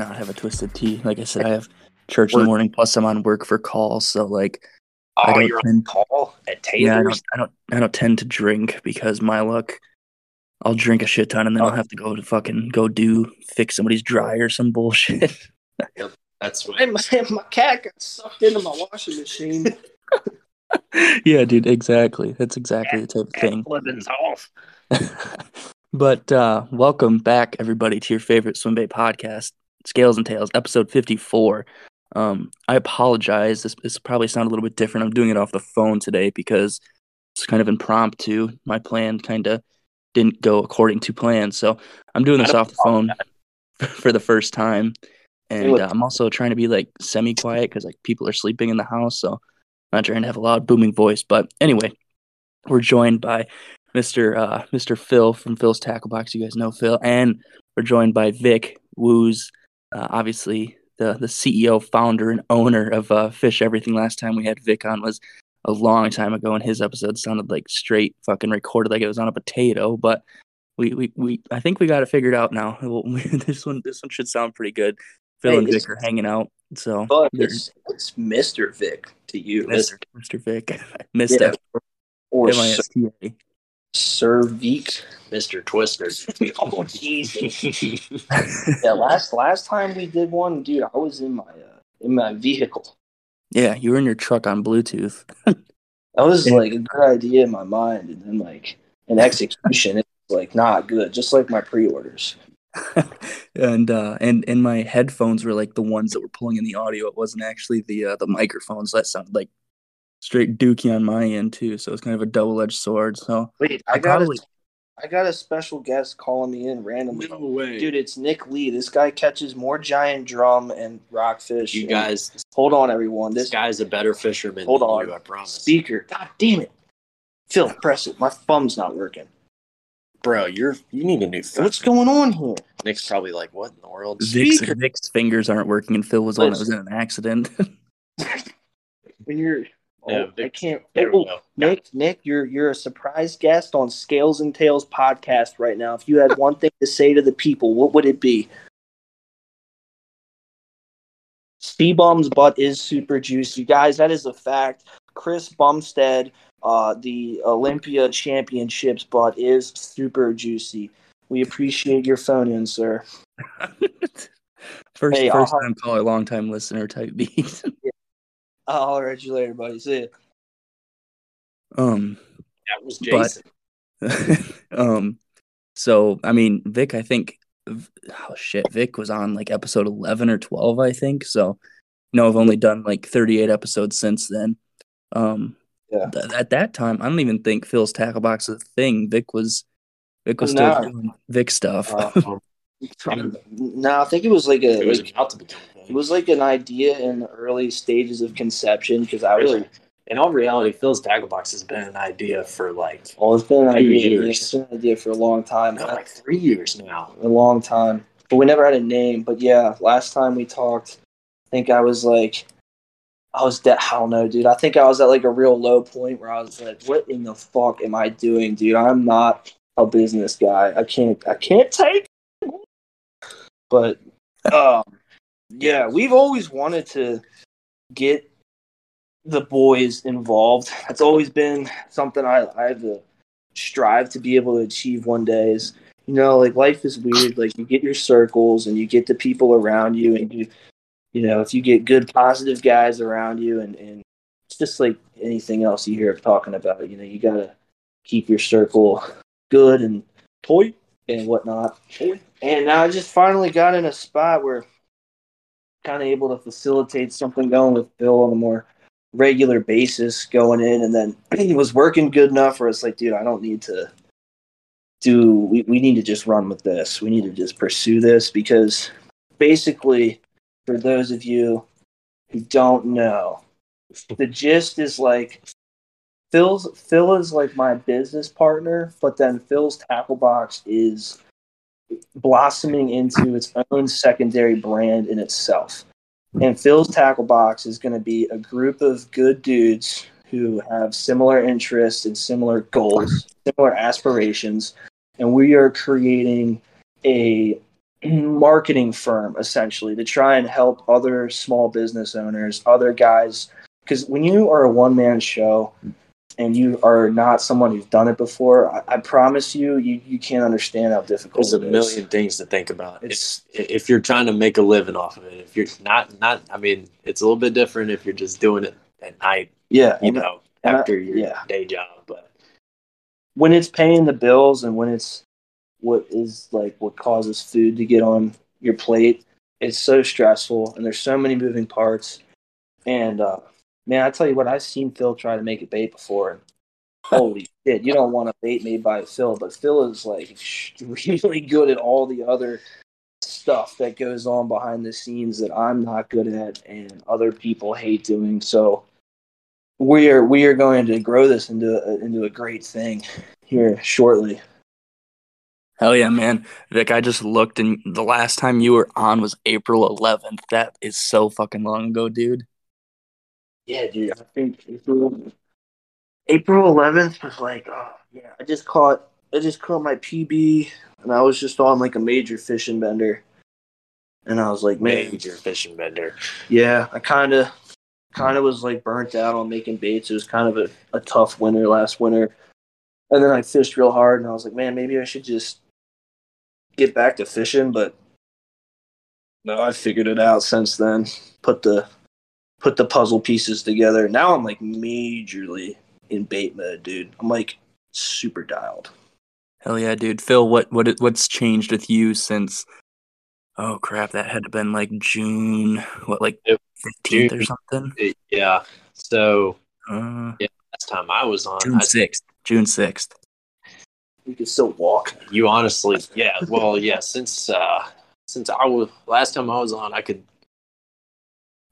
I, I do not have a twisted tea. Like I said, I have church in the morning. Plus, I'm on work for calls, so like I Oh, don't you're on tend- call at Taylor's. yeah, I don't, I don't I don't tend to drink because my luck. I'll drink a shit ton and then I'll Oh. have to go to fucking go do fix somebody's dryer or some bullshit. That's what Hey, my, my cat got sucked into my washing machine. yeah, dude, exactly. That's exactly the type of thing. Flippin's off. but uh welcome back everybody to your favorite swim bait podcast, Scales and Tails, episode 54. Um I apologize. This this probably sound a little bit different. I'm doing it off the phone today because it's kind of impromptu. My plan kind of didn't go according to plan. So I'm doing this off the phone for the first time. And uh, I'm also trying to be like semi quiet because like people are sleeping in the house. So I'm not trying to have a loud booming voice. But anyway, we're joined by Mr. Uh, Mr. Phil from Phil's Tackle Box. You guys know Phil, and we're joined by Vic Woos, uh, obviously the the CEO, founder, and owner of uh, Fish Everything. Last time we had Vic on was a long time ago, and his episode sounded like straight fucking recorded, like it was on a potato. But we we, we I think we got it figured out now. this one this one should sound pretty good. Phil Hey, and Vic are hanging out, so it's, it's Mr. Vic to you. Mr. Mr. Vic, Mr. Yeah. Or Sir, M-I-S-T-A. Sir Vic. Mr. Twister. Oh, Jesus. yeah, last last time we did one, dude, I was in my uh, in my vehicle. Yeah, you were in your truck on Bluetooth. That was Yeah. like a good idea in my mind, and then like an execution, it's like not good. Just like my pre-orders. and uh and and my headphones were like the ones that were pulling in the audio. It wasn't actually the uh, the microphones. That sounded like straight dookie on my end too. So it's kind of a double edged sword. So Wait, I I got probably- a, I got a special guest calling me in randomly. way. Dude, it's Nick Lee. This guy catches more giant drum and rockfish. you and- guys, hold on, everyone. this This guy's a better fisherman Hold than on. you, I promise. speaker. God damn it, Phil, press it. My thumb's not working. Bro, you're you need a new phone. What's going on here? Nick's probably like, what in the world? Vic's, Speaker. Vic's fingers aren't working, and Phil was the one that was in an accident. When you're, oh, Yeah, I can't. There we Oh, go. Nick, Nick, you're you're a surprise guest on Scales and Tails podcast right now. If you had one thing to say to the people, what would it be? CBum's butt is super juicy, guys. That is a fact. Chris Bumstead, uh, the Olympia Championships butt is super juicy. We appreciate your phone in, sir. first Hey, first I'll- time caller, long time listener type beat. I'll holler at you later, buddy. See ya. um That was But- Jason. um so i mean vic i think oh shit vic was on like episode 11 or 12 i think so no i've only done like 38 episodes since then um Yeah. th- at that time i don't even think phil's tackle box was a thing vic was vic was still doing vic stuff Uh, no, I think it was like a it was like, about to become a it was like an idea in the early stages of conception because I was really. In all reality, Phil's tackle box has been an idea for like well, it's been an idea. years. It's been an idea for a long time. no, like three years now. a long time. But we never had a name. But yeah, last time we talked, I think I was like, I was de- I don't know, dude. I think I was at like a real low point where I was like, what in the fuck am I doing, dude? I'm not a business guy. I can't I can't take. But um, yeah, we've always wanted to get the boys involved. That's always been something I I've uh, strive to be able to achieve one day. Is you know, like life is weird. Like you get your circles and you get the people around you, and you, you know, if you get good, positive guys around you, and and it's just like anything else you hear of talking about. You know, you gotta keep your circle good and toy and whatnot. And now I just finally got in a spot where kind of able to facilitate something going with Bill on a more regular basis going in. And then it was working good enough where it's like dude i don't need to do we, we need to just run with this. We need to just pursue this because basically for those of you who don't know the gist is like phil's phil is like my business partner but then phil's tackle box is blossoming into its own secondary brand in itself and Phil's tackle box is going to be a group of good dudes who have similar interests and similar goals, similar aspirations, and we are creating a marketing firm essentially to try and help other small business owners, other guys. Because when you are a one man show and you are not someone who's done it before, I, I promise you, you, you can't understand how difficult it is. There's a is. million things to think about. It's If, if you're trying to make a living off of it, if you're not, not, I mean, it's a little bit different if you're just doing it at night, yeah, you know, I- after your yeah. day job. But when it's paying the bills and when it's what is like what causes food to get on your plate, it's so stressful and there's so many moving parts. And uh, man, I tell you what, I've seen Phil try to make a bait before. And holy shit, you don't want a bait made by Phil, but Phil is like extremely good at all the other stuff that goes on behind the scenes that I'm not good at and other people hate doing. So we are we are going to grow this into a, into a great thing here shortly. Hell yeah, man. Vic, I just looked and the last time you were on was April 11th. That is so fucking long ago, dude. Yeah, dude. I think April April 11th was like, oh yeah. I just caught I just caught my PB and I was just on like a major fishing bender, and I was like, man, major fishing bender. yeah. I kind of kind of was like burnt out on making baits. It was kind of a, a tough winter last winter, and then I fished real hard, and I was like, man, maybe I should just get back to fishing, but no, I figured it out since then. Put the put the puzzle pieces together. Now I'm like majorly in bait mode, dude. I'm like super dialed. Hell yeah, dude. Phil, what what what's changed with you since Oh crap, that had to been like June, what like Yep. 15th or something? It- yeah. So Uh, last time I was on, June I, 6th. June 6th. You can still walk. you honestly, yeah. Well, yeah. Since uh, since I was last time I was on, I could.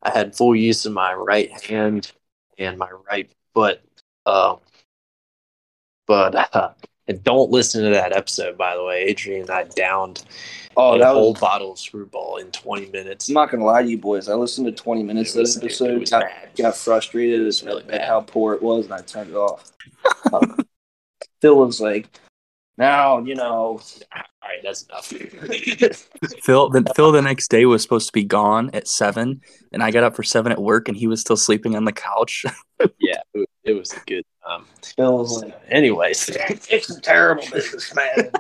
I had full use of my right hand and my right foot. Um, but uh, and don't listen to that episode, by the way. Adrian and I downed Oh, a that whole was. bottle of Skrewball in 20 minutes. I'm not gonna lie to you, boys. I listened to 20 minutes of that episode. got, got frustrated at, really at bad. how poor it was, and I turned it off. Um, Phil was like, "Now you know." All right, that's enough. Phil the, Phil the next day was supposed to be gone at 7 and I got up for 7 at work and he was still sleeping on the couch. yeah, it was, it was a good. Um, Phil was like, anyways, "It's a terrible business, man.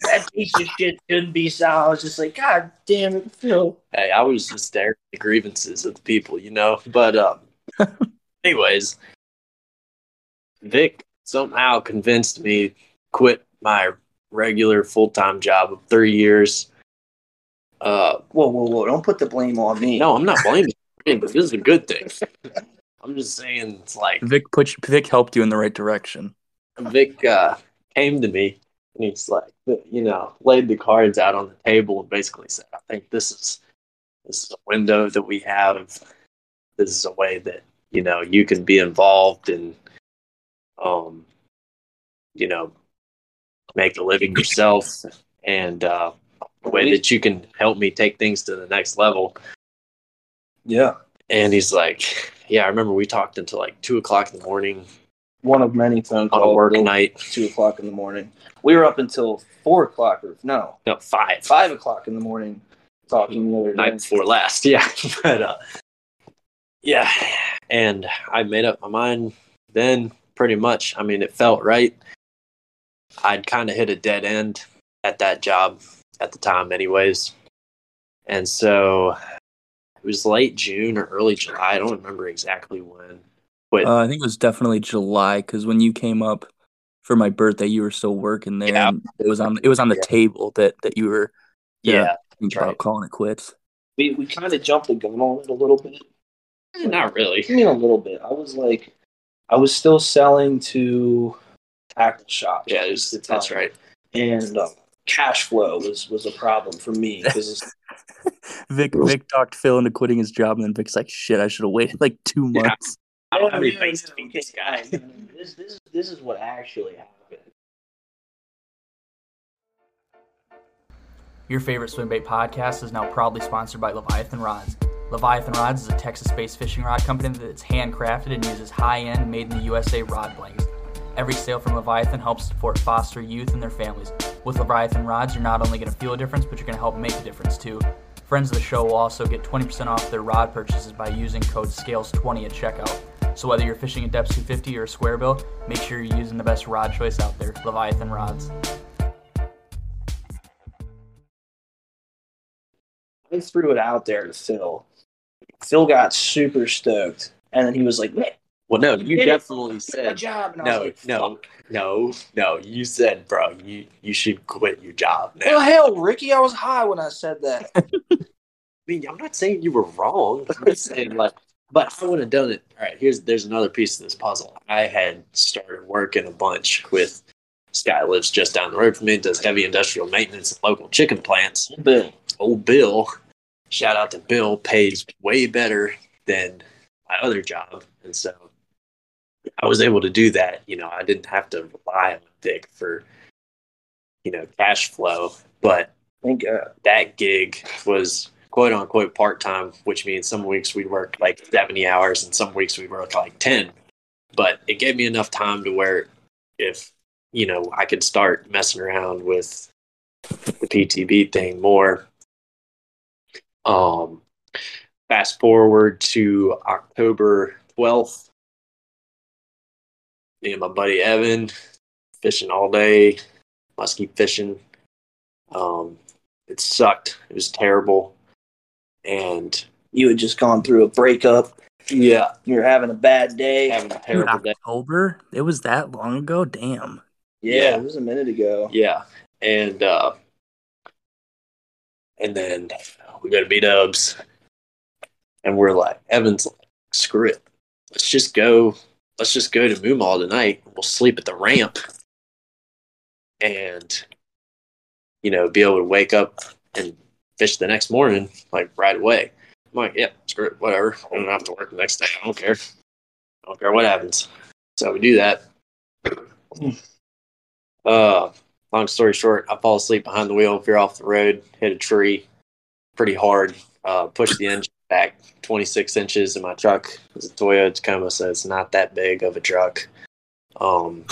that piece of shit shouldn't be so." I was just like, "God damn it, Phil." hey, I was just there the grievances of the people, you know. But um, anyways, Vic somehow convinced me quit my regular full time job of three years. Uh, Whoa, whoa, whoa! Don't put the blame on me. no, I'm not blaming. you. This is a good thing. I'm just saying, it's like Vic put you, Vic helped you in the right direction. Vic uh, came to me and he's like, you know, laid the cards out on the table and basically said, "I think this is this is a window that we have. This is a way that you know you can be involved and, um, you know, make a living yourself, and uh, a way that you can help me take things to the next level." Yeah, And he's like, "Yeah, I remember we talked until like two o'clock in the morning one of many phone calls. on a work night. Two o'clock in the morning. We were up until four o'clock, or no, No, five. five o'clock in the morning, talking the other night day. before last. Yeah, but uh, yeah, and I made up my mind then. Pretty much. I mean, it felt right. I'd kind of hit a dead end at that job at the time, anyways, and so it was late June or early July. I don't remember exactly when. But Uh, I think it was definitely July because when you came up for my birthday, you were still working there. Yeah. And it was on it was on the Yeah. table that that you were yeah, thinking right. about calling it quits. We we kind of jumped the gun on it a little bit. not really. I mean, a little bit. I was like, I was still selling to tackle shops. Yeah, it was, that's right. And um, cash flow was was a problem for me because Vic Vic talked Phil into quitting his job, and then Vic's like, "Shit, I should have waited like two Yeah. months." I don't have any face to feed okay, this guy. this this this is what actually happened. Your favorite swim bait podcast is now proudly sponsored by Leviathan Rods. Leviathan Rods is a Texas based fishing rod company that's handcrafted and uses high end, made in the USA rod blanks. Every sale from Leviathan helps support foster youth and their families. With Leviathan rods, you're not only going to feel a difference, but you're going to help make a difference too. Friends of the show will also get 20% off their rod purchases by using code SCALES20 at checkout. So whether you're fishing a depth 250 or a square bill, make sure you're using the best rod choice out there, Leviathan rods. I threw it out there to Phil. Phil got super stoked, and then he was like, "Man, Well, no, you Did definitely my said job." No, like, no, "Fuck." no, no. You said, bro, you you should quit your job now. Well, hell, Ricky, I was high when I said that. I mean, I'm not saying you were wrong. I'm just saying like, but I would have done it. All right, here's there's another piece of this puzzle. I had started working a bunch with this guy lives just down the road from me, does heavy industrial maintenance at local chicken plants. Oh, but Old oh, Bill, shout out to Bill, pays way better than my other job, and so I was able to do that. You know, I didn't have to rely on Dick for you know cash flow, but thank God. that gig was quote unquote part time, which means some weeks we work like 70 hours and some weeks we work like 10. But it gave me enough time to where if, you know, I could start messing around with the PTB thing more. Um, fast forward to October 12th. Me and my buddy Evan fishing all day, musky fishing. Um, it sucked. It was terrible. And You had just gone through a breakup. yeah, You were having a bad day. having a Dude, terrible day. October? It was that long ago? Damn. yeah, Yeah. it was a minute ago. Yeah. And uh and then we go to B dubs and we're like, Evan's like, screw it. Let's just go let's just go to Moomaw tonight. We'll sleep at the ramp and you know, be able to wake up and fish the next morning, like right away. I'm like, yeah, screw it, whatever. I don't have to work the next day. I don't care. I don't care what happens. So we do that. Uh long story short, I fall asleep behind the wheel, veer off the road, hit a tree pretty hard, uh, push the engine back 26 inches in my truck. It's a Toyota Tacoma, so it's not that big of a truck. Um,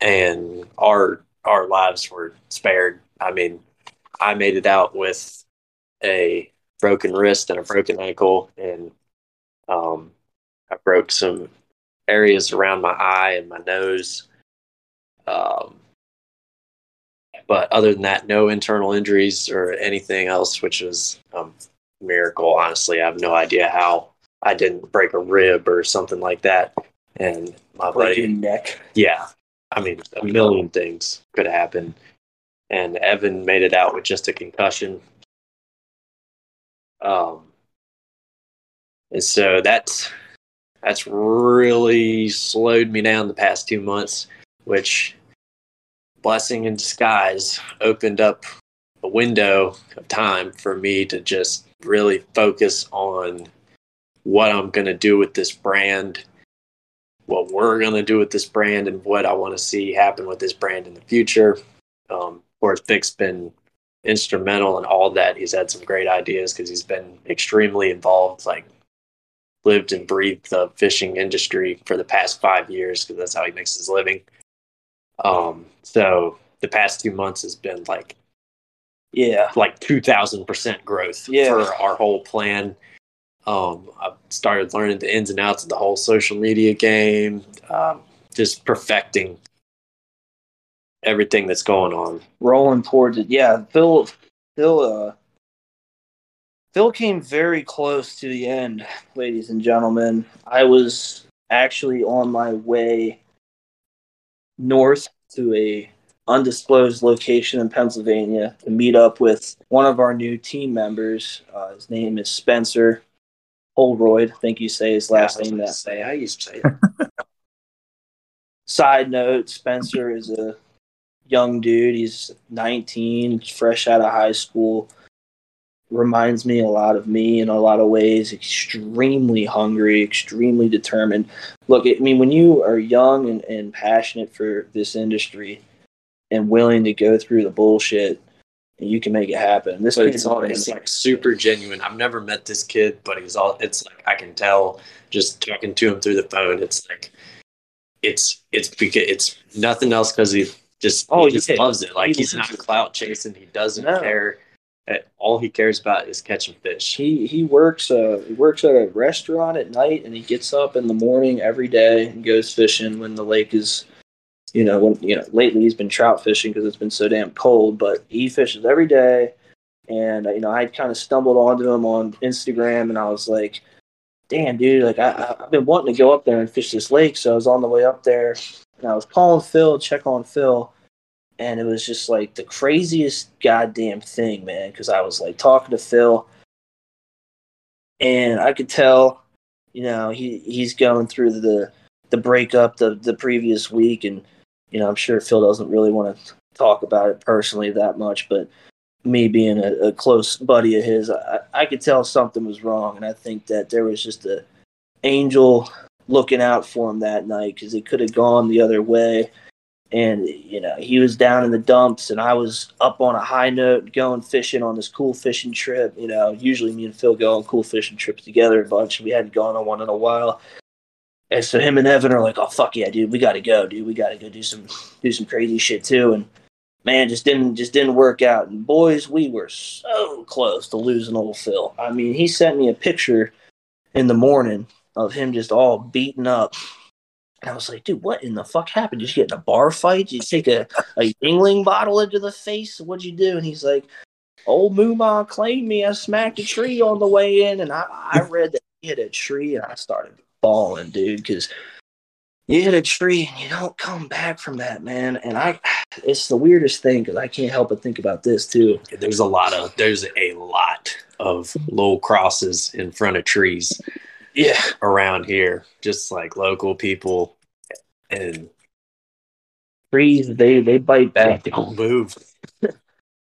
and our our lives were spared. I mean, I made it out with a broken wrist and a broken ankle, and um, I broke some areas around my eye and my nose. Um, but other than that, no internal injuries or anything else, which was um, miracle. Honestly, I have no idea how I didn't break a rib or something like that. And my Like buddy, your neck. yeah, I mean, a million things could happen. And Evan made it out with just a concussion. Um, and so that's that's really slowed me down the past two months, which blessing in disguise opened up a window of time for me to just really focus on what I'm going to do with this brand, what we're going to do with this brand, and what I want to see happen with this brand in the future. Um, of course, Vic's been instrumental in all that. He's had some great ideas because he's been extremely involved, like lived and breathed the fishing industry for the past five years because that's how he makes his living. Um, so the past two months has been like Yeah. like two thousand percent growth Yeah. for our whole plan. Um, I've started learning the ins and outs of the whole social media game, um, just perfecting everything that's going on. rolling towards it. Yeah, Phil, Phil, uh, Phil came very close to the end, ladies and gentlemen. I was actually on my way north to a undisclosed location in Pennsylvania to meet up with one of our new team members. Uh, his name is Spencer Holroyd. I think you say his last name that say I used to say it. Side note: Spencer is a young dude. He's 19, fresh out of high school. Reminds me a lot of me in a lot of ways. Extremely hungry, extremely determined. Look, I mean, when you are young and, and passionate for this industry and willing to go through the bullshit, and you can make it happen. This but it's all it's like super genuine. I've never met this kid, but he's all it's like I can tell just talking to him through the phone. It's like it's it's because it's nothing else because he just Oh, he just yeah. loves it. Like He he's not clout chasing. He doesn't No. care. All he cares about is catching fish. He he works uh he works at a restaurant at night and he gets up in the morning every day and goes fishing when the lake is you know when you know lately he's been trout fishing because it's been so damn cold but he fishes every day and you know I kind of stumbled onto him on Instagram and I was like damn dude like I I've been wanting to go up there and fish this lake so I was on the way up there and I was calling Phil check on Phil and it was just like the craziest goddamn thing, man. Because I was like talking to Phil, and I could tell, you know, he he's going through the the breakup the the previous week, and you know, I'm sure Phil doesn't really want to talk about it personally that much, but me being a, a close buddy of his, I, I could tell something was wrong, and I think that there was just a angel looking out for him that night because it could have gone the other way. And you know he was down in the dumps and i was up on a high note going fishing on this cool fishing trip. You know usually me and phil go on cool fishing trips together a bunch we hadn't gone on one in a while and so him and evan are like oh fuck yeah dude we gotta go dude we gotta go do some do some crazy shit too and man just didn't just didn't work out and boys we were so close to losing old phil i mean he sent me a picture in the morning of him just all beaten up and I was like, dude, what in the fuck happened? Did you get in a bar fight? Did you take a, a Yuengling bottle into the face? What'd you do? And he's like, old Moomaw claimed me. I smacked a tree on the way in. And I, I read that he hit a tree and I started bawling, dude, because you hit a tree and you don't come back from that, man. And I, it's the weirdest thing because I can't help but think about this too. There's a lot of there's a lot of low crosses in front of trees Yeah. around here, just like local people, and Trees, they, they bite back. they don't move.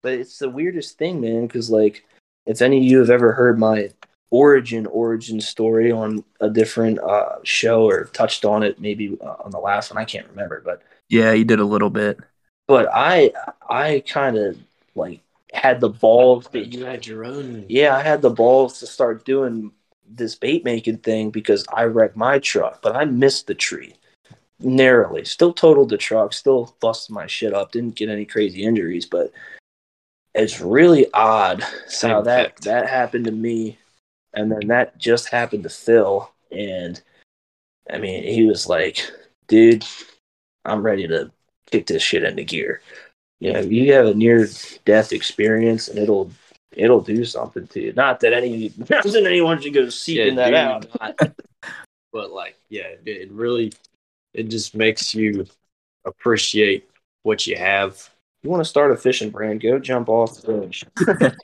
But it's the weirdest thing, man, because like, if any of you have ever heard my origin origin story on a different uh, show or touched on it, maybe uh, on the last one, I can't remember, but Yeah, you did a little bit. but I I kind of like had the balls that You had your own. yeah, I had the balls to start doing this bait making thing because I wrecked my truck, but I missed the tree narrowly. Still totaled the truck, still busted my shit up, didn't get any crazy injuries, but it's really odd how that effect. that happened to me and then that just happened to Phil and I mean, he was like, "Dude, I'm ready to kick this shit into gear." You know, you have a near death experience and it'll it'll do something to you. Not that any not that anyone should go seeking that do out. not. but like, yeah, it, it really, it just makes you appreciate what you have. You want to start a fishing brand? Go jump off the bridge.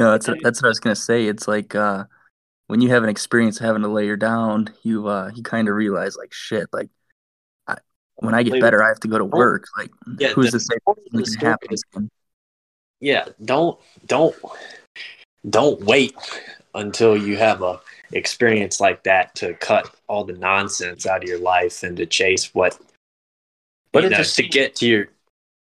No, that's that's what I was gonna say. It's like uh, when you have an experience having to lay her down, you uh, you kind of realize like shit. Like I, when I get better, I have to go to work. Like Yeah, who's the- say the can happen? again? Yeah, don't don't don't wait until you have a experience like that to cut all the nonsense out of your life and to chase what But you know, to get to your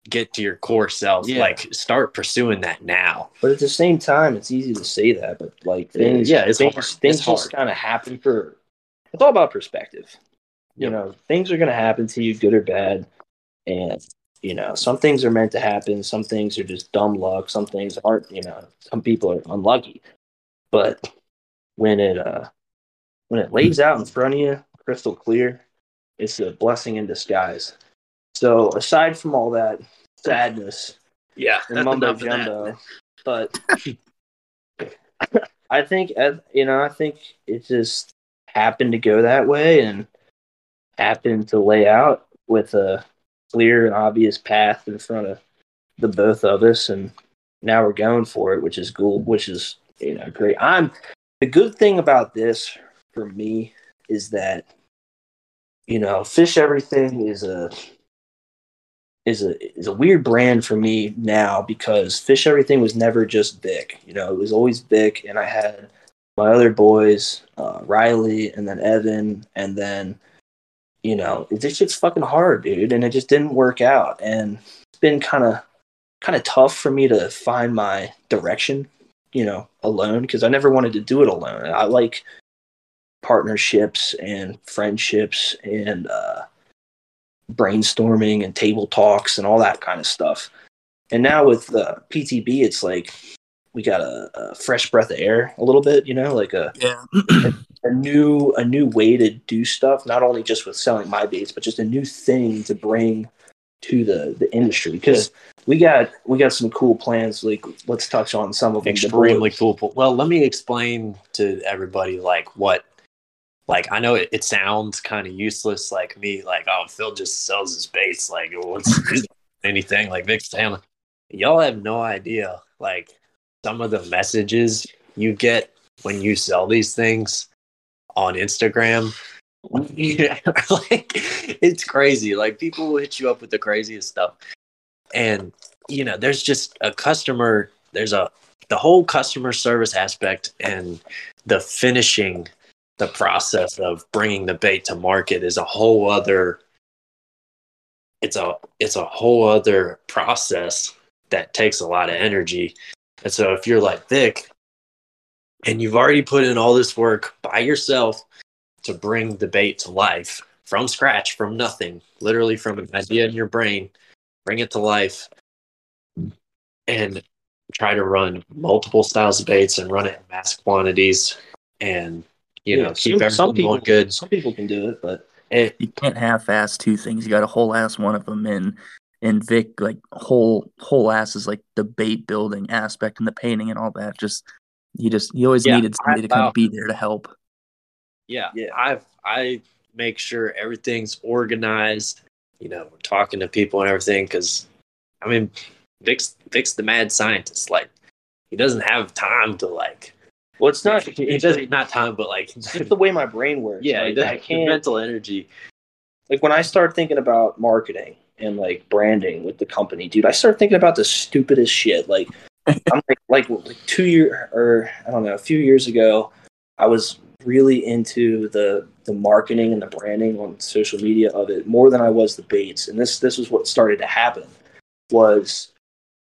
get to your core self Yeah. like start pursuing that now But at the same time, it's easy to say that, but like things, Yeah, it's things, hard. things It's just kind of happen for. It's all about perspective. You know, things are going to happen to you, good or bad, and you know, some things are meant to happen. Some things are just dumb luck. Some things aren't. You know, some people are unlucky. But when it uh when it lays out in front of you, crystal clear, it's a blessing in disguise. So aside from all that sadness yeah and mumbo jumbo. But I think, you know, I think it just happened to go that way and happened to lay out with a clear and obvious path in front of the both of us, and now we're going for it, which is cool, which is you know great. I'm the good thing about this for me is that you know, fish everything is a is a is a weird brand for me now because Fish Everything was never just Vic. You know, it was always Vic, and I had my other boys, uh, Riley, and then Evan, and then you know, it just fucking hard, dude, and it just didn't work out, and it's been kind of kind of tough for me to find my direction, you know, alone because I never wanted to do it alone. I like partnerships and friendships and uh brainstorming and table talks and all that kind of stuff. And now with uh, PTB, it's like we got a, a fresh breath of air, a little bit, you know, like a Yeah. a new a new way to do stuff. Not only just with selling my baits, but just a new thing to bring to the the industry because we got we got some cool plans. Like let's touch on some of them. Extremely cool. Well, let me explain to everybody like what, like I know it, it sounds kind of useless, like me, like oh Phil just sells his baits, like what's anything like Vic Stanley. Y'all have no idea, like some of the messages you get when you sell these things on Instagram. like it's crazy. Like people will hit you up with the craziest stuff. And you know, there's just a customer, there's a the whole customer service aspect and the finishing the process of bringing the bait to market is a whole other it's a it's a whole other process that takes a lot of energy. And so if you're like Vic and you've already put in all this work by yourself to bring the bait to life from scratch from nothing literally from an idea in your brain bring it to life and try to run multiple styles of baits and run it in mass quantities and you know keep some, some people good Some people can do it, but it, You can't half-ass two things. You got a whole ass one of them, and and Vic like whole whole ass is like the bait building aspect and the painting and all that. Just you just you always Yeah, needed somebody I- to kind wow. of be uh, there to help. yeah, Yeah. I've I make sure everything's organized. You know, we're talking to people and everything because, I mean, Vic's Vic's the mad scientist. Like, he doesn't have time to like. Well, it's not. He doesn't not time, but like, It's just the way my brain works. yeah, like, the, I can't. mental energy. like when I start thinking about marketing and like branding with the company, dude, I start thinking about the stupidest shit. Like I'm like like like two year or I don't know, a few years ago, I was really into the the marketing and the branding on social media of it more than I was the baits. And this this was what started to happen was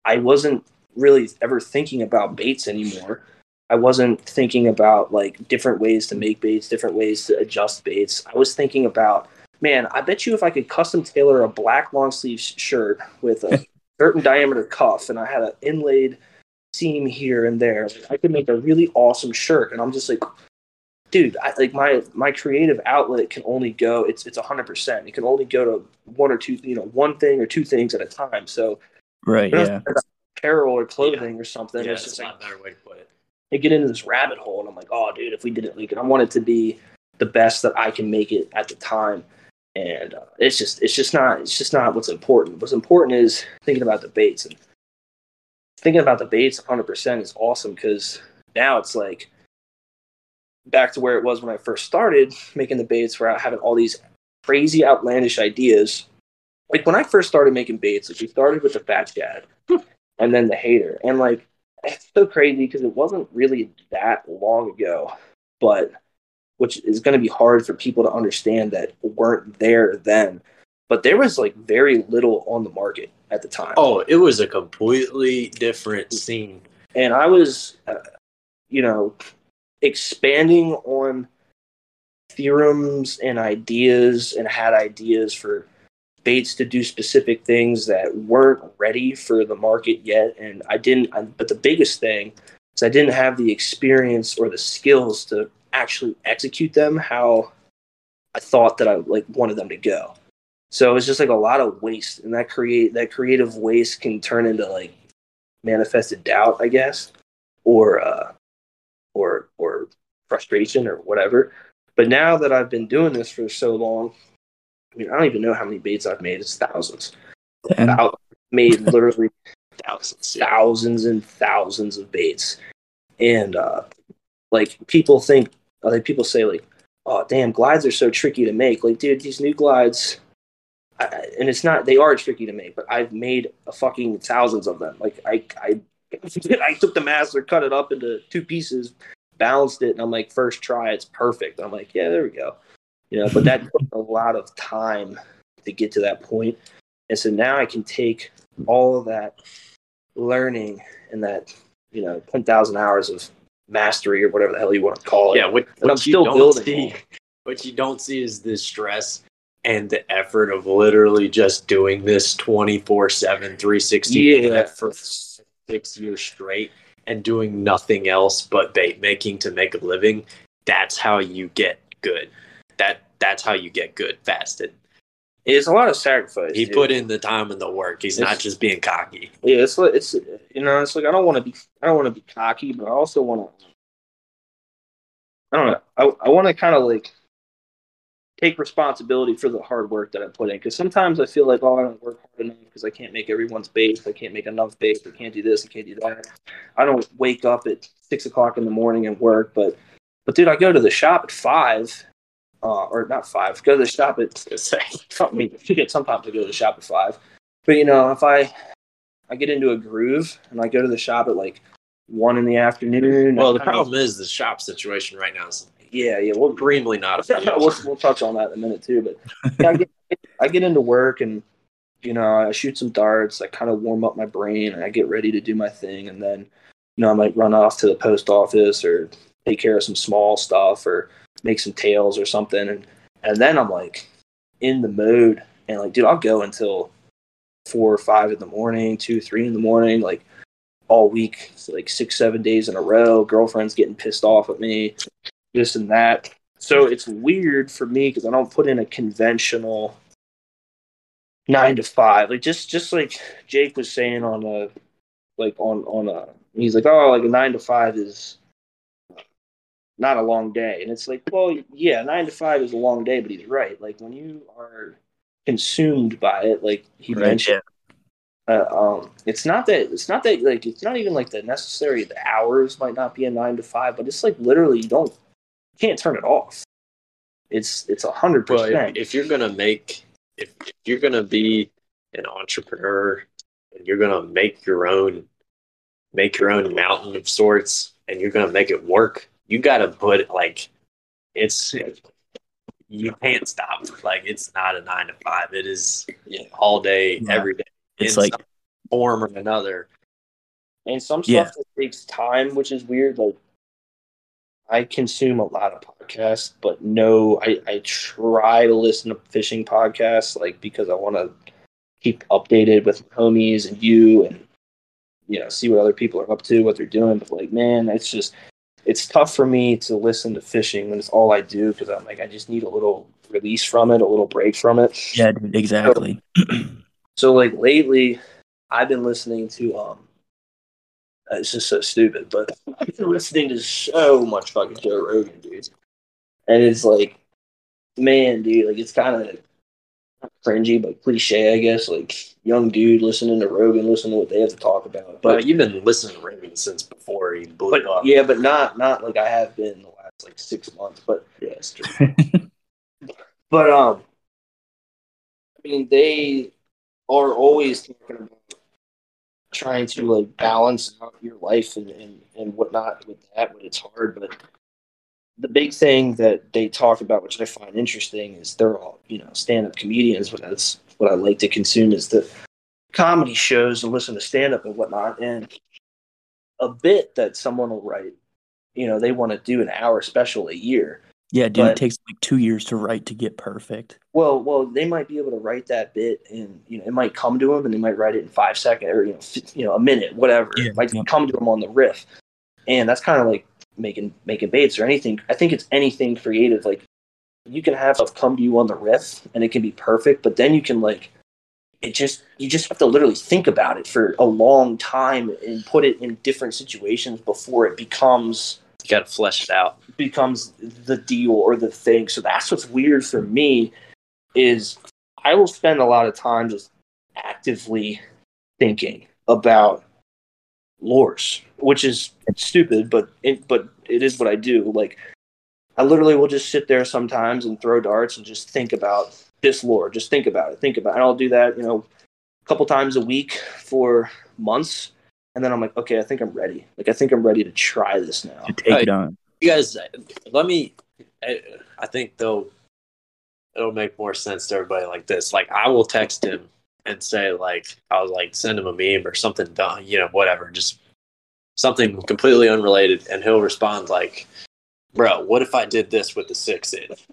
I wasn't really ever thinking about baits anymore. I wasn't thinking about like different ways to make baits, different ways to adjust baits. I was thinking about man, I bet you if I could custom tailor a black long sleeve sh- shirt with a certain diameter cuff and I had an inlaid seam here and there, I could make a really awesome shirt. And I'm just like, dude, I, like my my creative outlet can only go. It's it's hundred percent. It can only go to one or two, you know, one thing or two things at a time. So Right? Yeah. apparel or clothing or something. yeah, it's that's just a like lot better way to put it. I get into this rabbit hole and I'm like, oh, dude, if we did it, like, it, I want it to be the best that I can make it at the time. And uh, it's just, it's just not, it's just not what's important. What's important is thinking about the baits and thinking about the baits 100% is awesome because now it's like back to where it was when I first started making the baits, where I having all these crazy, outlandish ideas. Like when I first started making baits, like we started with the fat chad and then the hater, and like it's so crazy because it wasn't really that long ago, but which is going to be hard for people to understand that weren't there then. But there was like very little on the market at the time. Oh, it was a completely different scene. and I was, uh, you know, expanding on theorems and ideas and had ideas for baits to do specific things that weren't ready for the market yet. And I didn't, I, but the biggest thing is I didn't have the experience or the skills to actually execute them how I thought that I like wanted them to go. So it was just like a lot of waste, and that create that creative waste can turn into like manifested doubt, I guess, or uh, or or frustration or whatever. But now that I've been doing this for so long, I mean, I don't even know how many baits I've made. It's thousands. And Thou- made literally Thousands. thousands and thousands of baits, and uh, like people think, like people say, like, "Oh, damn, glides are so tricky to make." Like, dude, these new glides, I- and it's not they are tricky to make, but I've made a fucking thousands of them. Like, I I I took the master, cut it up into two pieces, balanced it, and I'm like, first try, it's perfect. I'm like, yeah, there we go. You know, but that took a lot of time to get to that point. And so now I can take all of that learning and that, you know, 10,000 hours of mastery or whatever the hell you want to call it. Yeah, what, And I'm you still don't building see, what you don't see is the stress and the effort of literally just doing this 24 7 360 Yeah. for six years straight and doing nothing else but bait making to make a living that's how you get good that that's how you get good fast and It's a lot of sacrifice. he dude. put in the time and the work he's not just being cocky Yeah, it's like it's you know, it's like I don't want to be I don't want to be cocky, but I also want to. I don't know. I I want to kind of like take responsibility for the hard work that I put in because sometimes I feel like oh I don't work hard enough because I can't make everyone's base, I can't make enough base, I can't do this, I can't do that. I don't wake up at six o'clock in the morning and work, but but dude, I go to the shop at five, uh, or not five. Go to the shop at I mean, shit, sometimes I go to the shop at five. But you know, if I I get into a groove and I go to the shop at like one in the afternoon. well the I don't know. problem is the shop situation right now is yeah, yeah, we'll, extremely not we'll we'll touch on that in a minute too. But yeah, I, get, I get into work and you know I shoot some darts. I kind of warm up my brain and I get ready to do my thing. And then you know I might run off to the post office or take care of some small stuff or make some tails or something. And and then I'm like in the mode and like dude, I'll go until four or five in the morning, two, three in the morning, like all week, like six, seven days in a row. Girlfriend's getting pissed off at me, this and that. So it's weird for me because I don't put in a conventional nine to five. Like just just like Jake was saying on a like on on a he's like, oh, like a nine to five is not a long day. And it's like, well, yeah, nine to five is a long day, but he's right. Like when you are consumed by it, like he Right, mentioned, uh, um, it's not that it's not that like it's not even like the necessary the hours might not be a nine to five, but it's like literally you don't you can't turn it off. It's it's a hundred percent. if you're gonna make, if, if you're gonna be an entrepreneur, and you're gonna make your own, make your own mountain of sorts, and you're gonna make it work, you gotta put like, it's, you can't stop. Like it's not a nine to five. It is all day, Yeah. every day. It's in like some form or another. And some stuff Yeah. that takes time, which is weird. Like I consume a lot of podcasts, but no, I, I try to listen to fishing podcasts, like because I want to keep updated with my homies and you, and you know, see what other people are up to, what they're doing. But like, man, it's just it's tough for me to listen to fishing when it's all I do because I'm like I just need a little release from it, a little break from it. yeah, dude, exactly. So like lately, I've been listening to um. uh, It's just so stupid, but I've been listening to so much fucking Joe Rogan, dude. And it's like, man, dude, like it's kind of cringy, but cliche, I guess. Like young dude listening to Rogan, listening to what they have to talk about. But But you've been listening to Rogan since before he blew but up. yeah, but not not like I have been the last like six months. But yeah, it's true. But um, I mean, they are always talking about trying to like balance out your life and, and, and whatnot with that when it's hard. But the big thing that they talk about, which I find interesting, is they're all you know stand up comedians. But that's what I like to consume is the comedy shows and listen to stand up and whatnot. And a bit that someone will write, you know, they want to do an hour special a year. yeah, dude, But- it takes like two years to write to get perfect. Well, well, they might be able to write that bit, and you know, it might come to them, and they might write it in five seconds, or you know, f- you know, a minute, whatever. Yeah, it might yeah. come to them on the riff, and that's kind of like making making baits or anything. I think it's anything creative. Like you can have stuff come to you on the riff, and it can be perfect, but then you can like it just you just have to literally think about it for a long time and put it in different situations before it becomes You got to flesh it out. becomes the deal or the thing. So that's what's weird for me is I will spend a lot of time just actively thinking about lures, which is stupid, but it, but it is what I do. Like I literally will just sit there sometimes and throw darts and just think about this lore. Just think about it. Think about it. And I'll do that, you know, a couple times a week for months. And then I'm like, okay, I think I'm ready. Like I think I'm ready to try this now. To take Right. it on. You guys, let me. I, I think they'll. It'll make more sense to everybody like this. Like I will text him and say like I was like send him a meme or something done, you know, whatever, just something completely unrelated, and he'll respond like, "Bro, what if I did this with the six inch?"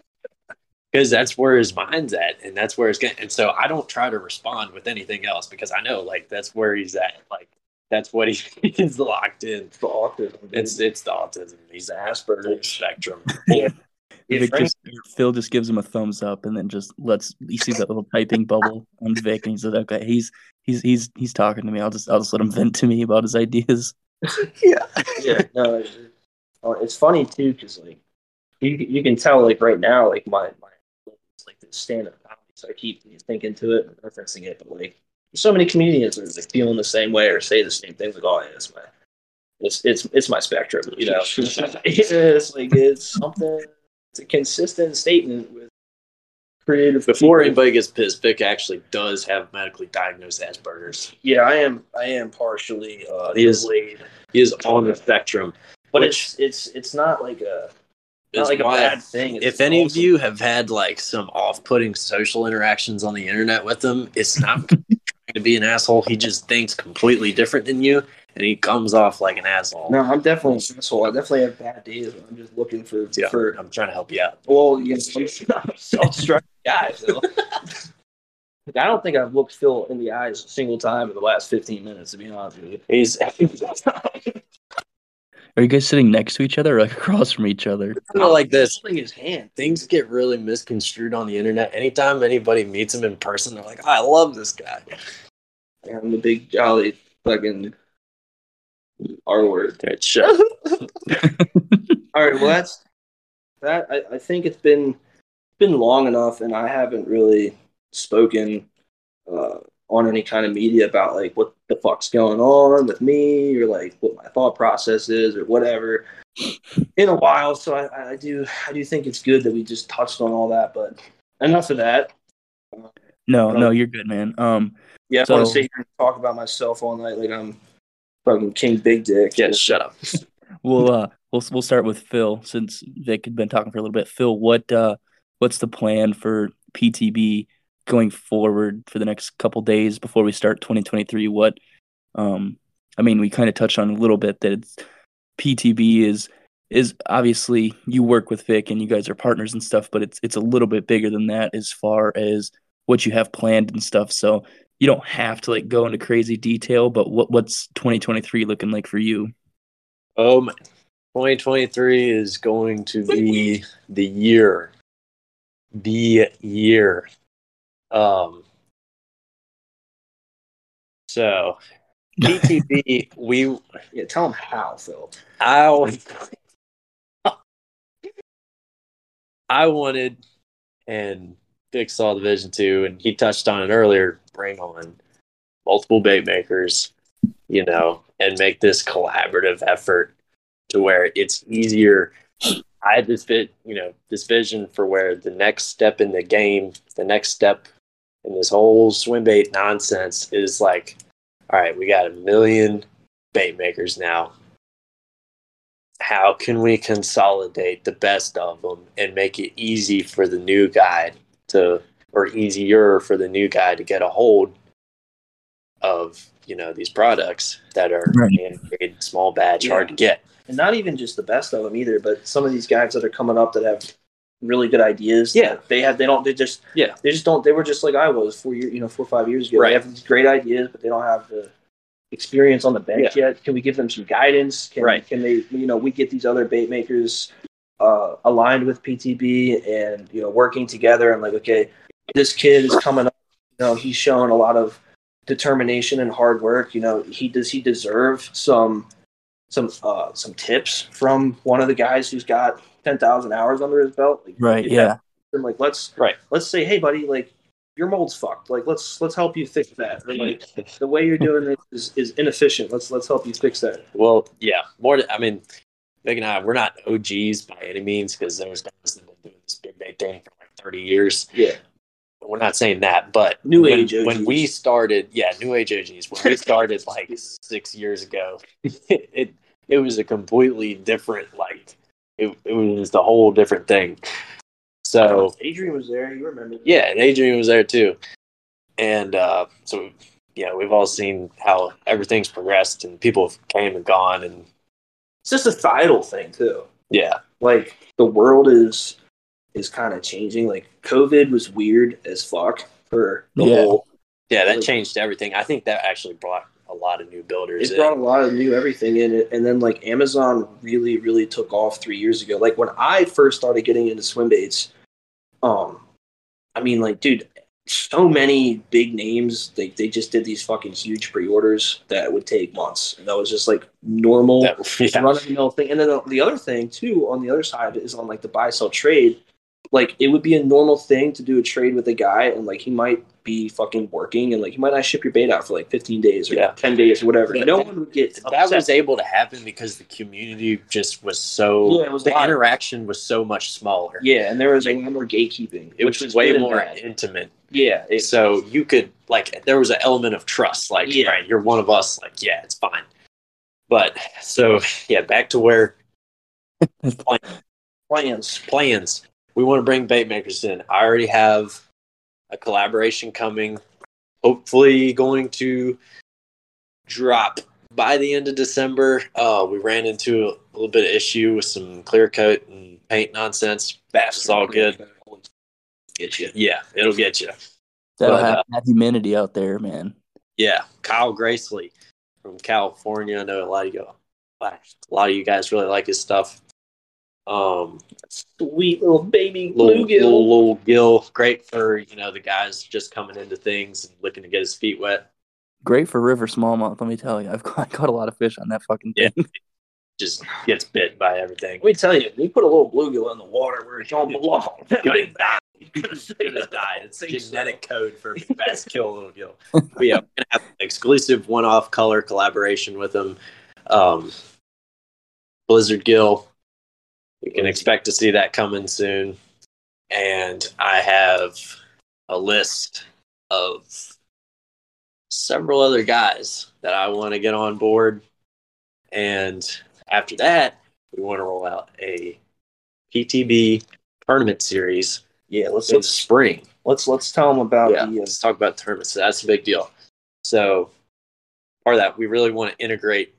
because that's where his mind's at, and that's where it's getting. And so I don't try to respond with anything else because I know like that's where he's at. Like that's what he, he's locked in. It's the autism. It's it's the autism. He's the Asperger's spectrum. Vic just, Phil just gives him a thumbs up and then just lets he sees that little typing bubble on Vic and he says, "Okay, he's he's he's he's talking to me. I'll just I'll just let him vent to me about his ideas." yeah, yeah. No, it's, it's funny too because like you you can tell like right now like my my it's like this stand up comedy, so I keep thinking to it and referencing it, but like so many comedians are like feeling the same way or say the same things like, "Oh, yeah, it's my it's it's it's my spectrum," you know. it's like it's something. It's a consistent statement with creative. Before people. anybody gets pissed, Vic actually does have medically diagnosed Asperger's. yeah, I am I am partially uh, He is- delayed, He is on the spectrum. But which it's it's it's not like a not like a bad thing. It's if any of you have had like some off-putting social interactions on the internet with him, it's not trying to be an asshole. He just thinks completely different than you, and he comes off like an asshole. No, I'm definitely an asshole. I definitely have bad days. I'm just looking for Yeah, for I'm trying to help you out. well, know, I'm a self-destructive guy. So. I don't think I've looked Phil in the eyes a single time in the last 15 minutes. To be honest with you, He's Are you guys sitting next to each other or like across from each other? kind of like this. holding his hand. Things get really misconstrued on the internet. Anytime anybody meets him in person, they're like, "Oh, "I love this guy." I'm the big jolly fucking R word. Dude, shut. All right, well that's that. I, I think it's been been long enough, and I haven't really spoken uh, on any kind of media about like what the fuck's going on with me or like what my thought process is or whatever in a while. So I, I do I do think it's good that we just touched on all that. But enough of that. No, no, you're good, man. Um, Yeah, I want to So- sit here and talk about myself all night like I'm fucking King Big Dick. Yeah, shut up. we'll uh we'll we'll start with Phil since Vic had been talking for a little bit. Phil, what uh what's the plan for PTB going forward for the next couple days before we start 2023? What um I mean, we kind of touched on a little bit that it's PTB is is obviously you work with Vic and you guys are partners and stuff, but it's it's a little bit bigger than that as far as what you have planned and stuff. So you don't have to like go into crazy detail, but what what's 2023 looking like for you? Um, 2023 is going to be the year. The year. Um. So, PTB, we Yeah, tell them how, Phil. I was- I wanted, and Vic saw the vision too, and he touched on it earlier. Bring on multiple bait makers, you know, and make this collaborative effort to where it's easier. I had this bit, you know, this vision for where the next step in the game, the next step in this whole swim bait nonsense is like, all right, we got a million bait makers now. How can we consolidate the best of them and make it easy for the new guy to or easier for the new guy to get a hold of you know these products that are Right. handmade, small batch hard to get? And not even just the best of them either, but some of these guys that are coming up that have really good ideas. Yeah. they have. They don't. They just. Yeah. They just don't. They were just like I was four years. You know, four or five years ago. Right. They have these great ideas, but they don't have the experience on the bench yet. Can we give them some guidance? Can, Right. Can they? You know, we get these other bait makers uh, aligned with PTB and you know working together. And like, okay, this kid is coming up. You know, he's showing a lot of determination and hard work. You know, he does he deserve some some uh, some tips from one of the guys who's got ten thousand hours under his belt. Like, Right, yeah. that- And like, let's Right. let's say, hey, buddy, like your mold's fucked. Like, let's let's help you fix that. Or like the way you're doing this is, is inefficient. Let's let's help you fix that. well yeah more to, i mean Vic and i we're not og's by any means because there's guys that have been doing this big bait thing for like 30 years Yeah. we're not saying that but New when, age when we started yeah new age og's when we started like six years ago it it was a completely different like it, it was the whole different thing so Adrian was there. You remember? yeah and adrian was there too and uh so yeah we've all seen how everything's progressed and people have came and gone and It's just a societal thing too. yeah Like the world is is kind of changing. Like COVID was weird as fuck for the Yeah. whole. Yeah, that Like- changed everything. I think that actually brought a lot of new builders It in. brought a lot of new everything in it, and then like Amazon really, really took off three years ago. Like when I first started getting into swim baits, um, I mean, like, dude, so many big names. They they just did these fucking huge pre-orders that would take months, and that was just like normal. That- yeah. run of the mill thing. And then the, the other thing too, on the other side, is on like the buy sell trade. Like it would be a normal thing to do a trade with a guy, and like he might be fucking working, and like you might not ship your bait out for like 15 days or Yeah. 10 days or whatever. But no that- one would get that was able to happen because the community just was so Yeah, it was the live. interaction was so much smaller. yeah, and there was a lot more gatekeeping, It which was, was way more bad. intimate. Yeah, it, so you could like there was an element of trust. Like, Yeah. right, you're one of us. Like, yeah, it's fine. But so yeah, back to where plans. plans. We want to bring bait makers in. I already have a collaboration coming. Hopefully, going to drop by the end of December. Uh, we ran into a little bit of issue with some clear coat and paint nonsense. That's all good. Get you. Yeah, it'll get you. That'll But, uh, have that humidity out there, man. Yeah, Kyle Gracely from California. I know a lot of you, a lot of you guys really like his stuff. Um, Sweet little baby little, bluegill. little, little gill, great for you know the guys just coming into things and looking to get his feet wet. Great for river smallmouth, let me tell you. I've caught, caught a lot of fish on that fucking Yeah. thing. Just gets bit by everything. Let me tell you, we put a little bluegill in the water where it don't belong. Good Gonna die. It's genetic code for best kill little gill. But yeah, we're gonna have an exclusive one-off color collaboration with them. Um, Blizzard Gill. You can expect to see that coming soon. And I have a list of several other guys that I want to get on board. And after that, we want to roll out a PTB tournament series Yeah, let's in let's spring. let's let's tell them about Yeah, the. Uh, let's talk about tournaments. That's a big deal. So part of that, we really want to integrate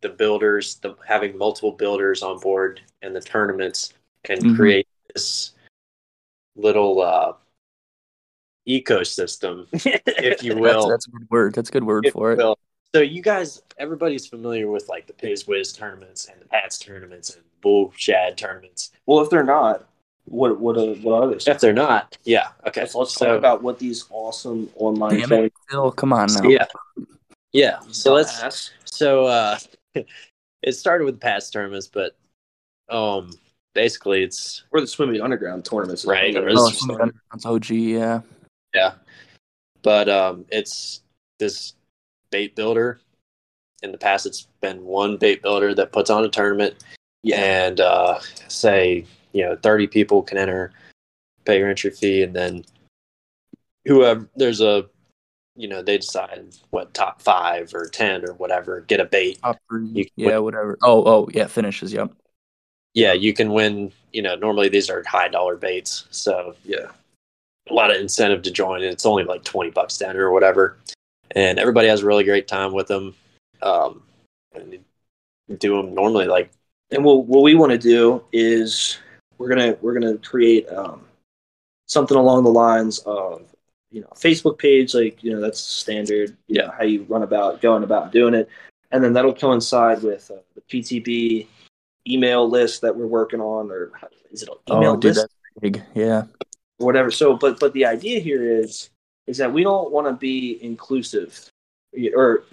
the builders, the having multiple builders on board and the tournaments, and Mhm. create this little uh, ecosystem, if you will. that's a good word. That's a good word if for it. will. So you guys, everybody's familiar with like the Piz Wiz tournaments and the Pats tournaments and Bull Shad tournaments. well, if they're not, what what are, what are they? If they're not, yeah, okay. Let's, let's so, talk about what these awesome online Damn it. Phil, come on now. Yeah, yeah. So let's Dumbass. So uh it started with past tournaments, but um basically it's or the swimming underground tournaments, Right, or Oh, It's- OG, yeah. yeah. But um it's this bait builder. In the past it's been one bait builder that puts on a tournament and uh say, you know, 30 people can enter, pay your entry fee and then whoever there's a you know, they decide what top 5 or 10 or whatever get a bait Top three, You- yeah, whatever. Oh, oh, yeah, finishes, yep. yeah, you can win. You know, normally these are high dollar baits, so yeah. a lot of incentive to join. And it's only like twenty bucks down or whatever, and everybody has a really great time with them. Um, and do them normally like And what what we want to do is we're gonna we're gonna create um, something along the lines of you know Facebook page like you know that's standard you know how you run about going about doing it, and then that'll coincide with uh, the PTB email list that we're working on or is it an email Oh, dude, list that's big. Yeah. whatever. So, but but the idea here is is that we don't want to be inclusive or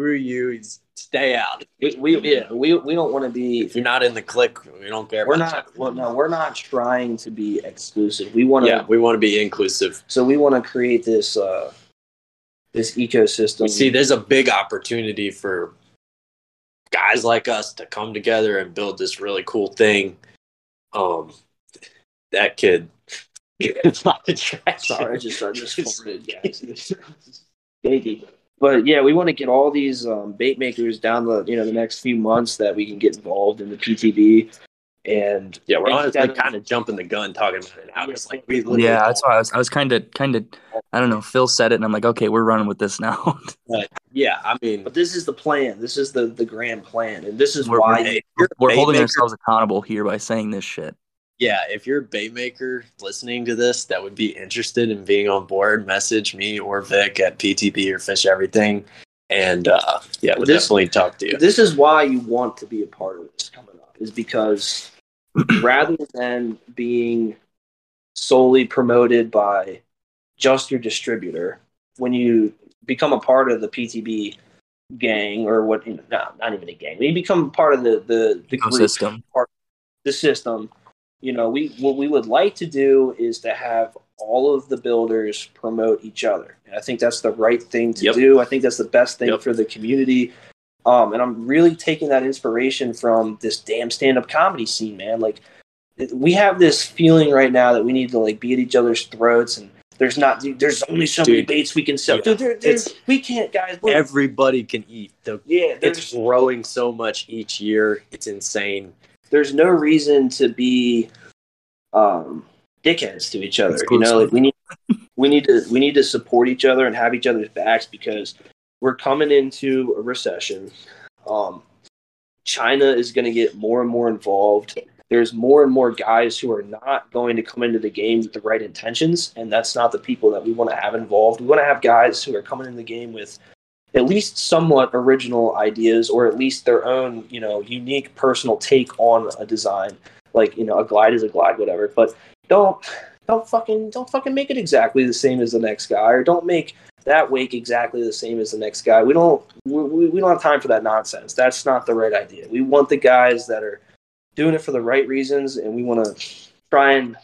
screw you, stay out. we, we yeah we we don't want to be If you're not in the click, we don't care. we're about not well no we're not trying to be exclusive. We want to Yeah, we want to be inclusive. so we want to create this uh this ecosystem. We see there's a big opportunity for guys like us to come together and build this really cool thing. Um, that could get a lot of. Sorry, I just I just farted, guys. Baby. But yeah, we want to get all these um, bait makers down the you know the next few months that we can get involved in the PTB, and Yeah, we're honestly Instead of- kind of jumping the gun talking about it now. It's like we Yeah, that's why I was I was kinda kinda I don't know, Phil said it and I'm like, okay, we're running with this now. Yeah, I mean, But this is the plan. This is the the grand plan, and this is We're- why. we're- you- you're a We're holding maker- ourselves accountable here by saying this shit. Yeah, if you're a bait maker listening to this that would be interested in being on board, message me or Vic at PTB or Fish Everything, and uh, yeah, we'll This- definitely talk to you. This is why you want to be a part of this coming up, is because rather than being solely promoted by just your distributor, when you become a part of the PTB gang or what, you know, no, not even a gang, when you become part of the the, the group, Ecosystem. the system, you know, we what we would like to do is to have all of the builders promote each other. And I think that's the right thing to Yep. do. I think that's the best thing Yep. for the community. Um, and I'm really taking that inspiration from this damn stand-up comedy scene, man. Like, we have this feeling right now that we need to like be at each other's throats, and there's not, there's only so many baits we can sell. Yeah. Dude, there, there's, we can't, guys. we're- Everybody can eat. The, yeah, it's growing so much each year. It's insane. There's no reason to be um dickheads to each other you know? Like we need we need to we need to support each other and have each other's backs because we're coming into a recession. Um china is going to get more and more involved. There's more and more guys who are not going to come into the game with the right intentions and that's not the people that we want to have involved. We want to have guys who are coming in the game with at least somewhat original ideas or at least their own you know unique personal take on a design. Like you know a glide is a glide whatever. But don't don't fucking don't fucking make it exactly the same as the next guy or don't make that wake exactly the same as the next guy. We don't we, we don't have time for that nonsense. That's not the right idea. We want the guys that are doing it for the right reasons and we want to try and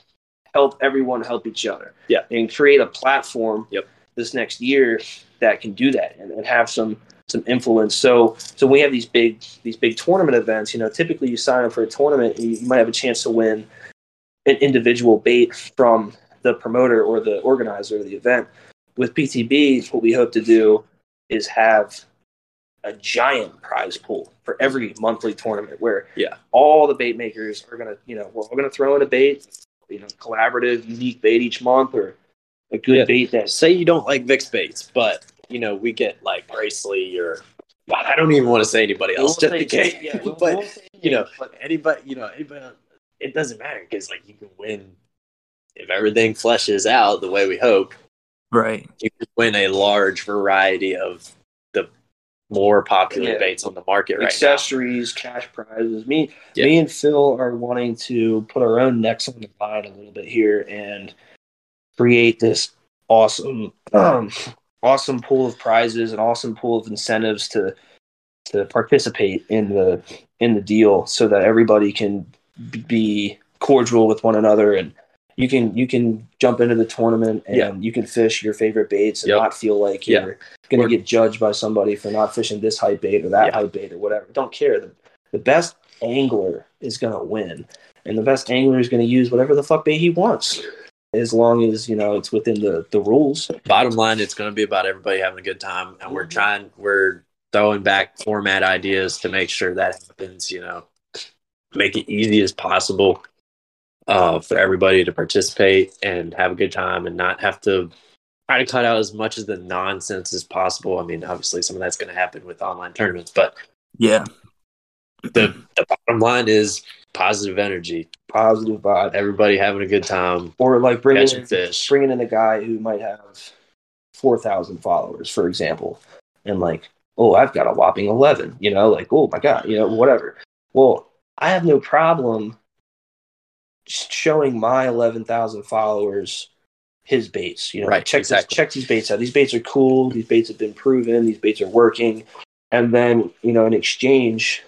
help everyone help each other Yeah. and create a platform Yep. This next year that can do that and, and have some some influence. So so we have these big these big tournament events. You know, typically you sign up for a tournament, you, you might have a chance to win an individual bait from the promoter or the organizer of the event. With PTB, what we hope to do is have a giant prize pool for every monthly tournament where Yeah. all the bait makers are gonna, you know, we're all gonna throw in a bait, you know, collaborative, unique bait each month or a good Yeah. bait that's Say you don't like Vic's baits, but you know we get like Gracely or God, I don't even want to say anybody We else won't just say- in case. yeah, we but won't say you know, but anybody, you know, anybody, it doesn't matter because like you can win if everything fleshes out the way we hope. Right. You can win a large variety of the more popular Yeah. baits on the market right now. accessories, cash prizes. Me, Yeah. me and Phil are wanting to put our own necks on the line a little bit here and create this awesome, um, awesome pool of prizes, and awesome pool of incentives to to participate in the in the deal, so that everybody can be cordial with one another and. You can you can jump into the tournament and Yeah. you can fish your favorite baits and Yep. not feel like you're going We're- to get judged by somebody for not fishing this hype bait or that Yeah. hype bait or whatever. Don't care. The, the best angler is going to win, and the best angler is going to use whatever the fuck bait he wants, as long as you know it's within the the rules. bottom line it's going to be about everybody having a good time and we're trying we're throwing back format ideas to make sure that happens you know make it easy as possible uh, for everybody to participate and have a good time and not have to try to cut out as much of the nonsense as possible i mean obviously some of that's going to happen with online tournaments but Yeah. the, the bottom line is positive energy Positive vibe, everybody having a good time or like bringing in, fish bringing in a guy who might have four thousand followers, for example, and like, oh, I've got a whopping eleven. You know, like, oh my god, you know, whatever. Well, I have no problem showing my eleven thousand followers his baits. You know, Right, check exactly. this, check these baits out. These baits are cool. These baits have been proven. These baits are working. And then you know, in exchange,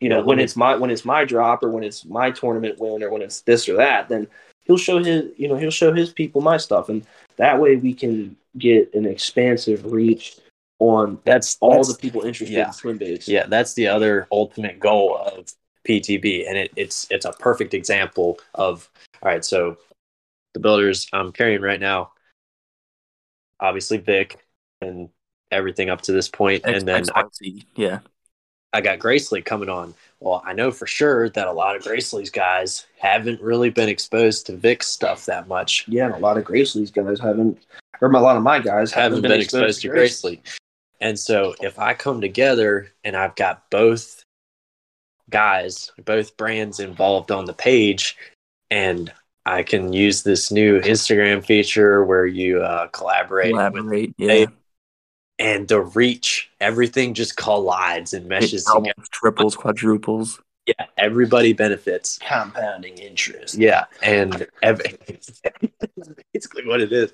you know, Yeah, when it's my when it's my drop or when it's my tournament win or when it's this or that, then he'll show his you know he'll show his people my stuff, and that way we can get an expansive reach on that's all that's- the people interested yeah. in swim baits. Yeah, that's the other ultimate goal of PTB, and it, it's it's a perfect example of all right. So the builders I'm carrying right now, obviously Vic and everything up to this point, and then I, yeah. I got Gracely coming on. Well, I know for sure that a lot of Gracely's guys haven't really been exposed to Vic's stuff that much. yeah, and a lot of Gracely's guys haven't, or a lot of my guys Haven't been exposed to Grace. Gracely. And so if I come together and I've got both guys, both brands involved on the page, and I can use this new Instagram feature where you uh, collaborate, with Collaborate. Yeah. They- and the reach, everything just collides and meshes doubles, together. triples, quadruples. Yeah, everybody benefits. Compounding interest. Yeah, and ev- basically what it is.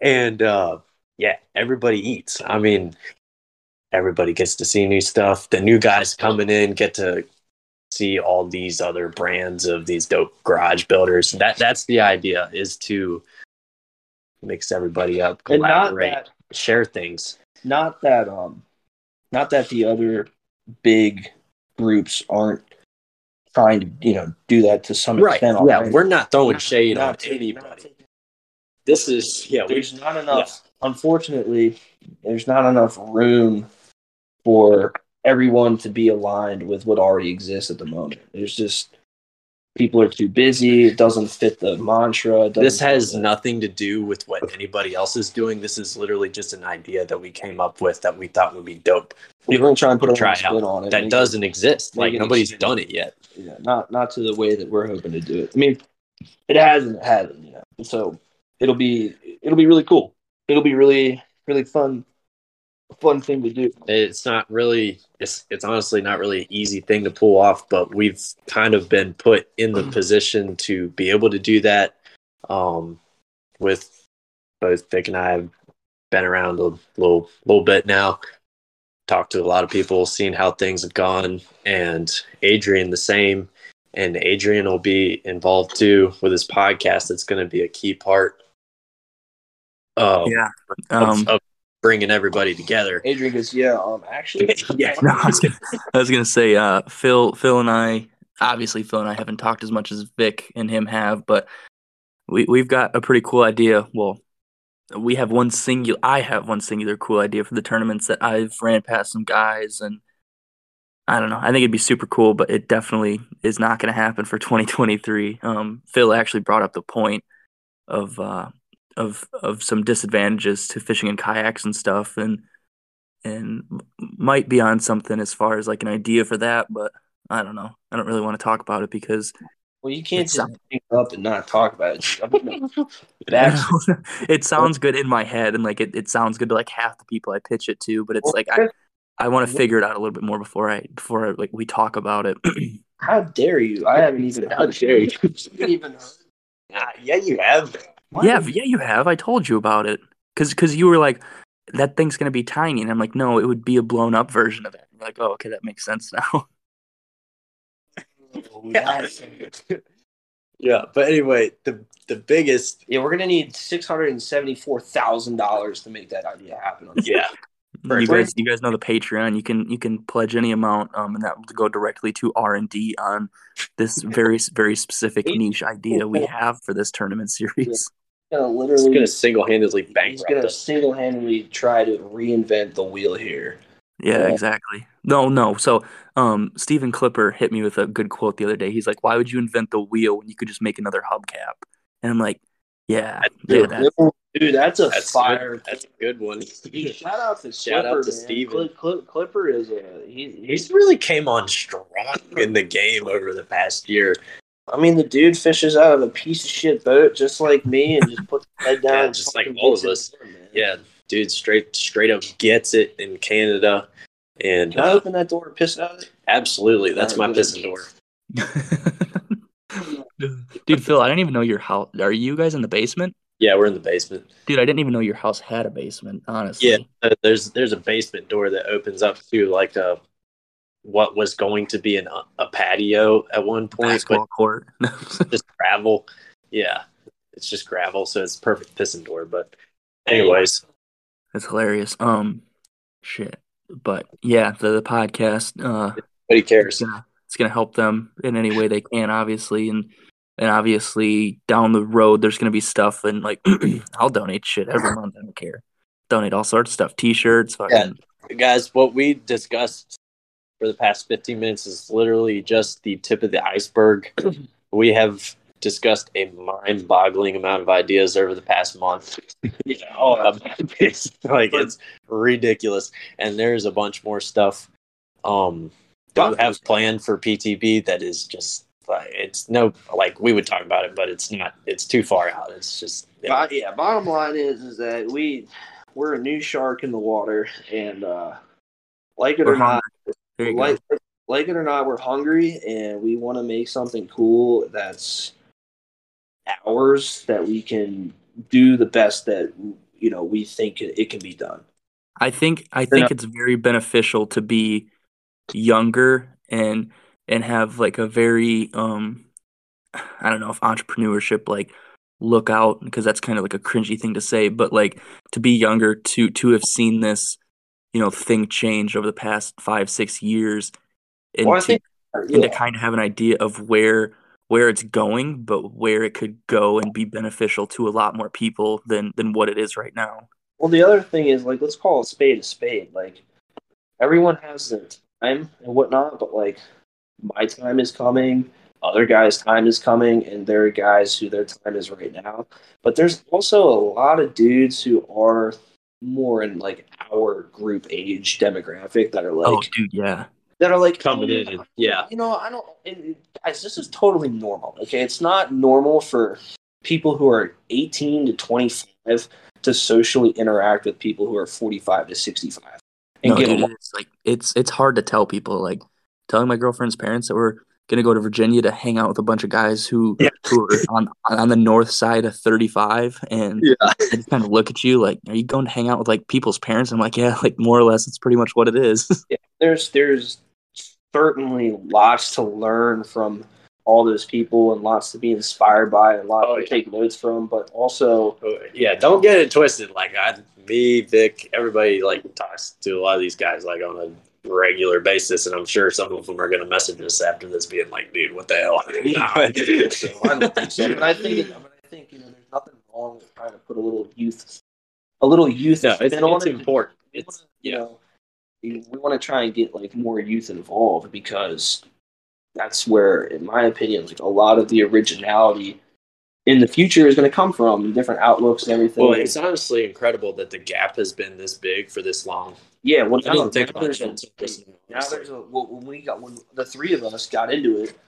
And uh, yeah, everybody eats. I mean, everybody gets to see new stuff. The new guys coming in get to see all these other brands of these dope garage builders. That that's the idea is to mix everybody up, And not collaborate, that, share things. Not that, um, not that the other big groups aren't trying to, you know, do that to some Right. extent. Yeah, we're not throwing shade not on taking- anybody. taking- This is yeah, There's not enough. Unfortunately, there's not enough room for everyone to be aligned with what already exists at the moment. There's just people are too busy. It doesn't fit the mantra. This has nothing to do with what anybody else is doing. This is literally just an idea that we came up with that we thought would be dope. We're going to try and put a Try spin on it. That make doesn't exist. Like nobody's done it yet. yeah, not not to the way that we're hoping to do it. I mean, it hasn't it hasn't, you know. So it'll be it'll be really cool. It'll be really really fun fun thing to do. It's not really. It's it's honestly not really an easy thing to pull off, but we've kind of been put in the position to be able to do that. Um, with both Vic and I have been around a little little bit now. Talked to a lot of people, seen how things have gone, and Adrian the same. And Adrian will be involved too with his podcast. It's going to be a key part of, Yeah. of, Um, of bringing everybody together. Adrian goes, yeah, um, actually, Yeah. no, I was gonna, I was gonna say, uh, Phil, Phil and I, obviously Phil and I haven't talked as much as Vic and him have, but we we've got a pretty cool idea. Well, we have one singular. I have one singular cool idea for the tournaments that I've ran past some guys, and I don't know. I think it'd be super cool, but it definitely is not going to happen for 2023. Um, Phil actually brought up the point of uh, of of some disadvantages to fishing in kayaks and stuff, and and might be on something as far as like an idea for that, but I don't know. I don't really want to talk about it because well, you can't It just sounds- pick up and not talk about it. I mean, that's it sounds good in my head and like it, it sounds good to like half the people I pitch it to, but it's like I, I want to figure it out a little bit more before I before I, like we talk about it. how dare you? I haven't even How dare you? haven't even heard. Ah, yeah, you have. Yeah, yeah, you have. I told you about it because because you were like that thing's gonna be tiny, and I'm like, no, it would be a blown up version of it. You're like, oh, okay, that makes sense now. Yeah. yeah, but anyway, the the biggest Yeah, we're gonna need six hundred and seventy-four thousand dollars to make that idea happen. yeah you Right. guys, you guys know the Patreon. You can you can pledge any amount, um, and that will go directly to R and D on this very very specific niche idea we have for this tournament series. He's gonna it's literally, gonna single handedly he's gonna us. single-handedly try to reinvent the wheel here. Yeah, Yeah. exactly. No, no. So, um, Stephen Clipper hit me with a good quote the other day. He's like, "Why would you invent the wheel when you could just make another hubcap?" And I'm like, "Yeah, That's yeah, good. that, Dude, that's a That's fire. Good. That's a good one. Shout out to Shout out Clipper, to man. Steven. Cli- Cli- Clipper is a he, he's. He's really came on strong in the game over the past year. I mean, the dude fishes out of a piece of shit boat just like me, and just puts his head down. Yeah, just like all gets of us. done. Yeah, dude, straight straight up gets it in Canada, and Can I open that door and piss it out of it? absolutely, that's my Alright, pissing door. dude, Phil, I didn't even know your house. Are you guys in the basement? Yeah, we're in the basement. Dude, I didn't even know your house had a basement. Honestly, Yeah, uh, there's there's a basement door that opens up to like a what was going to be an, a patio at one point, basketball court. but just gravel. Yeah, it's just gravel, so it's perfect pissing door. But anyways, That's hilarious. Um, shit. But yeah, the, the podcast. Uh, nobody it's cares. gonna it's gonna help them in any way they can, obviously, and and obviously down the road there's gonna be stuff and like I'll donate shit every month. I don't care. Donate all sorts of stuff, t-shirts, fucking Guys, what we discussed for the past 15 minutes is literally just the tip of the iceberg. we have discussed a mind-boggling amount of ideas over the past month. Yeah, oh, Um, it's like it's ridiculous, and there's a bunch more stuff um, that we have planned for PTB that is just like it's no like we would talk about it, but it's not. It's too far out. It's just yeah. Bo- yeah, bottom line is is that we we're a new shark in the water, and uh, like it We're or not, There you go. like like it or not, we're hungry, and we want to make something cool that's ours that we can do the best that you know we think it, it can be done. I think I think it's very beneficial to be younger and and have like a very um I don't know if entrepreneurship like look out because that's kind of like a cringy thing to say, but like to be younger to to have seen this you know thing change over the past five six years and, Well, to, think and to kind of have an idea of where where it's going, but where it could go and be beneficial to a lot more people than than what it is right now. Well, the other thing is like let's call a spade a spade. Like everyone has their time and whatnot, but like my time is coming, other guys' time is coming, and there are guys who their time is right now. But there's also a lot of dudes who are more in like our group age demographic that are like oh, dude, yeah. that are like coming "Oh, in. And, yeah, you know, I don't. And guys, this is totally normal. Okay, it's not normal for people who are 18 to 25 to socially interact with people who are 45 to 65 and No, get dude, it's like it's it's hard to tell people. Like telling my girlfriend's parents that we're gonna go to Virginia to hang out with a bunch of guys who Yeah. who are on on the north side of 35, and yeah. they just kind of look at you like, "Are you going to hang out with like people's parents?" I'm like, "Yeah, like more or less, it's pretty much what it is." There's there's certainly lots to learn from all those people and lots to be inspired by and lots Oh, to yeah. take notes from. But also, oh, yeah. Don't get it twisted. Like I, me, Vic, everybody like talks to a lot of these guys like on a regular basis, and I'm sure some of them are going to message us after this, being like, "Dude, what the hell?" so I don't think. But I think I think you know there's nothing wrong with trying to put a little youth, a little youth. no, it's, it's important. we It's you yeah. know, we, we want to try and get like more youth involved because that's where, in my opinion, like a lot of the originality in the future is going to come from, different outlooks and everything. Well, it's honestly incredible that the gap has been this big for this long. yeah, well, I didn't think now about there's it. now there's a well, when we got when the three of us got into it.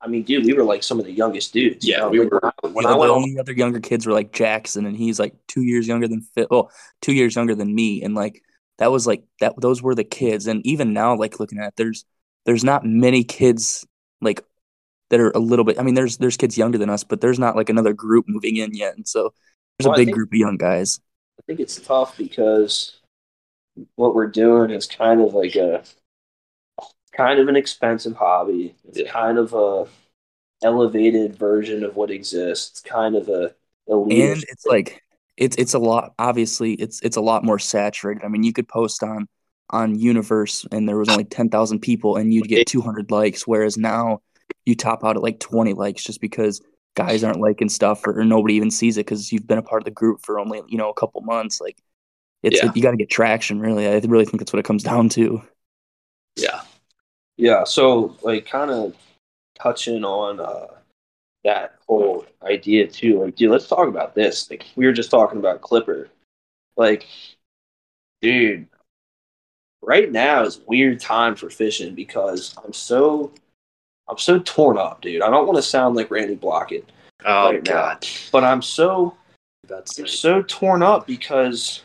I mean, dude, we were like some of the youngest dudes. you Yeah, know? we Like, were- When I, when I went the only other younger kids were like Jackson, and he's like two years younger than Phil. Well, two years younger than me, and like that was like that. Those were the kids, and even now, like looking at it, there's there's not many kids like that are a little bit. I mean, there's there's kids younger than us, but there's not like another group moving in yet, and so there's Well, a big think- group of young guys. I think it's tough because what we're doing is kind of like a kind of an expensive hobby. It's Yeah. kind of a elevated version of what exists. It's kind of a elite. and it's like it's it's a lot obviously it's it's a lot more saturated i mean you could post on on universe and there was only 10,000 people and you'd get 200 likes whereas now you top out at like 20 likes just because guys aren't liking stuff or, or nobody even sees it because you've been a part of the group for only you know a couple months like it's Yeah. you got to get traction really i really think that's what it comes down to Yeah, yeah. So like kind of touching on uh, that whole idea too. Like, dude, let's talk about this. Like we were just talking about Clipper. Like, dude, right now is a weird time for fishing because I'm so I'm so torn up, dude. I don't want to sound like Randy Blaukat, Oh Right now. God, but I'm so that's I'm so torn up because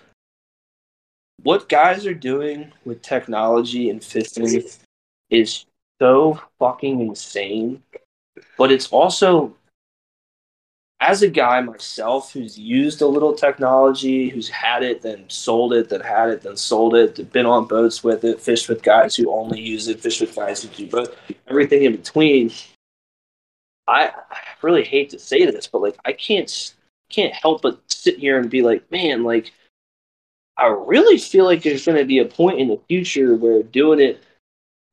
what guys are doing with technology and fishing is so fucking insane. But it's also as a guy myself who's used a little technology, who's had it, then sold it, then had it, then sold it, been on boats with it, fished with guys who only use it, fished with guys who do both, everything in between. I, I really hate to say this, but like I can't can't help but sit here and be like, man, like I really feel like there's going to be a point in the future where doing it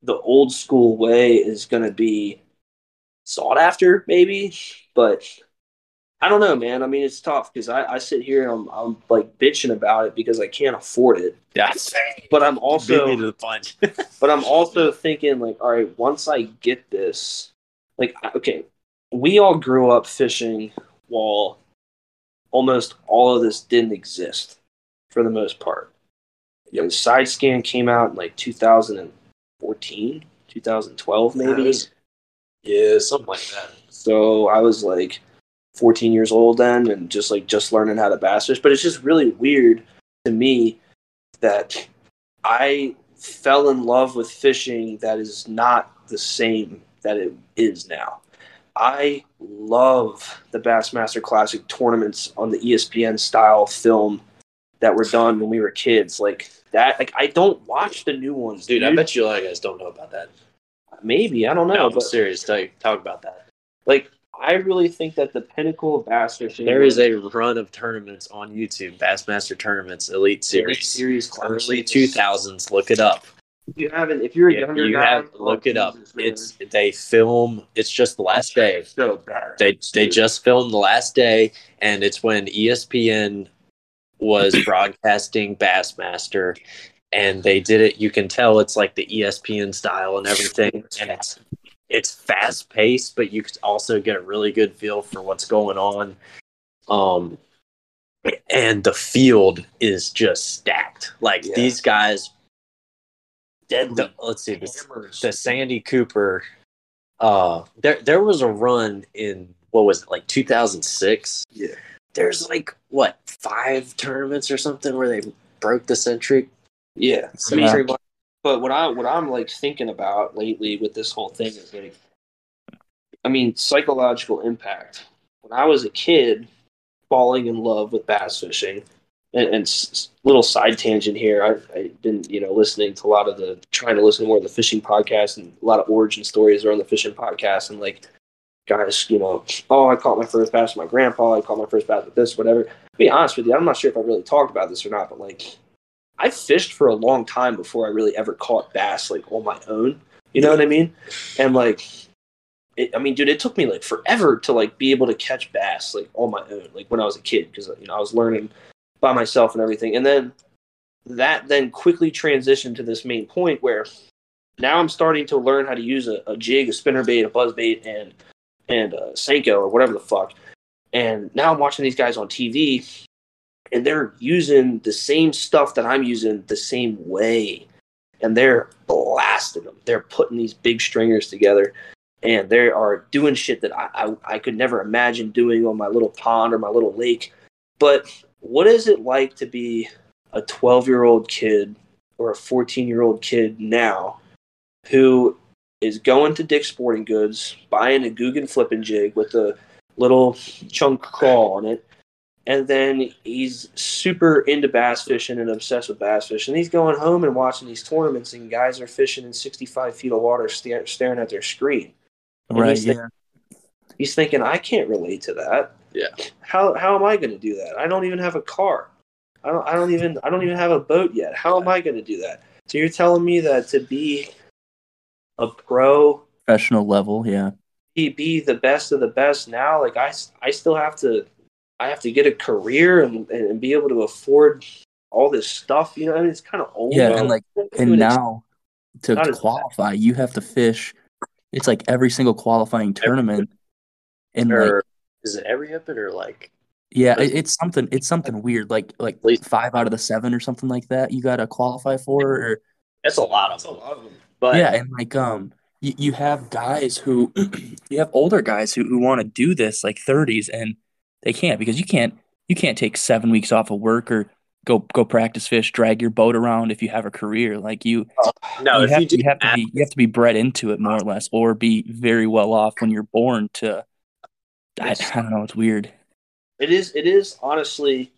the old school way is going to be sought after, maybe. But I don't know, man. I mean, it's tough because I, I sit here and I'm, I'm like bitching about it because I can't afford it. that's But I'm also to the punch. but I'm also thinking like, all right, once I get this, like, okay, we all grew up fishing while almost all of this didn't exist for the most part. Know, the side scan came out in like 2014, 2012 maybe. Yeah, something like that. So I was like 14 years old then and just like just learning how to bass fish. But it's just really weird to me that I fell in love with fishing that is not the same that it is now. I love the Bassmaster Classic tournaments on the ESPN style film that were done when we were kids. Like that, like I don't watch the new ones, Dude, dude. I bet you a lot of guys don't know about that. maybe I don't know, No, but but serious. Talk, talk about that. like I really think that the pinnacle of bass fishing. There is a run of tournaments on YouTube, Bassmaster Tournaments Elite the Elite Series, series early two thousands. Look it up. If you haven't, if you're a younger you guy, have oh, look oh, it up. Man. It's they film. It's just the last day. so bad. They they just filmed the last day, and it's when ESPN was broadcasting Bassmaster, and they did it. You can tell it's like the ESPN style and everything, and it's it's fast paced, but you could also get a really good feel for what's going on. Um, and the field is just stacked. Like Yeah. these guys. deadly. The, let's see. The, the Sandy Cooper. Uh, there there was a run in what was it like 2006? Yeah. There's like what five tournaments or something where they broke the century yeah. century mark. But what I what I'm like thinking about lately with this whole thing is like, I mean, psychological impact. When I was a kid, falling in love with bass fishing, and, and little side tangent here, I, I've been you know listening to a lot of the trying to listen to more of the fishing podcasts, and a lot of origin stories are on the fishing podcast, and like guys, you know, oh, I caught my first bass with my grandpa, I caught my first bass with this, whatever. To be honest with you, I'm not sure if I really talked about this or not, but like I fished for a long time before I really ever caught bass like on my own. You know what I mean? And like, it, I mean, dude, it took me like forever to like be able to catch bass like on my own, like when I was a kid, because you know I was learning by myself and everything. And then that then quickly transitioned to this main point where now I'm starting to learn how to use a, a jig, a spinner bait, a buzz bait, and and a Senko or whatever the fuck. And now I'm watching these guys on TV and they're using the same stuff that I'm using the same way. And they're blasting them. They're putting these big stringers together and they are doing shit that I, I, I could never imagine doing on my little pond or my little lake. But what is it like to be a 12 year old kid or a 14 year old kid now who is going to Dick's Sporting Goods, buying a Googan flipping jig with a little chunk crawl on it, and then he's super into bass fishing and obsessed with bass fishing. He's going home and watching these tournaments, and guys are fishing in 65 feet of water, stare, staring at their screen. And Right. he's Yeah. He's thinking, I can't relate to that. Yeah. How how am I going to do that? I don't even have a car. I don't I don't even I don't even have a boat yet. How am I going to do that? So you're telling me that to be a pro Professional level. Yeah. be, be the best of the best now like I I still have to i have to get a career and, and be able to afford all this stuff you know I mean, it's kind of old Yeah, and like and now to, not to as bad. qualify, you have to fish. It's like every single qualifying tournament, and like is it every open or like yeah, it, it's something. It's something weird. Like like least- five out of the seven or something like that. You got to qualify for, or that's a lot of them. But yeah, and like um, you, you have guys who you have older guys who, who want to do this like 30s and they can't because you can't you can't take seven weeks off of work or go go practice fish, drag your boat around if you have a career. Like you, oh, no, you if have, you do you have to be you have to be bred into it more or less, or be very well off when you're born to. I, I don't know. It's weird. it is it is honestly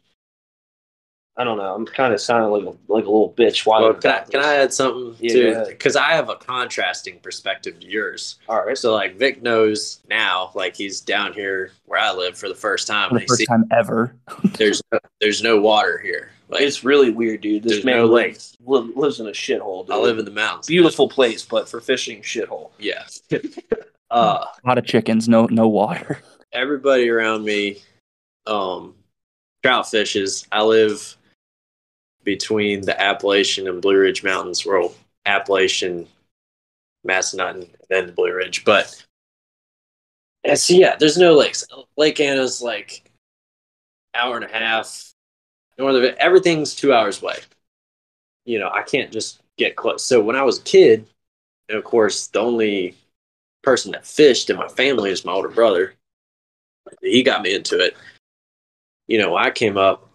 i don't know i'm kind of sounding like a, like a little bitch why Well, can, I, can I add something Yeah, too? Because I have a contrasting perspective to yours. all right So like Vic knows now, like he's down here where I live for the first time, For and the first sees time ever. there's no, there's no water here. Like it's really weird dude this man no lives, li- lives in a shithole dude. I live in the mountains. beautiful place but for fishing shithole Yeah. uh, A lot of chickens, no no water. everybody around me, um, trout fishes. I live between the Appalachian and Blue Ridge Mountains. Well, Appalachian, Massanutten, and then the Blue Ridge. But And so yeah, there's no lakes. Lake Anna's like hour and a half north of it. Everything's two hours away. You know, I can't just get close. So when I was a kid, and of course, the only person that fished in my family is my older brother. He got me into it. You know, I came up,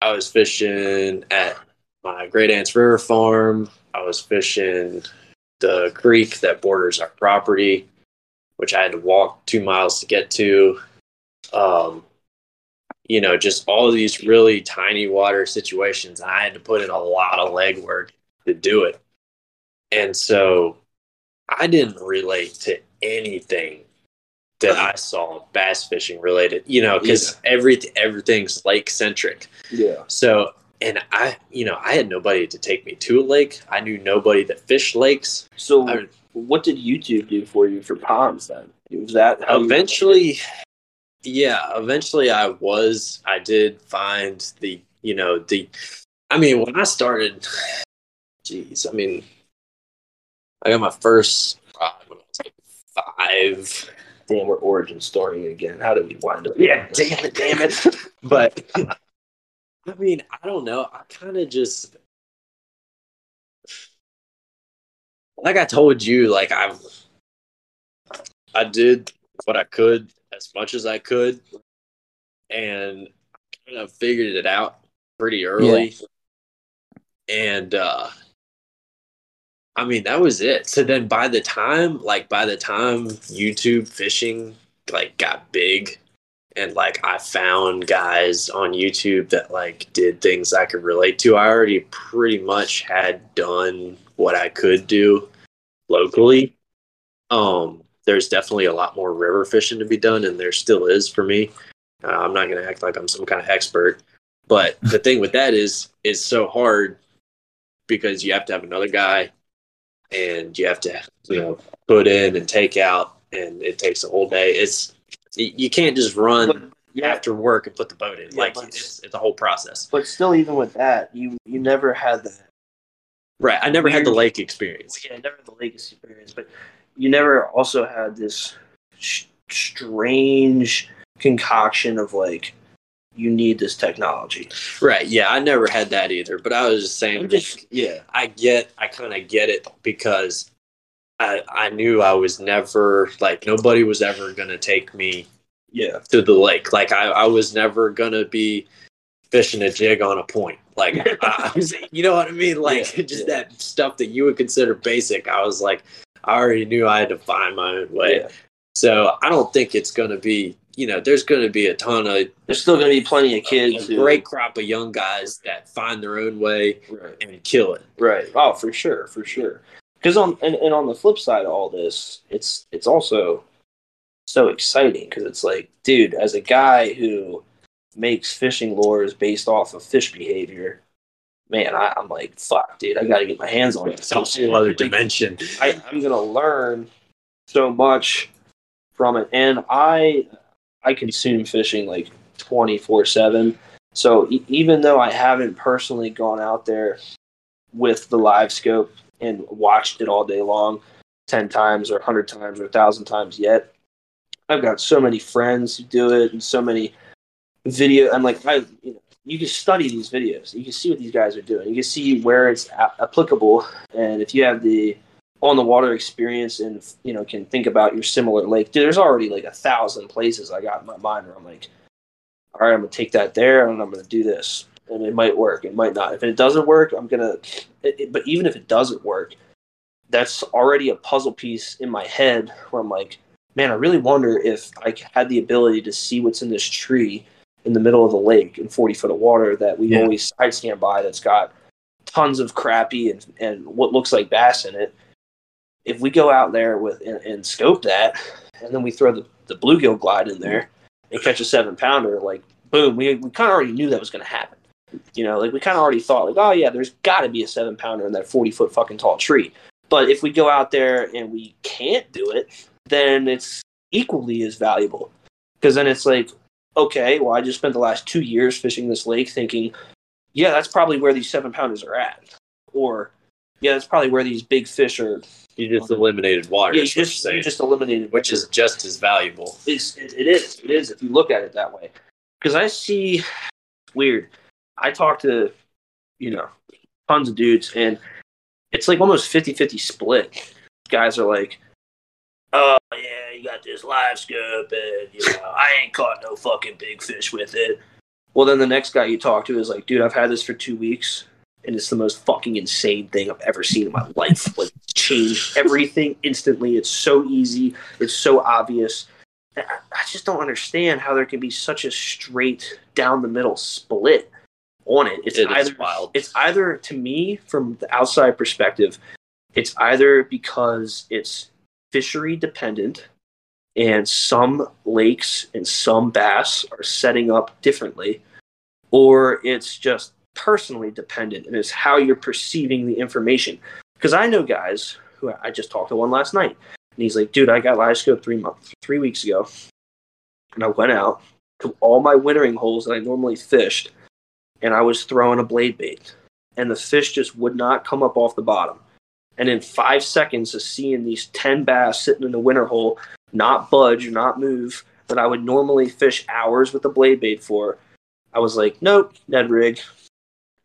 I was fishing at my great aunt's river farm. I was fishing the creek that borders our property, which I had to walk two miles to get to. Um, you know, just all these really tiny water situations. I had to put in a lot of legwork to do it. And so I didn't relate to anything that I saw bass fishing related, you know, because every, everything's lake centric. Yeah. So, and I, you know, I had nobody to take me to a lake. I knew nobody that fished lakes. So, I- what did YouTube do for you for ponds then? Was that how you- eventually yeah eventually i was i did find the you know the i mean when i started jeez i mean i got my first rod when i was like five Damn, we're origin story again. How did we wind up? Yeah, damn it, damn it. but i mean i don't know i kind of just like i told you like i've i did what i could as much as i could and kind of figured it out pretty early and uh i mean that was it so then by the time like by the time youtube fishing like got big and like I found guys on YouTube that like did things I could relate to. I already pretty much had done what I could do locally. Um, there's definitely a lot more river fishing to be done, and there still is for me. Uh, I'm not gonna act like I'm some kind of expert, but the thing with that is is so hard because you have to have another guy, and you have to you know put in and take out, and it takes a whole day. It's you can't just run yeah, after work and put the boat in. Yeah, like it's, it's a whole process. but still, even with that, you you never had that. Right. I never had the lake experience. Yeah, I never had the lake experience, but you never also had this sh- strange concoction of like you need this technology. Right. Yeah, I never had that either. But I was just saying, just yeah, I get, I kind of get it because I, I knew I was never like nobody was ever gonna take me yeah, to the lake. Like I, I was never gonna be fishing a jig on a point. Like I was, you know what I mean? Like Yeah, just yeah. that stuff that you would consider basic. I was like, I already knew I had to find my own way. yeah. So I don't think it's going to be, you know, there's going to be a ton of There's still gonna be plenty of kids. a great crop of young guys that find their own way right, and kill it. right. Oh, for sure, for sure. Because on and, and on the flip side of all this, it's it's also so exciting because it's like, dude, as a guy who makes fishing lures based off of fish behavior, man, I, I'm like, fuck, dude, I got to get my hands on it. It's a whole other dimension. I, I'm gonna learn so much from it, and I I consume fishing like 24 seven. So e- even though I haven't personally gone out there with the live scope and watched it all day long, 10 times or 100 times or 1,000 times yet, I've got so many friends who do it and so many video. I'm like, I, you know, you can study these videos. You can see what these guys are doing. You can see where it's a- applicable. And if you have the on the water experience and you know can think about your similar lake, dude, there's already like a thousand places I got in my mind where I'm like, all right, I'm gonna take that there and I'm gonna do this, and it might work, it might not. If it doesn't work, I'm gonna. It, it- but even if it doesn't work, that's already a puzzle piece in my head where I'm like, man, I really wonder if I had the ability to see what's in this tree in the middle of the lake in 40 foot of water that we Yeah. always side scan by that's got tons of crappie and, and what looks like bass in it. If we go out there with and, and scope that, and then we throw the, the bluegill glide in there and catch a seven pounder, like boom, we, we kind of already knew that was going to happen. You know, like we kind of already thought, like, oh yeah, there's got to be a seven pounder in that 40 foot fucking tall tree. But if we go out there and we can't do it, then it's equally as valuable. Because then it's like, okay, well, I just spent the last two years fishing this lake thinking, yeah, that's probably where these seven pounders are at. Or Yeah, that's probably where these big fish are. You just eliminated water. Yeah, you is what you're just you just eliminated, which is just as valuable. It's, it, it is. It is if you look at it that way. Because I see weird. I talk to, you know, tons of dudes, and it's like almost 50 50 split. Guys are like, oh, yeah, you got this live scope, and, you know, I ain't caught no fucking big fish with it. Well, then the next guy you talk to is like, dude, I've had this for two weeks, and it's the most fucking insane thing I've ever seen in my life. Like, it's changed everything instantly. It's so easy. It's so obvious. I I just don't understand how there can be such a straight down the middle split on it. It's It either wild. it's either to me from the outside perspective, it's either because it's fishery dependent and some lakes and some bass are setting up differently, or it's just personally dependent and it's how you're perceiving the information. Because I know guys who I just talked to one last night, and he's like, "Dude, I got live scope three months, three weeks ago, and I went out to all my wintering holes that I normally fished, and I was throwing a blade bait, and the fish just would not come up off the bottom. And in five seconds of seeing these ten bass sitting in the winter hole, not budge, not move, that I would normally fish hours with the blade bait for, I was like, nope, Ned rig,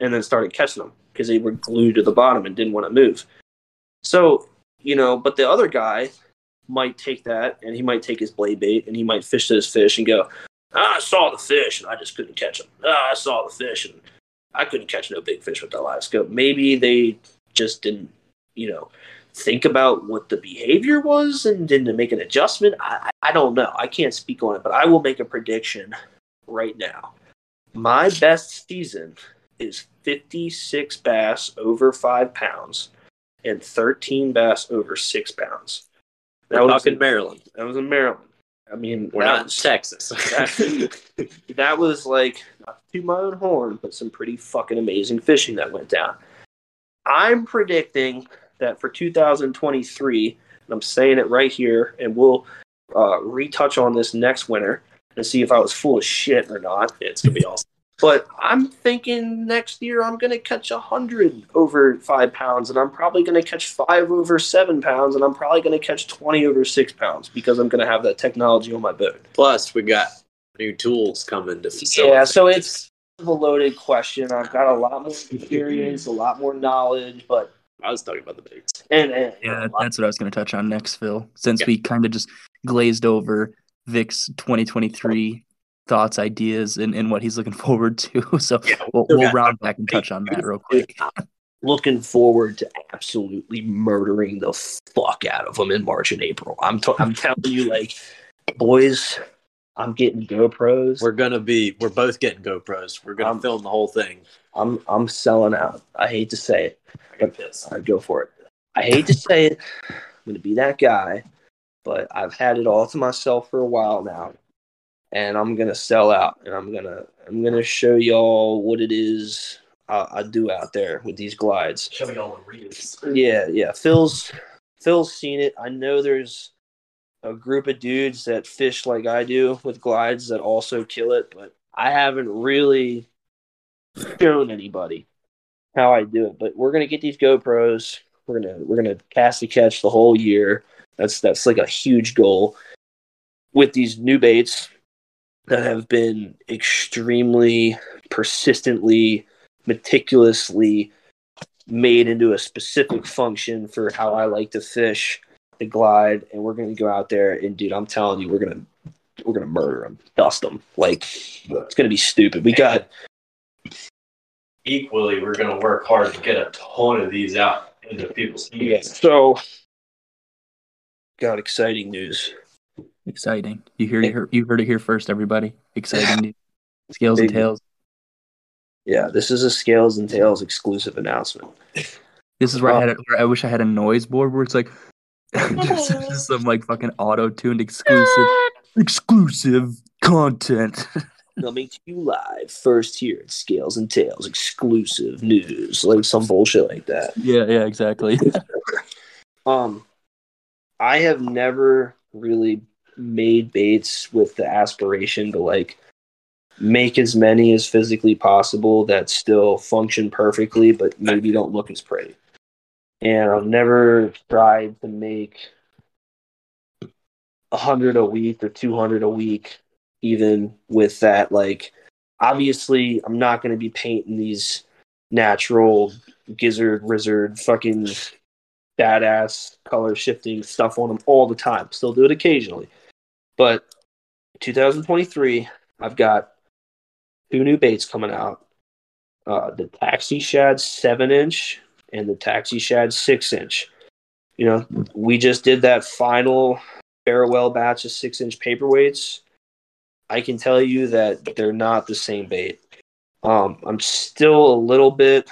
and then started catching them because they were glued to the bottom and didn't want to move. So you know, but the other guy might take that and he might take his blade bait and he might fish those fish and go, ah, I saw the fish and I just couldn't catch them. Ah, I saw the fish and I couldn't catch no big fish with that live scope. Maybe they just didn't, you know, think about what the behavior was and didn't make an adjustment. I, I don't know. I can't speak on it, but I will make a prediction right now. My best season is 56 bass over five pounds and 13 bass over six pounds. We're talking Maryland. That was in Maryland. I mean, We're that not in Texas. that, that was like not to my own horn, but some pretty fucking amazing fishing that went down. I'm predicting that for 2023, and I'm saying it right here, and we'll uh, retouch on this next winter and see if I was full of shit or not. it's gonna be awesome. But I'm thinking next year I'm going to catch a hundred over five pounds, and I'm probably going to catch five over seven pounds, and I'm probably going to catch twenty over six pounds because I'm going to have that technology on my boat. Plus, we got new tools coming to facilitate. Yeah, so it's a loaded question. I've got a lot more experience, a lot more knowledge, but I was talking about the baits. and, and Yeah, that's what I was going to touch on next, Phil. Since Yeah. we kind of just glazed over Vic's 2023 thoughts, ideas, and, and what he's looking forward to. So Yeah, we'll, we'll round back and touch on that real quick. looking forward to absolutely murdering the fuck out of them in March and April. I'm t- I'm telling you, like, boys, I'm getting GoPros. We're gonna be. We're both getting GoPros. We're gonna Um, film the whole thing. I'm I'm selling out. I hate to say it. I got pissed. I'd go for it. I hate to say it. I'm going to be that guy, but I've had it all to myself for a while now, and I'm to sell out, and I'm gonna I'm gonna show y'all what it is I, I do out there with these glides. Show y'all the reels. Yeah, yeah. Phil's Phil's seen it. I know there's a group of dudes that fish like I do with glides that also kill it, but I haven't really shown anybody how I do it. But we're gonna get these GoPros. We're gonna we're gonna cast a catch the whole year. That's that's like a huge goal with these new baits that have been extremely persistently meticulously made into a specific function for how I like to fish the glide, and we're gonna go out there and dude, I'm telling you, we're gonna we're gonna murder them, dust them. Like it's gonna be stupid. We got Equally, we're gonna work hard to get a ton of these out into people's yeah. hands. So got exciting news. Exciting. You hear you heard, you heard it here first, everybody. Exciting news. Scales and tails. Yeah, this is a scales and tails exclusive announcement. This is where I had. A, where I wish I had a noise board where it's like just, just some like fucking auto tuned exclusive exclusive content. Coming to you live first here at Scales and Tails exclusive news, like some bullshit like that. yeah, yeah, exactly. Um, I have never really made baits with the aspiration to like make as many as physically possible that still function perfectly, but maybe don't look as pretty. and I've never tried to make a hundred a week or two hundred a week, even with that. Like, obviously, I'm not going to be painting these natural gizzard, lizard, fucking badass color shifting stuff on them all the time. Still do it occasionally, but 2023, I've got two new baits coming out. Uh, the Taxi Shad 7 inch and the Taxi Shad 6 inch. You know, we just did that final farewell batch of 6 inch paperweights. I can tell you that they're not the same bait. Um, I'm still a little bit.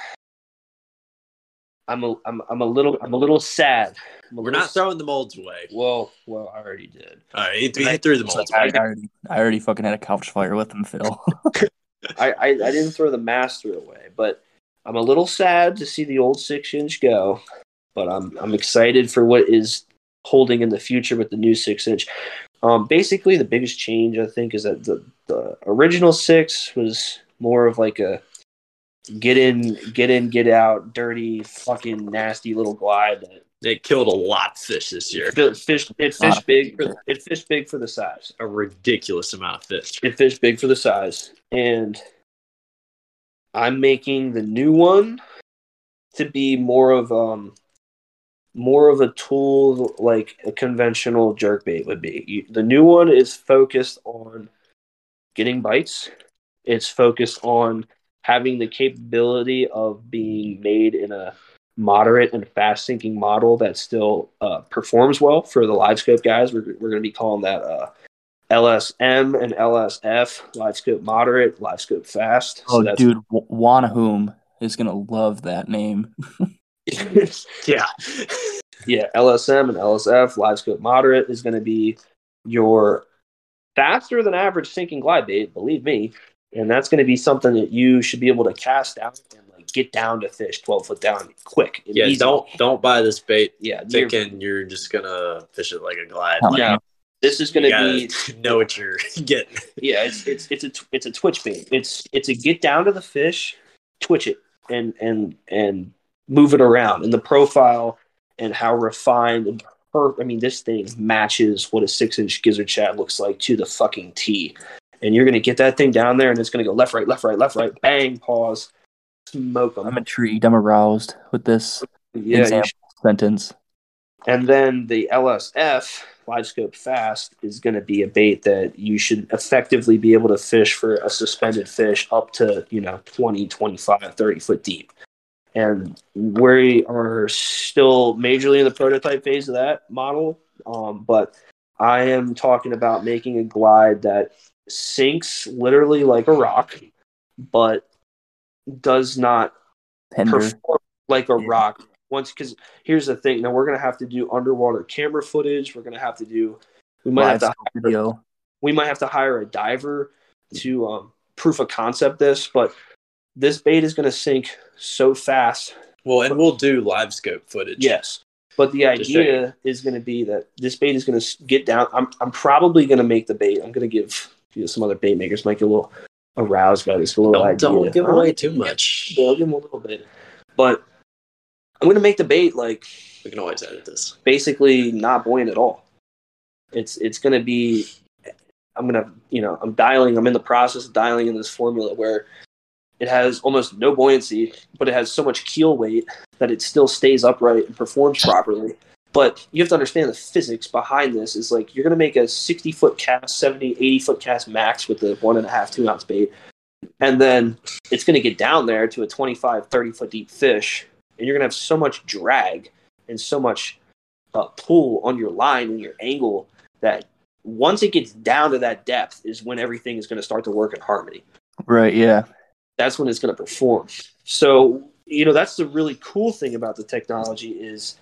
I'm a, I'm, I'm a little I'm a little sad. A We're little not throwing the molds away. Well, well, I already did. All right, we hit through the molds. I, I already, I already fucking had a couch fire with him, Phil. I, I, I didn't throw the master away, but I'm a little sad to see the old six inch go. But I'm I'm excited for what is holding in the future with the new six inch. Um, basically, the biggest change I think is that the the original six was more of like a get in, get in, get out, dirty, fucking nasty little glide that It killed a lot of fish this year. it fished it Lot fished of big for it fished big for the size. A ridiculous amount of fish. It fished big for the size, and I'm making the new one to be more of um more of a tool like a conventional jerk bait would be. You, the new one is focused on getting bites. It's focused on having the capability of being made in a moderate and fast sinking model that still uh, performs well for the LiveScope guys. We're, we're going to be calling that uh, LSM and LSF, LiveScope moderate, LiveScope fast. oh, dude, W- Wanahum is gonna love that name. Yeah. yeah, LSM and LSF, LiveScope moderate is going to be your faster than average sinking glide bait, believe me. And that's going to be something that you should be able to cast out and like get down to fish 12 foot down quick. and yeah, easy. don't don't buy this bait Yeah, you're- thinking you're just gonna fish it like a glide. Like, yeah. This is going to gotta be know what you're getting. yeah, it's it's it's a it's a twitch bait. It's it's a get down to the fish, twitch it, and and and move it around. And the profile and how refined and per- I mean, this thing matches what a six inch gizzard shad looks like to the fucking T. And you're gonna get that thing down there, and it's gonna go left, right, left, right, left, right, bang, pause, smoke them. I'm intrigued. I'm aroused with this Yeah, example sentence. And then the LSF, live scope fast, is going to be a bait that you should effectively be able to fish for a suspended fish up to, you know, 20, 25, 30 foot deep. And we are still majorly in the prototype phase of that model. Um, but I am talking about making a glide that sinks literally like a rock, but does not Tender. perform like a Yeah. rock once because here's the thing now we're gonna have to do underwater camera footage we're gonna have to do we might Live have to scope video. we might have to hire a diver to um, proof of concept this but this bait is gonna sink so fast Well, and we'll do live scope footage. yes but the idea is going to be that this bait is going to get down I'm, I'm probably going to make the bait i'm going to give you know, some other bait makers might get a little aroused by this little Don't, idea don't give away too much. Yeah, I'll give them a little bit but i'm going to make the bait like We can always edit this. basically not buoyant at all. It's it's going to be I'm going to, you know, I'm dialing I'm in the process of dialing in this formula where it has almost no buoyancy, but it has so much keel weight that it still stays upright and performs properly. But you have to understand the physics behind this is like you're going to make a 60 foot cast, 70, 80 foot cast max with the one and a half, two ounce bait. And then it's going to get down there to a 25, 30 foot deep fish. And you're going to have so much drag and so much uh, pull on your line and your angle that once it gets down to that depth is when everything is going to start to work in harmony. Right. Yeah. That's when it's going to perform. So you know that's the really cool thing about the technology is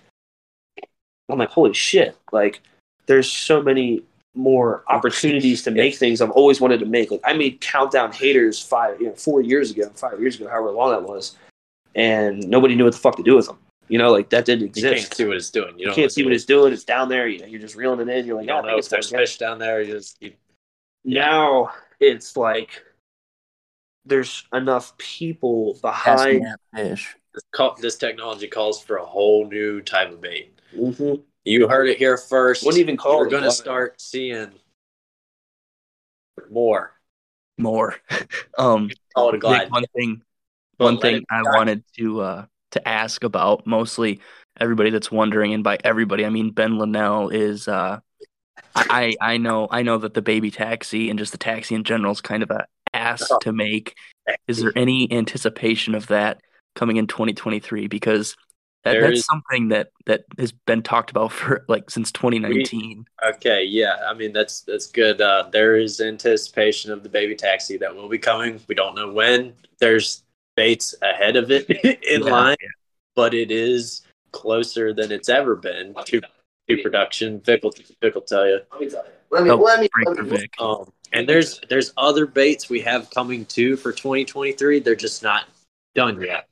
I'm like holy shit like there's so many more opportunities to make things I've always wanted to make. Like I made countdown haters five, you know, four years ago, five years ago, however long that was, and nobody knew what the fuck to do with them. You know, like that didn't exist. You exist. can't see what it's doing. You, You can't see what it's doing. It's down there. You know, you're just reeling it in. You're like, You "Oh, I don't think know if there's fish down there. You just you, Now it's like there's enough people behind fish. This, call, this technology calls for a whole new type of bait. Mm-hmm. You heard it here first. Wouldn't even call We're going to start seeing more. More. um, Call it a glide. Nick, one thing, But one thing I die. wanted to uh to ask about mostly everybody that's wondering, and by everybody I mean Ben Linnell is uh I I know I know that the baby taxi and just the taxi in general is kind of a ass Oh. to make. Is there any anticipation of that coming in 2023? Because that, There that's is- something that that has been talked about for like since 2019. Okay, yeah. I mean that's that's good. Uh, there is anticipation of the baby taxi that will be coming. We don't know when. There's baits ahead of it in Yeah. line, but it is closer than it's ever been to, to production. Vic will, Vic will tell you. Let me tell you. Let me Oh, let me. Let me- Um, and there's there's other baits we have coming too for 2023. They're just not done yet.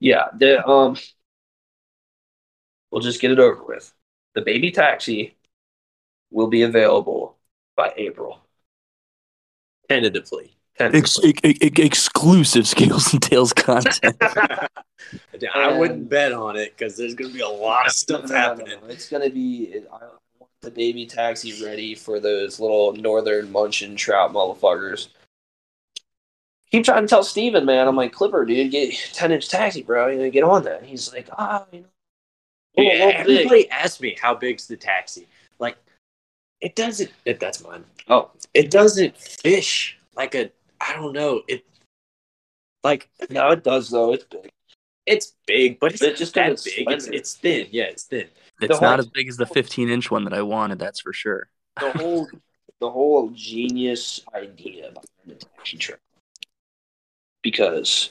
Yeah, the um, we'll just get it over with. The baby taxi will be available by April. Tentatively. Ex- ex- ex- exclusive scales and tails content. I wouldn't bet on it because there's gonna be a lot of stuff No, no, no, happening. no. It's gonna be. It, I want the baby taxi ready for those little northern munchin trout motherfuckers. Keep trying to tell Steven, man. I'm like Clipper, dude, get ten inch taxi, bro. You know, get on that. He's like, ah, you know. Yeah, little big. everybody asked me how big's the taxi. Like, it doesn't. It, that's mine. Oh, It doesn't fish like a. I don't know. It like no, it does though. It's big. it's big, but it's It just just that big. It's, it's thin. Yeah, it's thin. It's whole- not as big as the 15 inch one that I wanted. That's for sure. the whole the whole genius idea behind the taxi trout. Because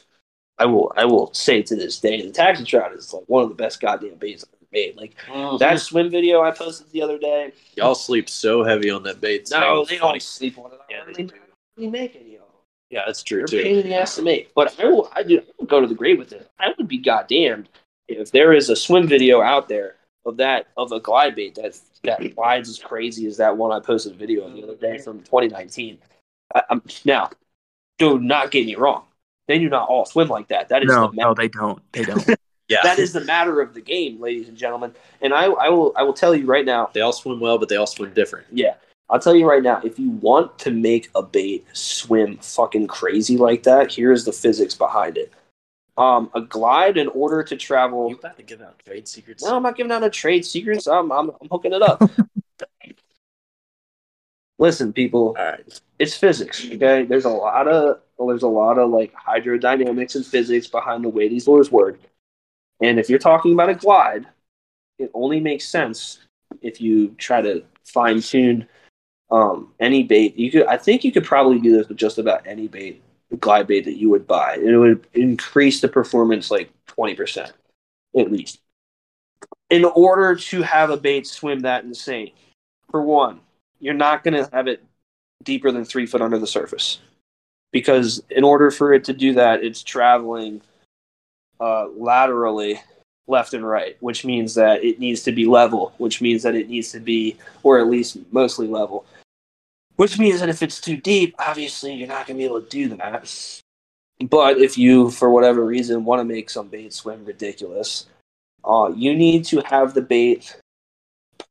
I will I will say to this day the taxi trout is like one of the best goddamn baits I've ever made. Like mm-hmm. that swim video I posted the other day. Y'all sleep so heavy on that bait. No, so they funny. don't sleep on it. Yeah, I they really, really make any of them. Yeah, that's They're true too. pain in the ass to make. But I will I do I will go to the grave with it. I would be goddamned if there is a swim video out there of that of a glide bait that that glides as crazy as that one I posted a video of the other day from 2019. I, I'm, now, do not get me wrong. They do not all swim like that. That is No, the ma- no, they don't. They don't. Yeah, that is the matter of the game, ladies and gentlemen. And I, I will I will tell you right now. they all swim well, but they all swim different. Yeah, I'll tell you right now. If you want to make a bait swim fucking crazy like that, here's the physics behind it. Um, a glide in order to travel. You about to give out trade secrets? No, I'm not giving out a trade secrets. I'm I'm, I'm hooking it up. Listen, people, All right. it's physics. Okay, there's a lot of there's a lot of like hydrodynamics and physics behind the way these lures work. And if you're talking about a glide, it only makes sense if you try to fine tune um, any bait. You could, I think, you could probably do this with just about any bait, glide bait that you would buy, and it would increase the performance like twenty percent at least. In order to have a bait swim that insane, for one, you're not going to have it deeper than three foot under the surface because in order for it to do that it's traveling uh, laterally left and right which means that it needs to be level which means that it needs to be or at least mostly level. Which means that if it's too deep obviously you're not going to be able to do that. But if you for whatever reason want to make some bait swim ridiculous uh, you need to have the bait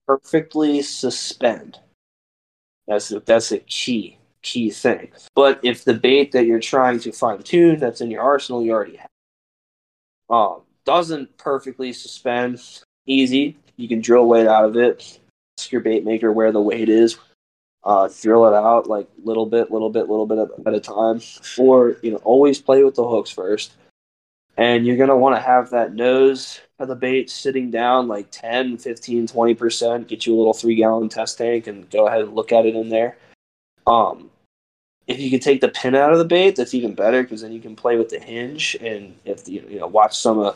perfectly suspend. That's that's a key key thing. But if the bait that you're trying to fine tune that's in your arsenal you already have um, doesn't perfectly suspend, easy. You can drill weight out of it. Ask your bait maker where the weight is. Uh, drill it out like little bit, little bit, little bit at a time. Or you know, always play with the hooks first. And you're gonna want to have that nose of the bait sitting down like 10, 15, 20%. Get you a little three gallon test tank and go ahead and look at it in there. Um, if you can take the pin out of the bait, that's even better because then you can play with the hinge and if you you know watch some uh,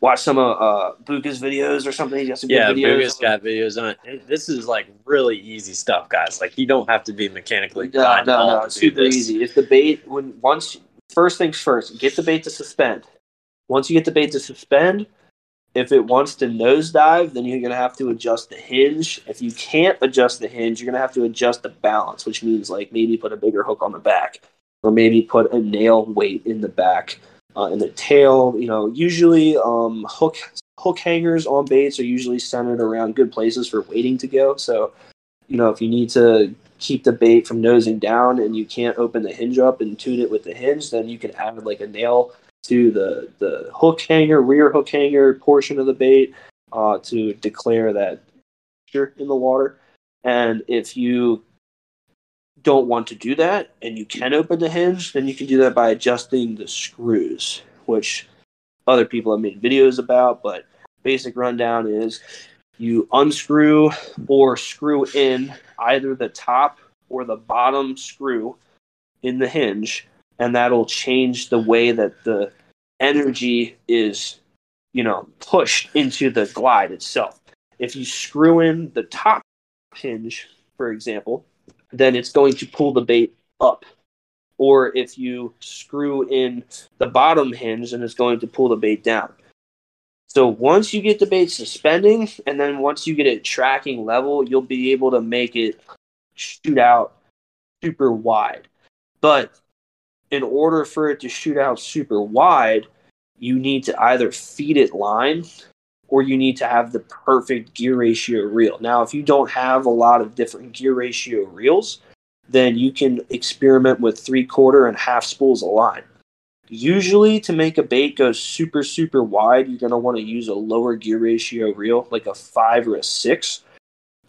watch some of uh, Buka's videos or something. He's got some Yeah, good videos. Buga's got videos on it. This is like really easy stuff, guys. Like you don't have to be mechanically No, no, no, it's super this. easy. If the bait, when once first things first, get the bait to suspend. Once you get the bait to suspend, if it wants to nosedive, then you're gonna have to adjust the hinge. If you can't adjust the hinge, you're gonna have to adjust the balance, which means like maybe put a bigger hook on the back, or maybe put a nail weight in the back. uh, in the tail. You know, usually um, hook hook hangers on baits are usually centered around good places for waiting to go. So, you know, if you need to keep the bait from nosing down and you can't open the hinge up and tune it with the hinge, then you can add like a nail to the the hook hanger, rear hook hanger portion of the bait uh, to declare that you're in the water. And if you don't want to do that and you can open the hinge, then you can do that by adjusting the screws, which other people have made videos about. But basic rundown is you unscrew or screw in either the top or the bottom screw in the hinge, and that'll change the way that the energy is, you know, pushed into the glide itself. If you screw in the top hinge, for example, then it's going to pull the bait up. Or if you screw in the bottom hinge, then it's going to pull the bait down. So once you get the bait suspending, and then once you get it tracking level, you'll be able to make it shoot out super wide. But in order for it to shoot out super wide, you need to either feed it line or you need to have the perfect gear ratio reel. Now, if you don't have a lot of different gear ratio reels, then you can experiment with three quarter and half spools of line. Usually, to make a bait go super, super wide, you're going to want to use a lower gear ratio reel, like a five or a six.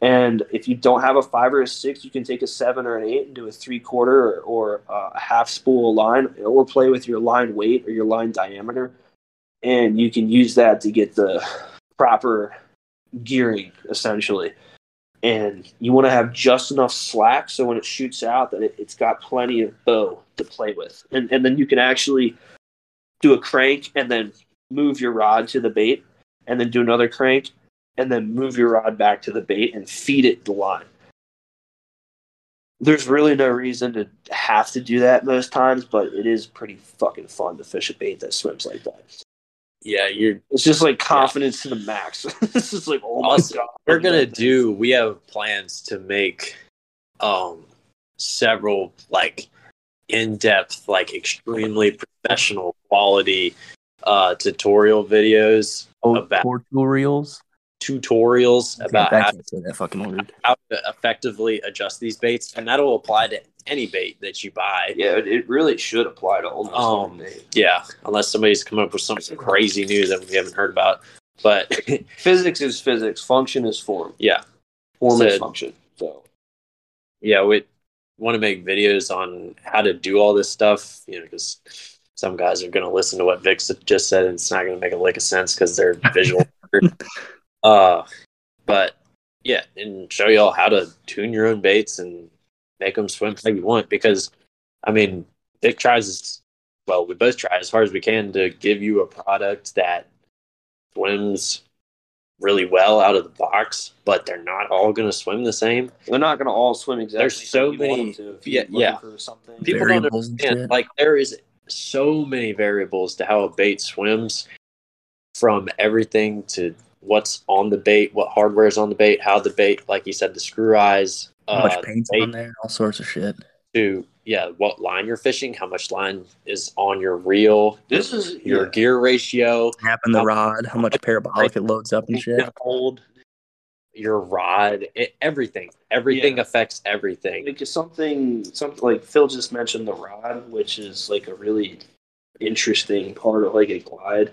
And if you don't have a five or a six, you can take a seven or an eight and do a three quarter or, or uh, a half spool line, or play with your line weight or your line diameter. And you can use that to get the proper gearing essentially. And you want to have just enough slack so when it shoots out that it, has got plenty of bow to play with. And, and then you can actually do a crank and then move your rod to the bait and then do another crank and then move your rod back to the bait and feed it the line there's really no reason to have to do that most times but it is pretty fucking fun to fish a bait that swims like that yeah, you're. It's just like confidence yeah. to the max. this is like, oh my also, god. We're gonna do. We have plans to make, um, several like in-depth, like extremely professional quality, uh, tutorial videos oh, about tutorials tutorials okay, about how, that fucking word. how to effectively adjust these baits, and that'll apply to any bait that you buy. Yeah, it really should apply to almost um, Yeah, unless somebody's come up with something crazy new that we haven't heard about. But physics is physics, function is form. Yeah, form so, is function. So yeah, we want to make videos on how to do all this stuff. You know, because some guys are going to listen to what Vic just said, and it's not going to make a lick of sense because they're visual. uh, but yeah, and show y'all how to tune your own baits and make them swim how you want. Because, I mean, Vic tries, well, we both try as hard as we can to give you a product that swims really well out of the box, but they're not all going to swim the same. They're not going to all swim exactly. There's so many. yeah, yeah. People don't understand. Like there is so many variables to how a bait swims, from everything to what's on the bait, what hardware is on the bait, how the bait, like you said, the screw eyes, how much uh, paint's on there, all sorts of shit. To yeah, what line you're fishing, how much line is on your reel. This is your yeah. gear ratio. Snap in the rod, how much parabolic it loads up and shit. Hold your rod, it, everything, everything yeah. affects everything. Because something, something like Phil just mentioned the rod, which is like a really interesting part of like a glide.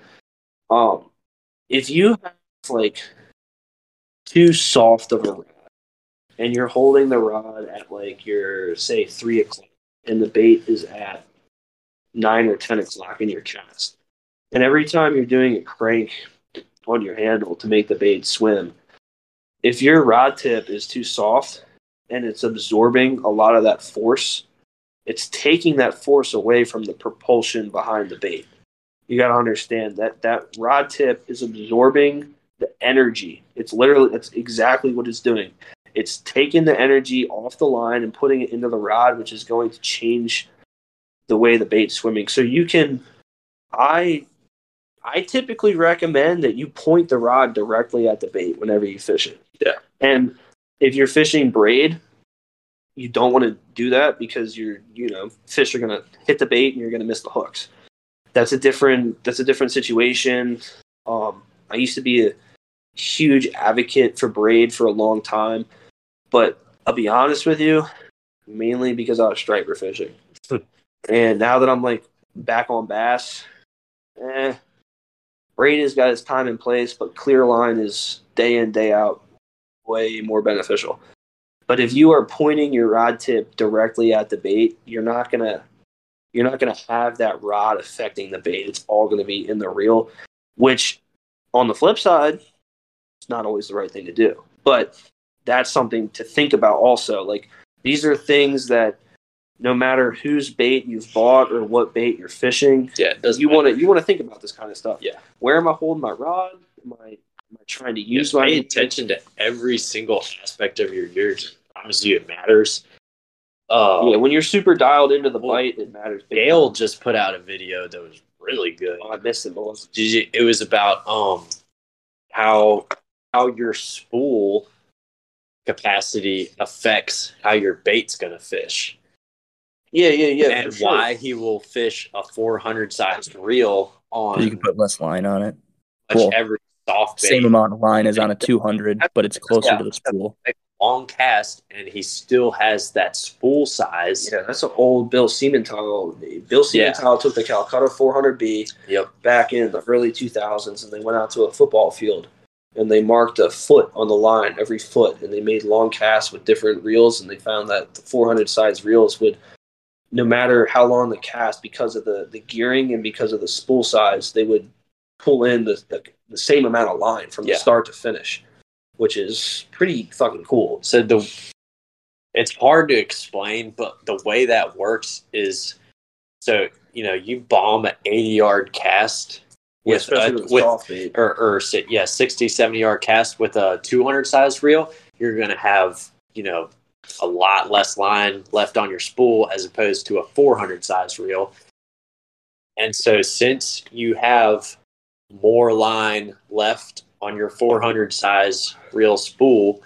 Um, if you have like too soft of a rod, and you're holding the rod at like your say three o'clock, and the bait is at nine or ten o'clock in your chest, and every time you're doing a crank on your handle to make the bait swim, if your rod tip is too soft and it's absorbing a lot of that force, it's taking that force away from the propulsion behind the bait. You got to understand that that rod tip is absorbing the energy. It's literally that's exactly what it's doing. It's taking the energy off the line and putting it into the rod, which is going to change the way the bait's swimming. So you can, I, I typically recommend that you point the rod directly at the bait whenever you fish it. Yeah. And if you're fishing braid, you don't want to do that because you're, you know, fish are going to hit the bait and you're going to miss the hooks. that's a different that's a different situation. Um, I used to be a huge advocate for braid for a long time, but I'll be honest with you, mainly because I was striper fishing, and now that I'm like back on bass, eh, braid has got its time and place, but clear line is day in day out way more beneficial. But if you are pointing your rod tip directly at the bait, you're not gonna you're not gonna have that rod affecting the bait. It's all gonna be in the reel, which on the flip side, it's not always the right thing to do. But that's something to think about also. Like these are things that no matter whose bait you've bought or what bait you're fishing, Yeah, you want to you want to think about this kind of stuff. Yeah. Where am I holding my rod? Am I am I trying to use Just my pay attention to every single aspect of your gear? I promise you, it matters. Uh, Yeah, when you're super dialed into the Well, bite, it matters. Dale just put out a video that was really good. Oh, I missed it. Was it? Did you, it was about um how how your spool capacity affects how your bait's gonna fish Yeah, yeah, yeah. and sure. why he will fish a 400 sized reel on You can put less line on it. cool. every soft bait, Same amount of line as on a 200, but it's closer Yeah. to the spool. long cast, and he still has that spool size. Yeah, that's an old Bill Siemantel. Bill Yeah. Siemantel took the Calcutta 400B Yep. back in the early 2000s, and they went out to a football field and they marked a foot on the line every foot, and they made long casts with different reels, and they found that the 400 size reels would, no matter how long the cast, because of the the gearing and because of the spool size, they would pull in the the, the same amount of line from Yeah. the start to finish, which is pretty fucking cool. So the it's hard to explain, but the way that works is so you know you bomb an 80 yard cast with especially uh, a, with, with soft bait. or, or yeah 60 70 yard cast with a 200 size reel you're going to have you know a lot less line left on your spool as opposed to a 400 size reel. And so since you have more line left on your 400 size reel spool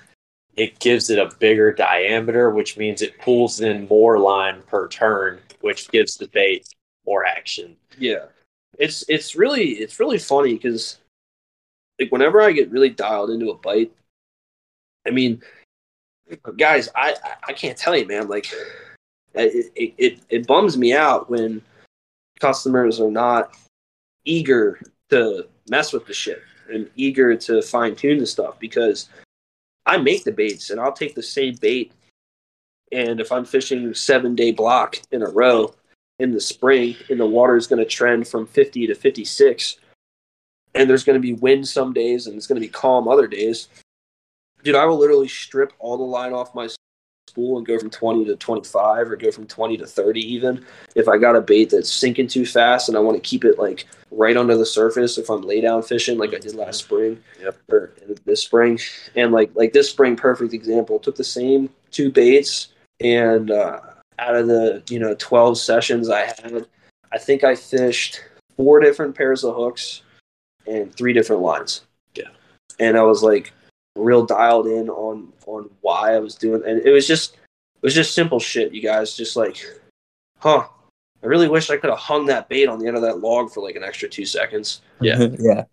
it gives it a bigger diameter which means it pulls in more line per turn which gives the bait more action. Yeah, it's it's really it's really funny because like whenever I get really dialed into a bite, I mean, guys, I I, can't tell you, man. Like, it, it it it bums me out when customers are not eager to mess with the shit and eager to fine tune the stuff because I make the baits and I'll take the same bait. And if I'm fishing seven day block in a row, in the spring and the water is going to trend from 50 to 56 and there's going to be wind some days and it's going to be calm other days. Dude i will literally strip all the line off my spool and go from 20 to 25 or go from 20 to 30 even if i got a bait that's sinking too fast and i want to keep it like right under the surface if i'm lay down fishing like i did last spring Yep. or this spring. And like like this spring perfect example took the same two baits and uh out of the you know 12 sessions I had, I think I fished four different pairs of hooks and three different lines. Yeah. And I was like real dialed in on on why I was doing and it was just it was just simple shit, you guys. Just like, huh. I really wish I could have hung that bait on the end of that log for like an extra two seconds. Yeah. yeah.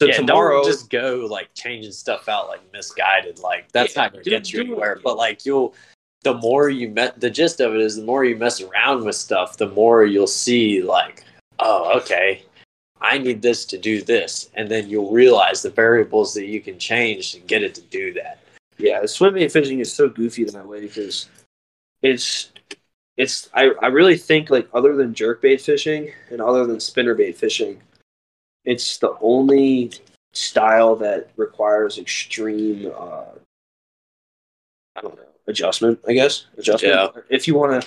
So yeah, tomorrow don't just go like changing stuff out like misguided. Like that's Yeah, not gonna do- get you anywhere. But like you'll, the more you met, the gist of it is the more you mess around with stuff, the more you'll see like, oh, okay, I need this to do this, and then you'll realize the variables that you can change to get it to do that. Yeah, swimming and fishing is so goofy in that way because it's it's I, I really think like other than jerkbait fishing and other than spinnerbait fishing, it's the only style that requires extreme uh I don't know, adjustment, I guess. Adjustment. Yeah. If you wanna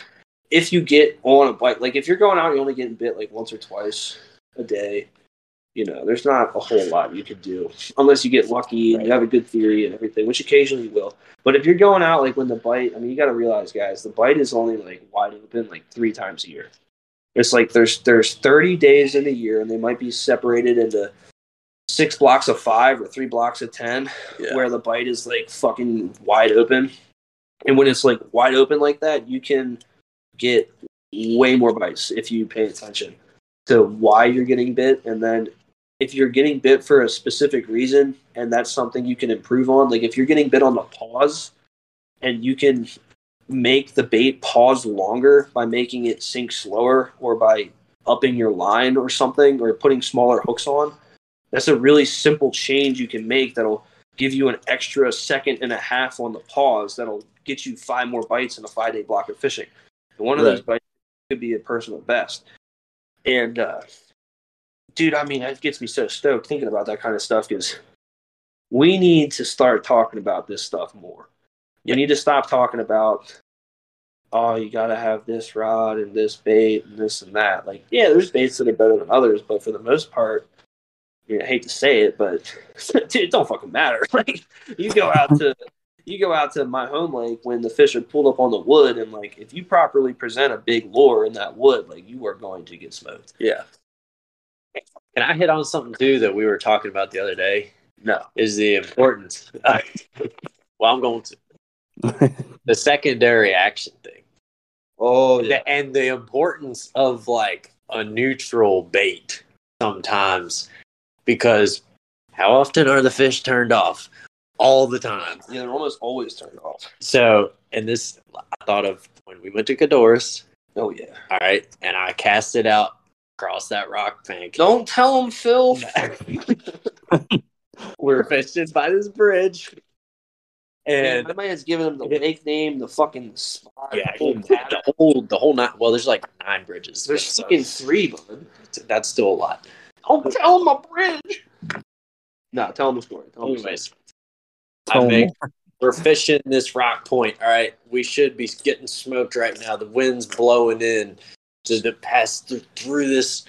if you get on a bite like if you're going out and you're only getting bit like once or twice a day, you know, there's not a whole lot you can do unless you get lucky and you have a good theory and everything, which occasionally you will. But if you're going out like when the bite, I mean, you got to realize, guys, the bite is only like wide open like three times a year. It's like there's there's 30 days in a year, and they might be separated into six blocks of five or three blocks of ten, Yeah. where the bite is like fucking wide open. And when it's like wide open like that, you can get way more bites if you pay attention. to why you're getting bit, and then if you're getting bit for a specific reason and that's something you can improve on, like if you're getting bit on the pause and you can make the bait pause longer by making it sink slower or by upping your line or something or putting smaller hooks on, that's a really simple change you can make that'll give you an extra second and a half on the pause that'll get you five more bites in a five day block of fishing. And one of those bites could be a personal best. And uh, dude, I mean, it gets me so stoked thinking about that kind of stuff because we need to start talking about this stuff more. You need to stop talking about, oh, you got to have this rod and this bait and this and that. Like, yeah, there's baits that are better than others, but for the most part, you know, I hate to say it, but dude, it don't fucking matter. Like, you go out to you go out to my home lake when the fish are pulled up on the wood, and like if you properly present a big lure in that wood, like you are going to get smoked. Yeah. Can I hit on something too that we were talking about the other day? No, Is the importance. well, I'm going to the secondary action thing. oh yeah, The- and the importance of like a neutral bait sometimes because how often are the fish turned off all the time yeah, they're almost always turned off. so and this i thought of when we went to Codorus, Oh yeah, all right and i cast it out across that rock bank don't tell them, Phil. we're fishing by this bridge And and my man's giving them the lake name, the fucking spot. yeah the whole the whole the whole nine well there's like nine bridges There's so fucking three, bud. that's still a lot Don't tell them a bridge. No, tell them the story. Tell 'em the story. I make, we're fishing this rock point. All right, we should be getting smoked right now. The wind's blowing in to the pass through, through this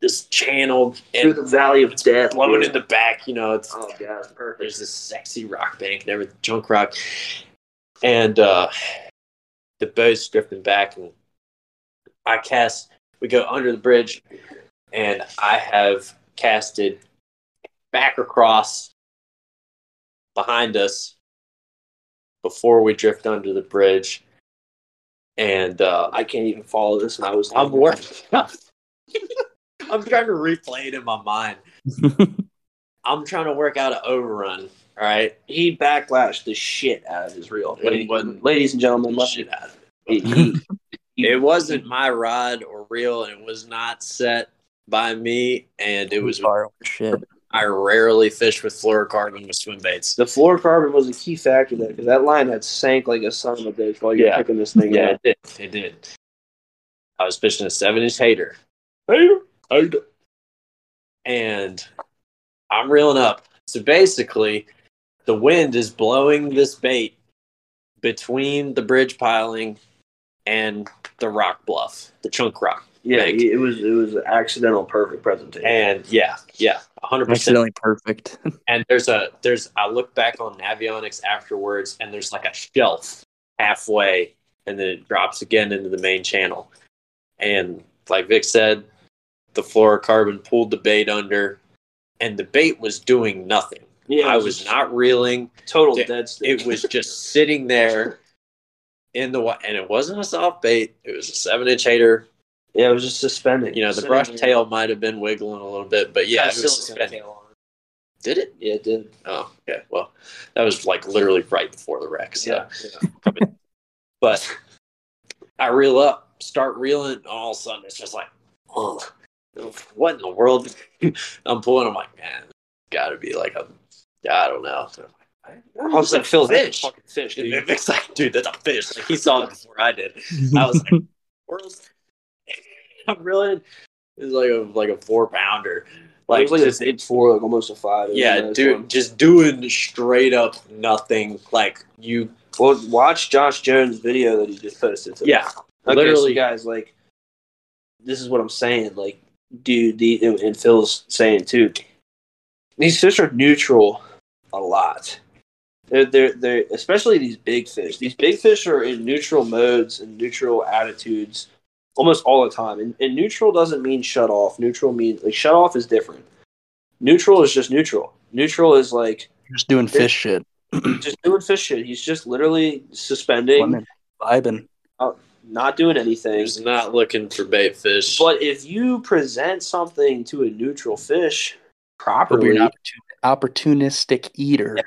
this channel through the valley of death. blowing in the back. You know, it's Oh god, perfect. there's this sexy rock bank and everything, junk rock, and uh, the boat's drifting back, and I cast. We go under the bridge, and I have casted back across behind us before we drift under the bridge, and uh, I can't even follow this, and I was. I'm working. I'm trying to replay it in my mind. I'm trying to work out an overrun. All right, He backlashed the shit out of his reel. But he wasn't- Ladies and gentlemen, let shit out of it. he, he, he- It wasn't my rod or reel, and it was not set by me. And it was Borrow shit. I rarely fish with fluorocarbon with swim baits. the fluorocarbon was a key factor there because that line had sank like a son of a bitch while you're Yeah. picking this thing Yeah, up. it did. It did. I was fishing a seven inch hater, Hater, hater. and I'm reeling up. So basically, the wind is blowing this bait between the bridge piling and the rock bluff, the chunk rock. Yeah, Bank. it was it was an accidental perfect presentation. And yeah, yeah, 100%. Accidentally perfect. and there's a there's I look back on Navionics afterwards, and there's like a shelf halfway, and then it drops again into the main channel. And like Vic said, the fluorocarbon pulled the bait under, and the bait was doing nothing. yeah, I it was not reeling. total it- dead stick. It was just sitting there in the and it wasn't a soft bait. It was a seven inch hater. Yeah, it was just suspended. You know, the brush tail might have been wiggling a little bit, but yeah, it was suspended. tail on. Did it? Yeah, it did. Oh, okay. Well, that was like literally right before the wreck. So. Yeah, But I reel up, start reeling, and all of a sudden it's just like, oh, what in the world? I'm pulling. I'm like, man, got to be like a, I don't know. I was like, that's a fish. fucking fish, dude. It's like, dude, that's a fish. Like he saw it before I did. I was like, world's, I'm reeling. It's like a like a four pounder. Like, it was like just, a four, like almost a five. Yeah, dude, one. just doing straight up nothing. Like you, Well, watch Josh Jones' video that he just posted. Today. yeah, Okay, literally. so guys, like, this is what I'm saying. Like, dude, the and, and Phil's saying too. These fish are neutral a lot. They're, they're, they're especially these big fish. These big fish are in neutral modes and neutral attitudes almost all the time. And, and neutral doesn't mean shut off. Neutral means like shut off is different. Neutral is just neutral. Neutral is like Just doing fish shit. just doing fish shit. He's just literally suspending. Swimming, vibing. Uh, not doing anything. He's not looking for bait fish. But if you present something to a neutral fish properly, an opportun- opportunistic eater.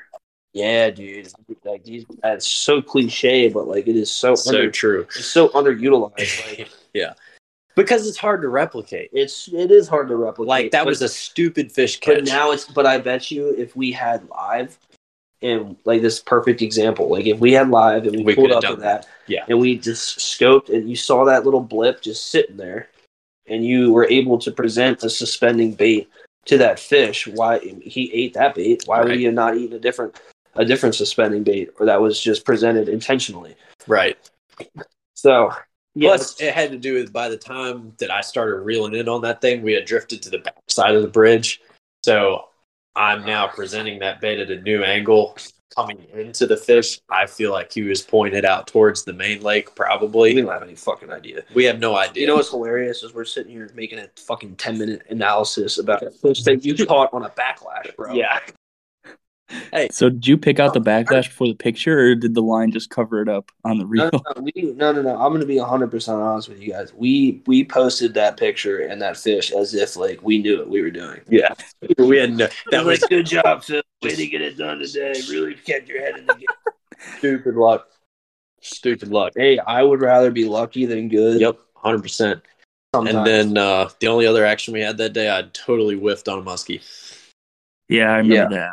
Yeah, dude, like these, that's so cliche, but like it is so so under, true. it's so underutilized. Like yeah. Because it's hard to replicate. it's it is hard to replicate. Like that but- was a stupid fish catch. But now it's. But I bet you, if we had live, and like this perfect example, like if we had live and we, We pulled up with that, Yeah. and we just scoped and you saw that little blip just sitting there, and you were able to present a suspending bait to that fish. Why he ate that bait? Why would Right. he have not eaten a different a different suspending bait, or that was just presented intentionally? right. So yeah, Plus, it had to do with by the time that I started reeling in on that thing, we had drifted to the back side of the bridge. So I'm now presenting that bait at a new angle coming into the fish. I feel like he was pointed out towards the main lake, probably. we don't have any fucking idea. We have no idea. You know what's hilarious is we're sitting here making a fucking ten minute analysis about a fish that you caught on a backlash, bro. Yeah. So did you pick out the backlash before the picture, or did the line just cover it up on the No, reel? no, no, we, no, no, no. I'm gonna be 100 percent honest with you guys. We we posted that picture and that fish as if like we knew what we were doing. Yeah. We had no, that was good job, Phil. Way to get it done today. Really kept your head in the game. stupid luck. Stupid luck. Hey, I would rather be lucky than good. Yep, 100%. Sometimes. And then uh, the only other action we had that day, I totally whiffed on a muskie. Yeah, I remember that.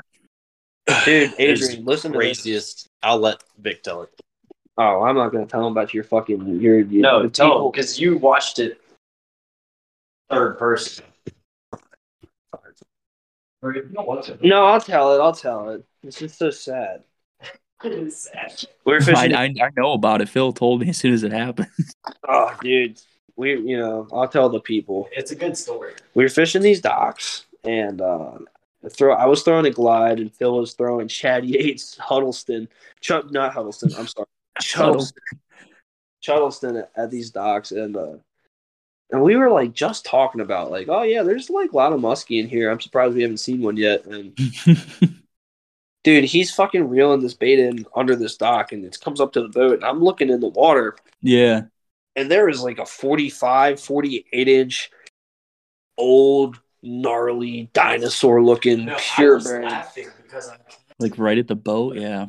Dude, Adrian, listen to this. craziest. I'll let Vic tell it. Oh, I'm not gonna tell him about your fucking your, your No, the tell people- because you watched it third person. No, I'll tell it. I'll tell it. It's just so sad. We're I, fishing. I, I know about it. Phil told me as soon as it happened. oh, dude. We, you know, I'll tell the people. It's a good story. we were fishing these docks and uh, throw. I was throwing a glide and Phil was throwing Chad Yates, Huddleston, Chuck, not Huddleston. I'm sorry, Chuddleston, Chuddleston at, at these docks and uh, and we were like just talking about like, oh yeah, there's like a lot of muskie in here. I'm surprised we haven't seen one yet. And dude, he's fucking reeling this bait in under this dock and it comes up to the boat and I'm looking in the water yeah. and there is like a 45 48 inch old gnarly dinosaur looking purebred because I Like right at the boat. Yeah.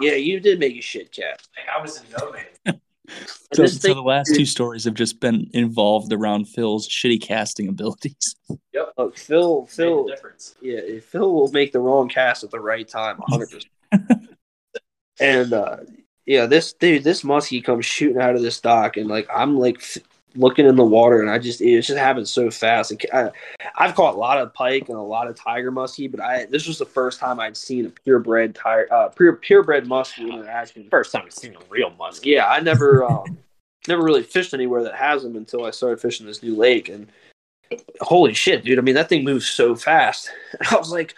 yeah you did make a shit cat Like I was in no man. So, so thing- the last two stories have just been involved around Phil's shitty casting abilities. look phil phil difference. yeah phil will make the wrong cast at the right time 100% and uh yeah this dude this muskie comes shooting out of this dock and like i'm like f- looking in the water and i just it just happened so fast. I, i've caught a lot of pike and a lot of tiger muskie but i this was the first time i'd seen a purebred tiger uh pure purebred muskie First time I've seen a real muskie. yeah i never um never really fished anywhere that has them until i started fishing this new lake and holy shit dude i mean that thing moves so fast. And i was like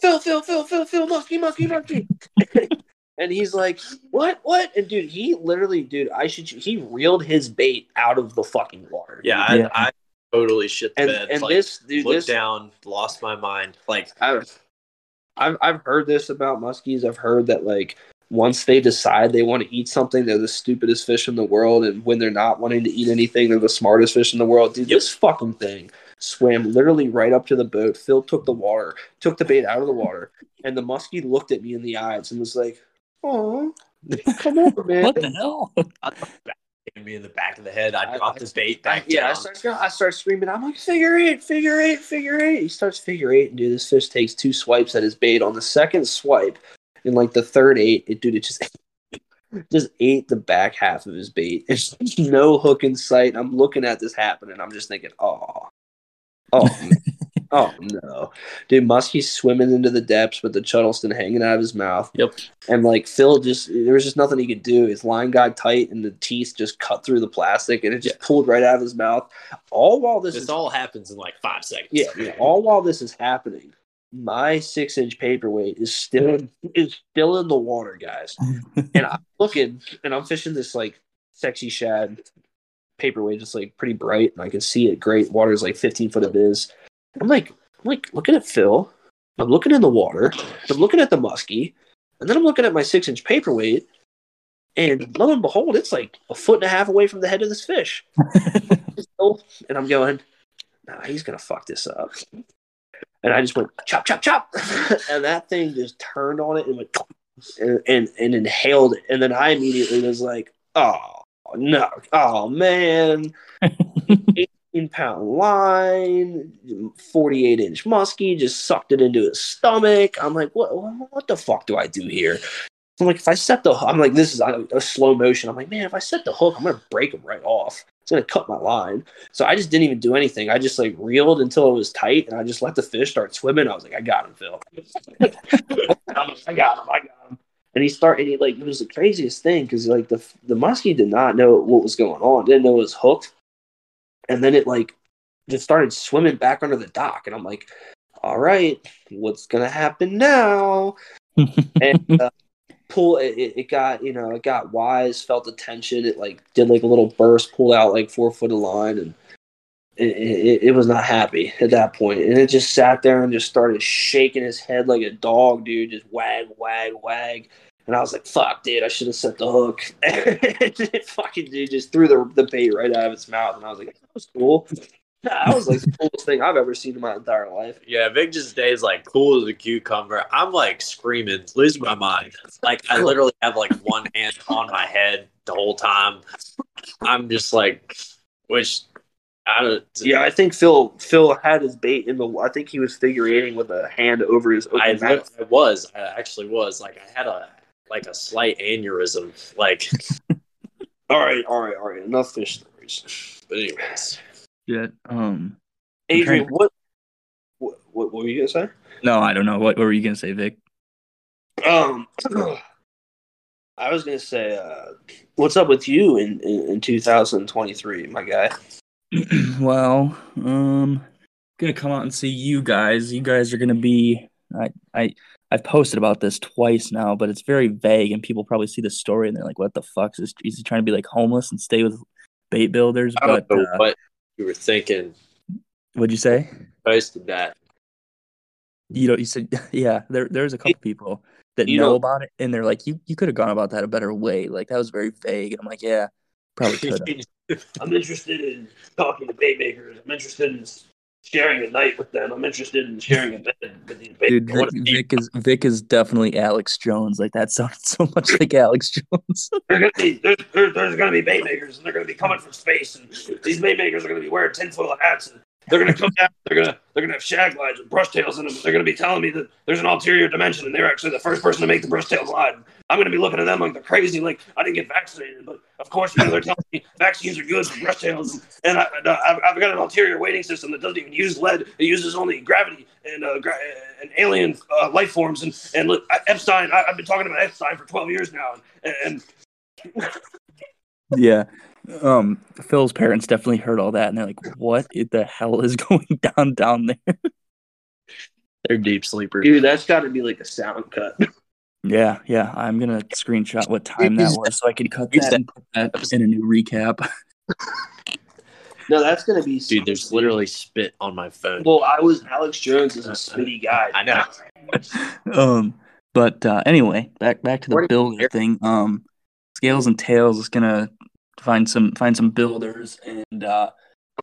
phil phil phil phil phil muskie muskie muskie and he's like what what and dude he literally dude i should he reeled his bait out of the fucking water Yeah, I, Yeah. I totally shit the and bed. and like, this dude looked this down, lost my mind. Like I've, I've I've heard this about muskies. I've heard that like once they decide they want to eat something, they're the stupidest fish in the world, and when they're not wanting to eat anything, they're the smartest fish in the world. Dude, Yep. this fucking thing swam literally right up to the boat. Phil took the water, took the bait out of the water, and the muskie looked at me in the eyes and was like, "Oh, come over, man." What the hell? hitting me in the back of the head. I I- dropped his bait back yeah, I start, screaming- I start screaming. I'm like, figure eight, figure eight, figure eight. He starts figure eight, and dude, this fish takes two swipes at his bait. On the second swipe, in like the third eight, it dude, it just just ate the back half of his bait. There's no hook in sight. I'm looking at this happening. I'm just thinking, oh, oh, oh no, dude, Muskie's swimming into the depths with the Chuddleston hanging out of his mouth. Yep. And like Phil just there was just nothing he could do. His line got tight and the teeth just cut through the plastic and it just pulled right out of his mouth. All while this, This is all happens in like five seconds. yeah, yeah, all while this is happening, my six inch paperweight is still is still in the water, guys. And I'm looking and I'm fishing this like sexy shad paperweight, just like pretty bright, and I can see it great. Water's like 15 foot of biz. I'm like, I'm like looking at Phil. I'm looking in the water. I'm looking at the muskie, and then I'm looking at my six inch paperweight, And lo and behold, it's like a foot and a half away from the head of this fish. and I'm going, nah, he's gonna fuck this up. And I just went chop, chop, chop, and that thing just turned on it and went and, and, and inhaled it. And then I immediately was like, oh no, oh man, 18 pound line, 48 inch muskie, just sucked it into his stomach. I'm like, what, what the fuck do I do here? I'm like, if I set the, I'm like, this is a, a slow motion. I'm like, man, if I set the hook, I'm gonna break him right off. It's gonna cut my line. So I just didn't even do anything. I just like reeled until it was tight, and I just let the fish start swimming. I was like, I got him, Phil. I got him. I got him. And he started. He like it was the craziest thing because like the the muskie did not know what was going on. Didn't know it was hooked. And then it like just started swimming back under the dock, and I'm like, all right, what's gonna happen now? and uh, pull it, it got you know it got wise felt the tension it like did like a little burst pulled out like four foot of line and it, it, it, was not happy at that point and it just sat there and just started shaking his head like a dog dude just wag wag wag and I was like, "Fuck, dude! I should have set the hook." and fucking dude just threw the, the bait right out of its mouth, and I was like, "That was cool." That was like the coolest thing I've ever seen in my entire life. Yeah, Vic just stays like cool as a cucumber. I'm like screaming, losing my mind. Like I literally have like one hand on my head the whole time. I'm just like, which I don't. Yeah, I think Phil Phil had his bait in the. I think he was figure eighting with a hand over his. I, I was. I actually was. Like I had a like a slight aneurysm. Like. all right, all right, all right. Enough fish stories. But anyways. Yeah. Um. Adrian, what, what what were you gonna say? No, I don't know. What, what were you gonna say, Vic? Um. I was gonna say, uh, what's up with you in, in, in 2023, my guy? well, um, gonna come out and see you guys. You guys are gonna be. I I I've posted about this twice now, but it's very vague, and people probably see the story and they're like, "What the fuck is, is he trying to be like homeless and stay with bait builders?" I don't but, know uh, what you were thinking. What'd you say? Posted that. You know, you said yeah. There, there's a couple people that you know, know about it, and they're like, "You, you could have gone about that a better way." Like that was very vague, and I'm like, "Yeah, probably could. I'm interested in talking to bait makers. I'm interested in sharing a night with them. I'm interested in sharing a bed with these Dude, Vic, Vic is Vic is definitely Alex Jones. Like that sounded so much like Alex Jones. there's gonna be there's, there's, there's gonna be bait makers, and they're gonna be coming from space, and these bait makers are gonna be wearing tinfoil hats, and they're gonna come down. They're gonna they're gonna have shag glides with brush tails in them. They're gonna be telling me that there's an ulterior dimension, and they're actually the first person to make the brush tail glide. I'm gonna be looking at them like they're crazy. Like I didn't get vaccinated, but of course, you know they're telling me vaccines are good for brush tails, and I, have got an ulterior weighting system that doesn't even use lead. It uses only gravity and uh, gra- and alien uh, life forms. And and look, Epstein. I, have been talking about Epstein for 12 years now, and, and yeah. Um, Phil's parents definitely heard all that, and they're like, "What the hell is going down down there?" they're deep sleepers, dude. That's got to be like a sound cut. Yeah, yeah. I'm gonna screenshot what time that was so I can cut that and put that in a new recap. No, that's gonna be. Dude, there's literally spit on my phone. Well, I was Alex Jones is a spitty guy. I know. um, but uh, anyway, back back to the building thing. Um, Scales and Tails is gonna find some find some builders and uh,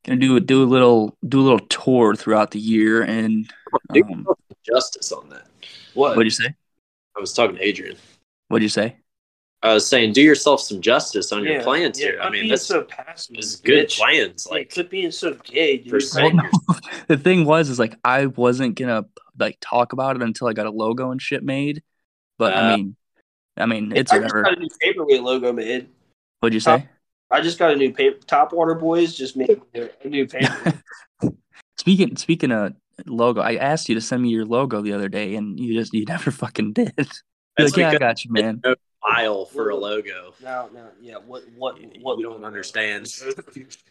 gonna do do a little do a little tour throughout the year and um, justice on that. What? What'd you say? I was talking to Adrian. What'd you say? I was saying, do yourself some justice on yeah, your plans yeah, here. I mean, that's so passive. This is good bitch. plans. Like, yeah, quit being so gay. Dude. Well, no. the thing was, is like I wasn't gonna like talk about it until I got a logo and shit made. But uh, I mean, I mean, it's I whatever. got a new paperweight logo made. What'd you say? I just got a new paper. Top Water Boys just made a new paper. speaking speaking of logo, I asked you to send me your logo the other day, and you just you never fucking did. like, yeah, I got you, man. No file for a logo. No, no, yeah. What, what, what? You don't understand,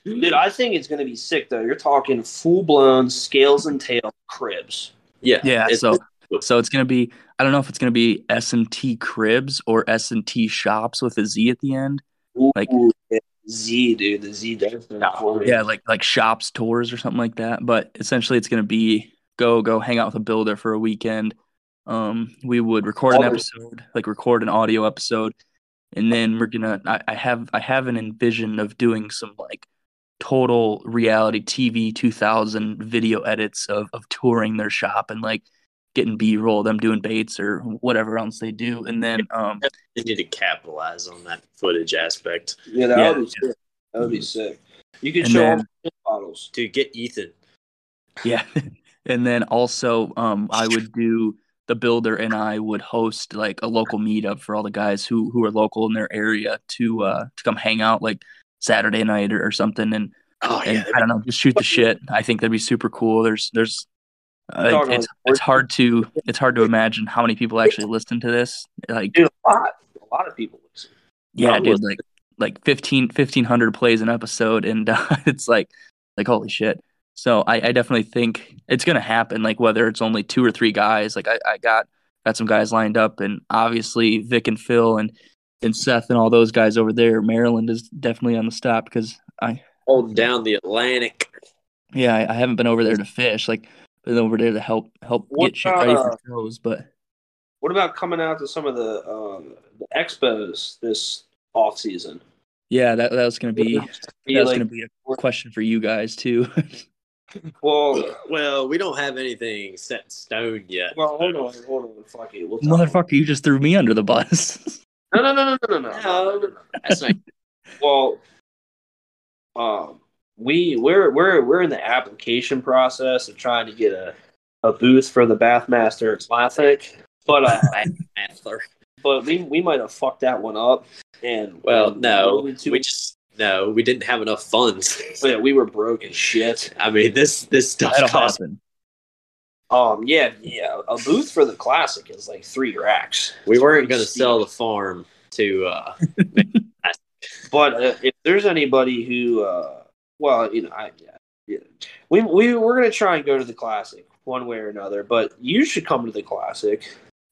dude. I think it's gonna be sick though. You're talking full blown scales and tail cribs. Yeah, yeah. So, so it's gonna be. I don't know if it's gonna be S and T cribs or S and T shops with a Z at the end. Ooh, like Z, dude. The Z does Yeah, like like shops tours or something like that. But essentially, it's gonna be go go hang out with a builder for a weekend. Um, we would record an episode, like record an audio episode, and then we're gonna. I, I have I have an envision of doing some like total reality TV 2000 video edits of of touring their shop and like getting B roll, them doing baits or whatever else they do, and then um They need to capitalize on that footage aspect. Yeah, that Yeah. would be sick. That would be sick. You could And show then- them bottles. To get Ethan. Yeah. and then also um I would do the builder and I would host like a local meetup for all the guys who who are local in their area to uh to come hang out like Saturday night or, or something and, Oh and I don't know just shoot the shit. I think that'd be super cool. There's there's uh, it's it's hard to it's hard to imagine how many people actually listen to this. Like Dude, a lot. A lot of people listen. yeah, dude, listening. like like 15 1500 plays an episode and uh, it's like like holy shit. So I, I definitely think it's gonna happen. Like whether it's only two or three guys, like I, I got got some guys lined up, and obviously Vic and Phil and and Seth and all those guys over there. Maryland is definitely on the stop because I Holding down the Atlantic. yeah I, I haven't been over there to fish. Like been over there to help help What get shit ready for about, uh, shows. But What about coming out to some of the um, the expos this off season? yeah, that that was gonna be that Be was like, gonna be a question for you guys too. well, Well, we don't have anything set in stone yet. well, hold on, hold on, fuck it. We'll. Motherfucker, you just threw me under the bus. No, no, no, no, no, no, no. No, that's not. Well, um, we we're we're we're in the application process of trying to get a a booth for the Bassmaster Classic, but uh, Antler. but we we might have fucked that one up. And Well, and no, we, we just no, we didn't have enough funds. yeah, we were broke as shit. I mean, this this stuff That'll costs. happen. Um, yeah, yeah, a booth for the Classic is like three racks. We It's weren't going to steep. sell the farm to. uh But uh, if there's anybody who, uh, well, you know, I, yeah, yeah. we we we're gonna try and go to the classic one way or another. But you should come to the classic.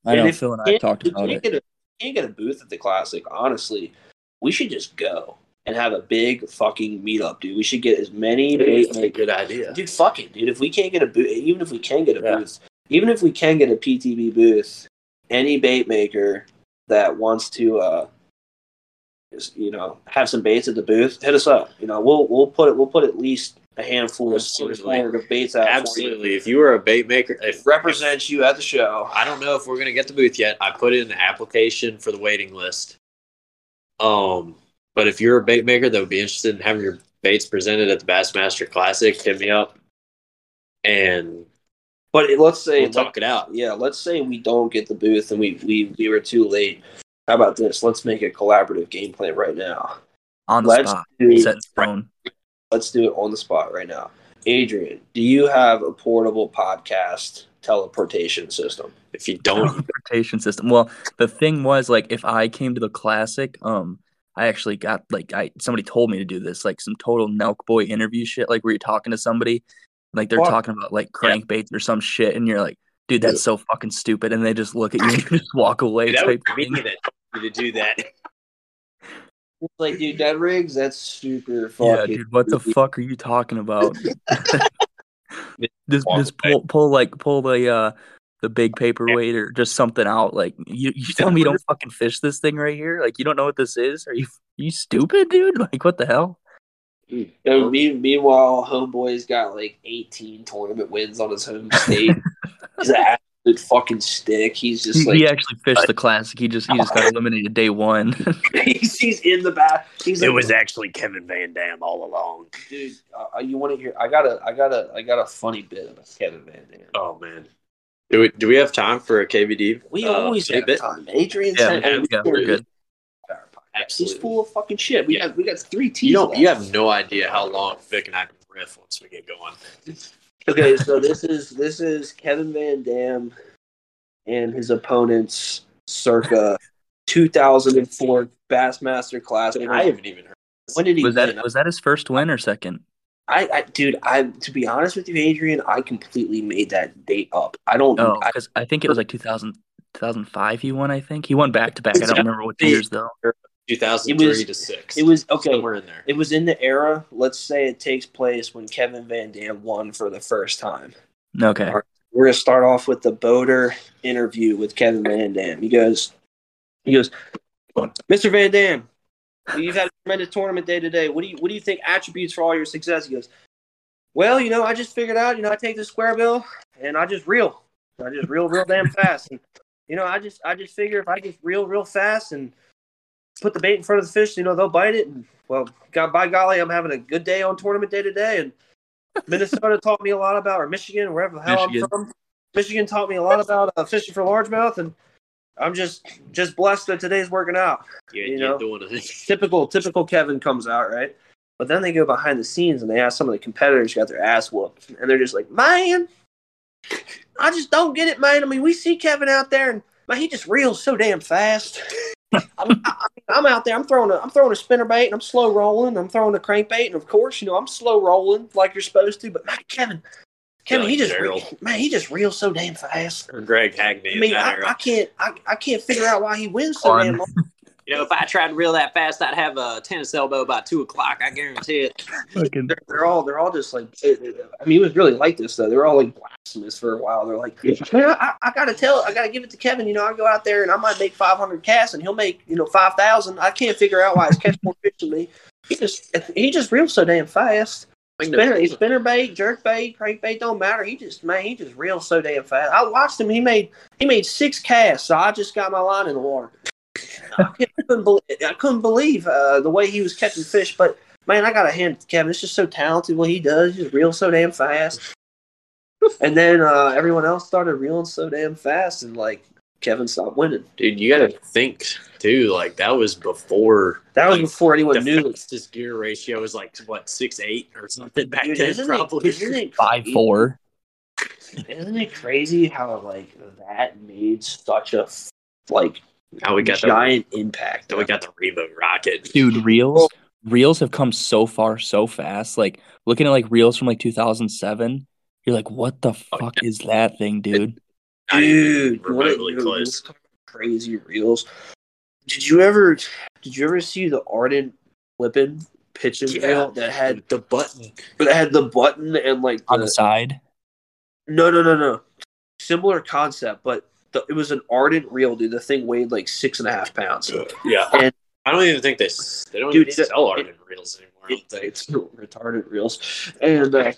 I And know if Phil and you I can't- talked you about can't it. Get a, can't get a booth at the classic. Honestly, we should just go and have a big fucking meetup, dude. We should get as many bait a good idea. Dude, fuck it, dude. If we can't get a booth, even if we can get a Yeah. booth, even if we can get a PTB booth, any bait maker that wants to, uh, just, you know, have some baits at the booth, hit us up. You know, we'll we'll put it. We'll put at least a handful of Absolutely. of baits out. Absolutely. If you were a bait maker, you. if Represents you at the show. I don't know if we're gonna get the booth yet. I put in the application for the waiting list. Um, but if you're a bait maker that would be interested in having your baits presented at the Bassmaster Classic, hit me up, and But let's say, we'll talk it out. yeah, let's say we don't get the booth and we we we were too late. How about this? Let's make a collaborative game plan right now. On the Let's spot, do set stone. let's do it on the spot right now. Adrian, do you have a portable podcast teleportation system? If you don't, Transportation system. Well, the thing was like if I came to the classic, um, I actually got like I somebody told me to do this, like some total Nelk boy interview shit, like where you're talking to somebody, like they're Fuck. talking about like crankbaits or some shit, and you're like, dude, that's so fucking stupid, and they just look at you and just walk away. that would be that told to do that. It's like, dude, that rigs, that's super fucking. Yeah, dude, what the fuck are you talking about? just just pull pull like pull the uh the big paperweight or just something out. Like you you tell me you don't fucking fish this thing right here? Like you don't know what this is? Are you you stupid, dude? Like what the hell? So, me- meanwhile, Homeboy's got like 18 tournament wins on his home state. He's an absolute fucking stick. He's just He, like, he actually fished the classic. He just he just got eliminated day one. he's, he's in the back. He's it like, was actually Kevin Van Dam all along. dude, uh, you want to hear? I got a, I got a, I got a funny bit about Kevin Van Dam. Oh man, do we do we have time for a KVD? We uh, always have tidbit? time. Adrian Yeah, said, yeah, yeah, we're good. He's full of fucking shit. We Yeah. got, we got three teams. You don't. left. You have no idea how long Vic and I can riff once we get going. Okay, so this is this is Kevin Van Dam and his opponents circa 2004 Bassmaster Classic. I haven't even heard. when did he Was win? that was that his first win or second? I, I, dude, I to be honest with you, Adrian, I completely made that date up. I don't. Oh, I, because I think it was like 2000, 2005 he won. I think he won back to back. I don't remember what years though. 2003 It was- to six. it was okay. somewhere in there. It was in the era. Let's say it takes place when Kevin Van Dam won for the first time. Okay. We're gonna start off with the boater interview with Kevin Van Dam. He goes, he goes, Mr. Van Dam, you've had a tremendous tournament day today. What do you what do you think attributes for all your success? He goes, Well, you know, I just figured out, you know, I take the square bill and I just reel. I just reel real damn fast. And, you know, I just I just figure if I just reel real fast and put the bait in front of the fish, you know, they'll bite it. And well, God by golly, I'm having a good day on tournament day today. And Minnesota taught me a lot about, or Michigan, wherever the hell Michigan. I'm from. Michigan taught me a lot about uh, fishing for largemouth, and I'm just just blessed that today's working out. You, You know? Typical, typical Kevin comes out right, but then they go behind the scenes and they ask some of the competitors who got their ass whooped, and they're just like, "Man, I just don't get it, man. I mean, we see Kevin out there, and man, he just reels so damn fast. I'm, I, I'm out there. I'm throwing a I'm throwing a spinner bait, and I'm slow rolling. I'm throwing a crankbait, and of course, you know, I'm slow rolling like you're supposed to. But man, Kevin, Kevin, he just re- man, he just reels so damn fast. Or Greg Hackney. I mean, I. I can't I, I can't figure out why he wins so Fun. damn long. You know, if I tried to reel that fast, I'd have a tennis elbow by two o'clock. I guarantee it. Fucking they're, they're all they're all just like I mean it was really like this though. They were all like blasphemous for a while. They're like, man, I, I gotta tell, I gotta give it to Kevin. You know, I go out there and I might make 500 casts and he'll make you know 5,000. I can't figure out why he's catching more fish than me. He just he just reels so damn fast. Spinner, spinner bait, jerk bait, crank bait don't matter. He just man, he just reels so damn fast. I watched him. He made he made six casts. So I just got my line in the water. I couldn't believe, I couldn't believe uh, the way he was catching fish, but man, I got to hand it to Kevin. It's just so talented what he does. He just reels so damn fast. and then uh, everyone else started reeling so damn fast, and like Kevin stopped winning. Dude, you got to think too. Like that was before That was Like, before anyone the knew. fastest gear ratio was like what six eight or something back Dude, then. isn't, Probably. it, isn't it five four. Isn't it crazy how like that made such a like Now we got the giant impact? now we got the remote rocket. Dude, reels reels have come so far so fast. Like looking at like reels from like 2007, you're like, what the Oh, fuck is that thing, dude? Not dude, what remotely you close. crazy reels. Did you ever? Did you ever see the Ardent flipping pitching Yeah. reel that had the button. But that had the button and like On the the, side. no no no no similar concept, but the, it was an Ardent reel, dude. The thing weighed like six and a half pounds. Yeah, And- I don't even think they they don't Dude, even it- sell it- Ardent reels anymore. I don't It, it's retarded reels, and uh,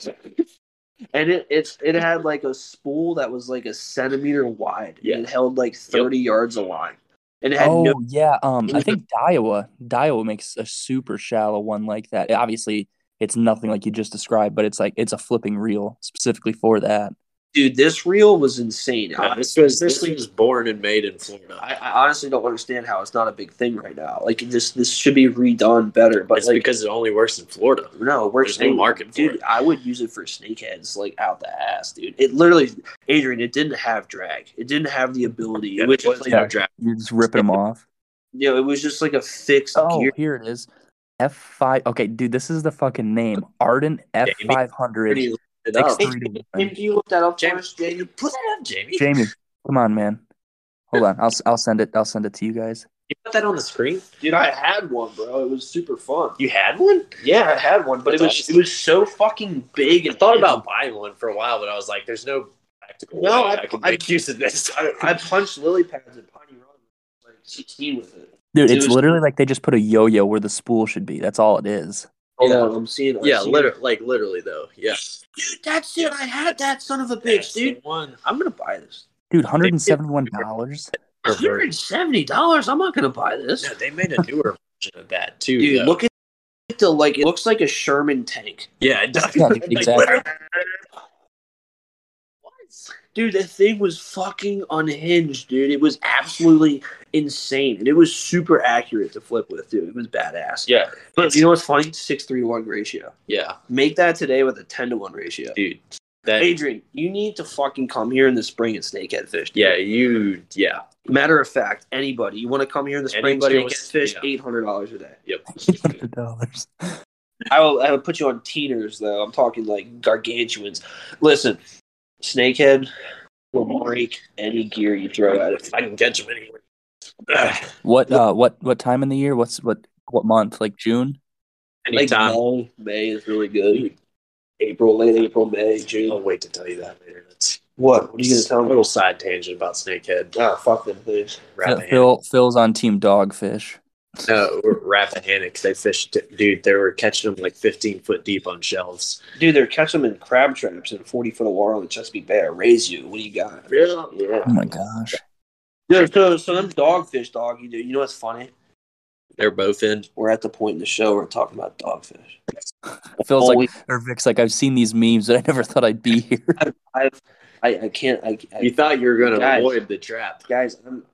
and it it's it had like a spool that was like a centimeter wide. Yeah. and it held like thirty yards of line, and it had Oh no yeah, um, I think Daiwa Daiwa makes a super shallow one like that. Obviously, it's nothing like you just described, but it's like it's a flipping reel specifically for that. Dude. This reel was insane. Yeah, this was this honestly- was born and made in Florida. I, I honestly don't understand how it's not a big thing right now. Like this this should be redone better, but it's like because it only works in Florida. no, we're there's no market for dude. it. I would use it for snakeheads like out the ass, dude. It literally, Adrian, it didn't have drag. It didn't have the ability. Yeah, it was just like, no Yeah. draft. You're just ripping them off. you know, it was just like a fixed Oh, gear. here it is. F five. Okay, dude, this is the fucking name. Ardent F five hundred. Pretty it up. X three to one. You look that up, Jamie, Jamie, put that up, Jamie. Jamie, come on, man. Hold on, I'll I'll send it. I'll send it to you guys. You put that on the screen. dude, I had one, bro. It was super fun. You had one. Yeah, I had one, but it was it was so fucking big. I thought about buying one for a while, but I was like, "There's no practical No, way I- I, can I- make use of this." I, I punched lily pads at Piney Run, like sixteen with it. Dude, It it's was- literally like they just put a yo-yo where the spool should be. That's all it is. Oh, yeah, I'm seeing. I'm yeah, seeing- literally, like literally though. Yeah, Dude, that's it. I had that son of a bitch, the dude. one. I'm gonna buy this. Dude, hundred and seventy-one dollars. hundred and seventy dollars. I'm not gonna buy this. Yeah, they made a newer version of that too. Dude, though. look at the like. It looks like a Sherman tank. Yeah, it does. Yeah, exactly. Dude, that thing was fucking unhinged, dude. It was absolutely insane, and it was super accurate to flip with, dude. It was badass. Yeah, But you know what's funny? Six three one ratio. yeah, Make that today with a ten to one ratio. dude. That Adrian, you need to fucking come here in the spring and snakehead fish. dude. yeah, you yeah. Matter of fact, anybody you want to come here in the spring Anybody snakehead wants- fish, yeah. eight hundred dollars a day. Yep. Eight hundred dollars. I will. I will put you on teeners though. I'm talking like gargantuans. Listen, snakehead will break any gear you throw at it. I can catch them anywhere. What uh what what time in the year? What's what what month? Like June? Like Anytime. May, May is really good. April, late April, May, June. I'll wait to tell you that later. That's What? What are you gonna tell me? Little side tangent about snakehead. Ah, fuck them, please. Rappahannock. Phil Phil's on team dogfish. No, Rappahannock. They fished, dude. They were catching them like 15 foot deep on shelves. Dude, they're catching them in crab traps in 40 foot of water on the Chesapeake Bay. I raise you. What do you got? Yeah, Yeah. Oh my gosh. Yeah, so, so them dogfish, doggy, dude. You know what's funny? they're both in. We're at the point in the show where we're talking about dogfish. Phil's Oh, like, or Vic's like, I've seen these memes, but I never thought I'd be here. I've, I've I, I can't. I, I You thought you were going to avoid the trap. guys, I'm,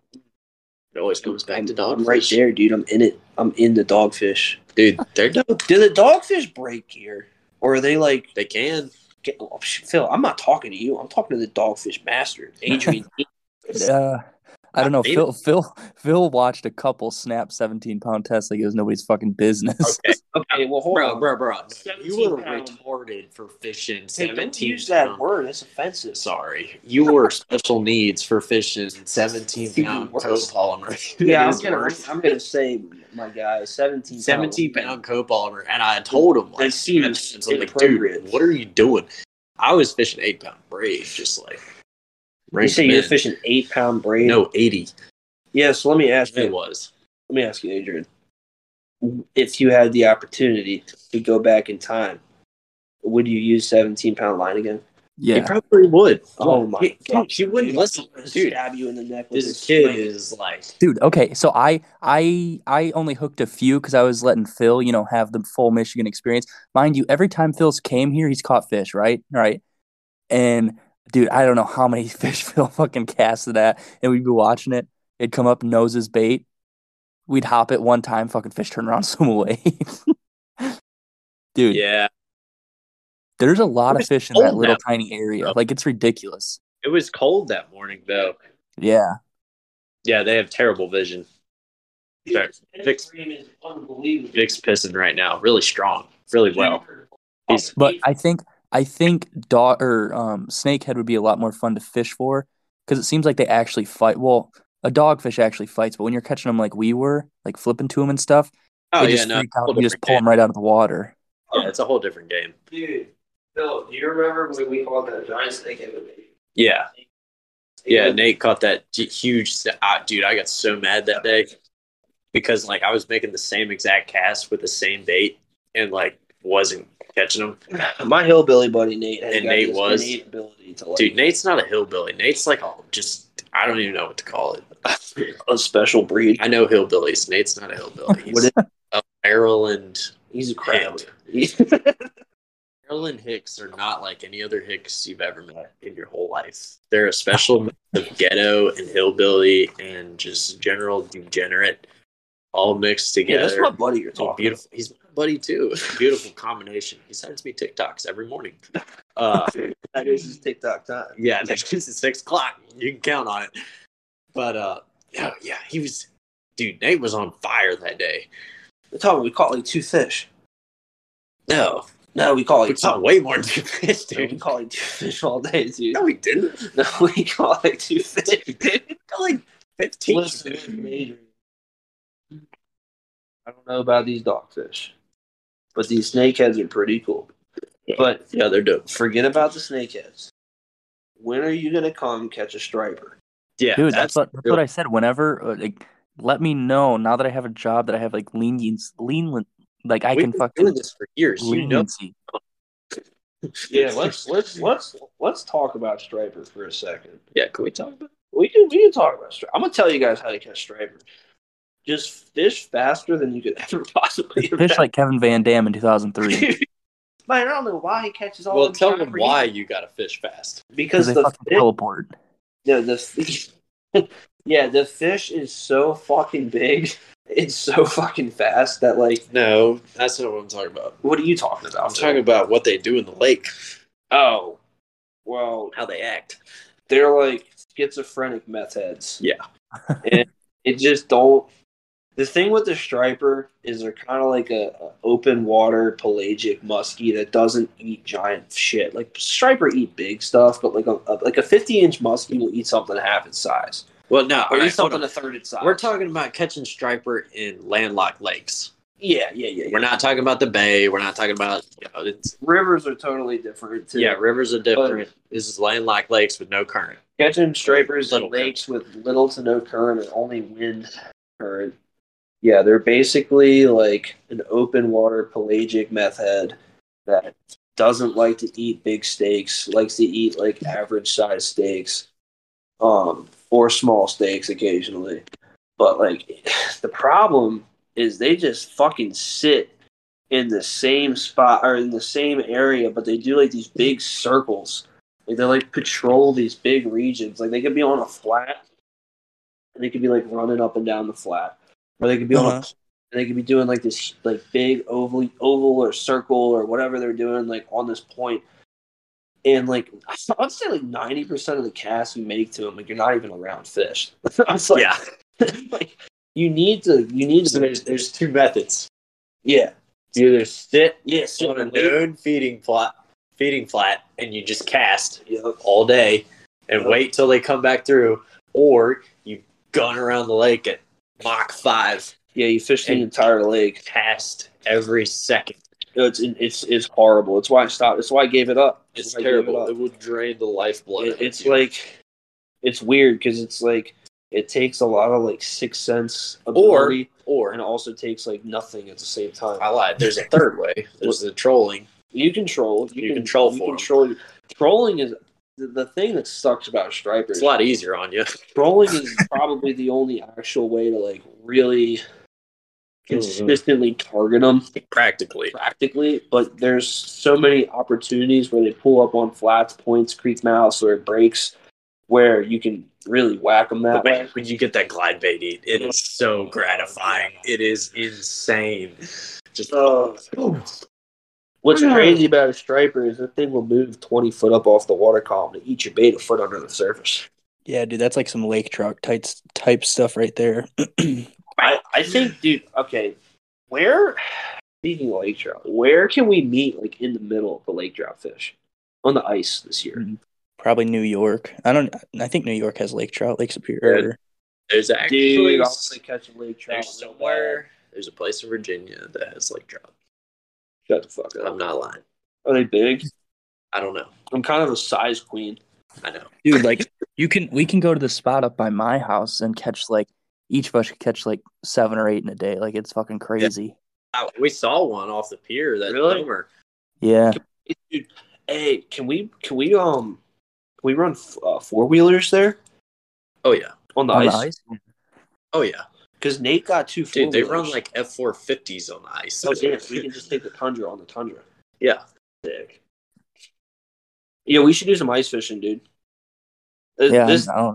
It always comes back I'm, to I'm right there, dude. I'm in it. I'm in the dogfish. dude. They're dope. Do the dogfish break here, or are they like? They can. Get, oh, Phil, I'm not talking to you. I'm talking to the dogfish master, Adrian. Uh, I don't know. Maybe. Phil Phil Phil watched a couple snap 17 pound tests like it was nobody's fucking business. Okay, okay, well, hold bro, on. bro, bro. You 17 were pound. retarded for fishing Hey, don't 17. use that pound- word. That's offensive. Sorry, you were special needs for fishing 17 Even pound worse. copolymer. Yeah, I'm gonna. I'm gonna say, my guy, 17. 17 pound copolymer, and I told him like, That seems I'm like, dude, what are you doing? I was fishing eight pound braid, just like. You say them you're fishing eight pound braid? No, 80. Yeah. So let me ask It you. was. Let me ask you, Adrian. If you had the opportunity to go back in time, would you use 17 pound line again? He Yeah. probably would. Oh my He- god! He wouldn't Dude, listen. Dude, stab you in the neck. with this this kid knife. is like. Dude, okay, so I I I only hooked a few because I was letting Phil, you know, have the full Michigan experience. Mind you, every time Phil's came here, he's caught fish, right? Right. And dude, I don't know how many fish Phil fucking casted at, and we'd be watching it. It'd come up, nose his bait. We'd hop it one time, fucking fish turn around, swim away. dude, Yeah, there's a lot of fish in that little that tiny area. bro. Like it's ridiculous. it was cold that morning though. Yeah. Yeah, they have terrible vision. Sorry. Vic's, Stream is unbelievable. Vic's pissing right now, really strong, really well. He's But I think I think dog or um, snakehead would be a lot more fun to fish for because it seems like they actually fight. Well, a dogfish actually fights, but when you're catching them like we were, like flipping to them and stuff, oh they yeah, just no, freak out whole and just different pull them right out of the water. Yeah, it's a whole different game. Dude, Phil, do you remember when we called that giant snake head? Yeah, yeah. Nate caught that huge. st- ah, dude, I got so mad that day because like I was making the same exact cast with the same bait and like wasn't catching them. My hillbilly buddy Nate has And Nate was- ability to like Dude, Nate's not a hillbilly. Nate's like a just. I don't even know what to call it. a special breed. I know hillbillies. Nate's not a hillbilly. He's What is- a Maryland. He's a crab. Maryland Hicks are not like any other Hicks you've ever met in your whole life. They're a special mix of ghetto and hillbilly and just general degenerate, all mixed yeah, together. that's my buddy you're talking. beautiful. He's buddy too. Beautiful combination. He sends me TikToks every morning. Uh, That is his TikTok time. yeah, next is six o'clock. You can count on it. But uh, yeah, yeah, he was, dude. Nate was on fire that day. We're talking. We caught like two fish. No, No, we caught we like caught way more than two fish, No, we dude. caught like two fish all day, dude. No, we didn't. No, we caught like two fish. We got like fifteen. Listen, Adrian, I don't know about these dogfish, but these snakeheads are pretty cool. But Yeah, they're dope. forget about the snakeheads. When are you gonna come catch a striper? Yeah, Dude, that's, what that's what I said. Whenever, uh, like, let me know now that I have a job that I have like lenience, lean, like I We've can been fucking doing this for years. You know. Yeah, let's let's let's let's talk about striper for a second. yeah. Can we talk about? We can we can talk about striper. I'm gonna tell you guys how to catch striper. Just fish faster than you could ever possibly Fish like Kevin Van Dam in 2003 Man, I don't know why he catches all. Well, them tell them striper why you got to fish fast. Because because they the fucking fish, teleport. no, the fish, yeah, the fish is so fucking big. It's so fucking fast that like, No, that's not what I'm talking about. what are you talking about? I'm talking about what they do in the lake, Oh, well, how they act. they're like schizophrenic meth heads. Yeah. and it just don't. The thing with the striper is they're kind of like a, a open water pelagic muskie that doesn't eat giant shit. Like striper eat big stuff, but like a, a like a fifty inch muskie will eat something half its size, Well, no, or right, eat something a third its size. We're talking about catching striper in landlocked lakes. Yeah, yeah, yeah. yeah. We're not talking about the bay. We're not talking about you know. It's Rivers are totally different too. yeah, rivers are different. this is landlocked lakes with no current. Catching stripers in lakes with little to no current and only wind current. Yeah, they're basically like an open water pelagic meth head that doesn't like to eat big steaks, likes to eat like average size steaks, um, or small steaks occasionally. But like the problem is they just fucking sit in the same spot or in the same area, but they do like these big circles. Like they like patrol these big regions. Like they could be on a flat, and they could be like running up and down the flat, or they could be on a Uh-huh. and they could be doing like this like big oval oval or circle or whatever they're doing like on this point and like i'd say like 90% of the casts we make to them like you're not even around fish i was like, yeah. like you need to you need So to there's there's two methods. yeah You either sit yeah sit on a and wait. known feeding flat, feeding flat, and you just cast Yep. all day and Yep. wait till they come back through, or you gun around the lake at Mach five, yeah you fish the entire lake cast every second. it's it's it's horrible it's why i stopped it's why i gave it up It's why I gave it terrible. up. It would drain the lifeblood. It- it's like it's weird because it's like it takes a lot of like sixth sense or ability or and also takes like nothing at the same time. I lied. There's a third way. There's the trolling. You control. You, You can control You for control. Trolling is the, the thing that sucks about stripers. It's a lot easier on you. Trolling is probably the only actual way to like really mm-hmm. consistently target them Practically. practically. But there's so many opportunities where they pull up on flats, points, creek mouths, or it breaks, where you can really whack them that But way. when you get that glide bait eat, it is so gratifying. It is insane. Just Oh. What's hmm. crazy about a striper is that thing will move 20 foot up off the water column to eat your bait a foot under the surface. Yeah, dude, that's like some lake trout type type stuff right there. I, I think, dude, okay, where, speaking of lake trout, where can we meet, like, in the middle of the lake trout fish? On the ice this year. Mm-hmm. Probably New York. I don't. I think New York has lake trout, Lake Yeah. Superior. there's actually Dude, I want to catch a lake trout. there's somewhere there's a place in Virginia that has lake trout. Shut the fuck I'm not lying. Are they big? I don't know. I'm kind of a size queen. I know. Dude, like you can we can go to the spot up by my house and catch like each of us could catch like seven or eight in a day. Like it's fucking crazy. I- we saw one off the pier that Really? summer. Yeah. Dude, hey, can we, can we, um, can we run uh, four wheelers there Oh yeah. on the On the ice? ice? Oh yeah. Because Nate got two Dude, they run like F four fifties on the ice. Oh, damn. We can just take the Tundra on the Tundra. yeah. Sick. Yeah, we should do some ice fishing, dude. This, Yeah. this, I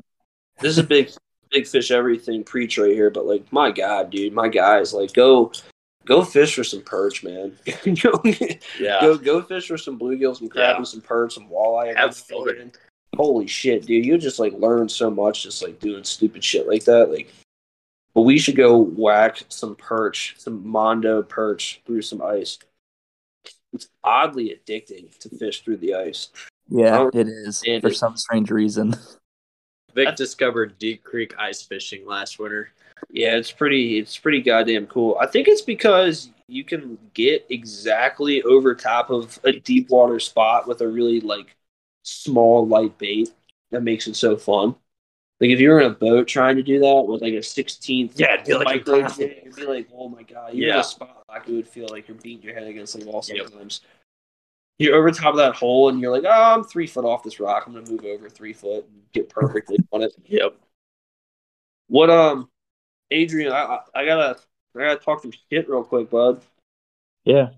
this is a big, big fish everything preach right here. But like, my God, dude, my guys, like, go, go fish for some perch, man. go, Yeah. go, go fish for some bluegills, some crab, Yeah. and some perch, some walleye. Have fun. Holy shit, dude! You just like learn so much just like doing stupid shit like that. Like, but we should go whack some perch, some mondo perch through some ice. It's oddly addicting to fish through the ice. yeah, it is understand for it. some strange reason. Vic discovered Deep Creek ice fishing last winter. Yeah, it's pretty. It's pretty goddamn cool. I think it's because you can get exactly over top of a deep water spot with a really like small light bait that makes it so fun. Like if you were in a boat trying to do that with like a sixteenth, Yeah, it'd be like micro jig, it'd be like, oh my god, you're in Yeah. a spot like it would feel like you're beating your head against the wall Yep. sometimes. You're over top of that hole and you're like, oh, I'm three foot off this rock. I'm gonna move over three foot and get perfectly on it. Yep. What um, Adrian, I I, I gotta I gotta talk some shit real quick, bud. Yeah.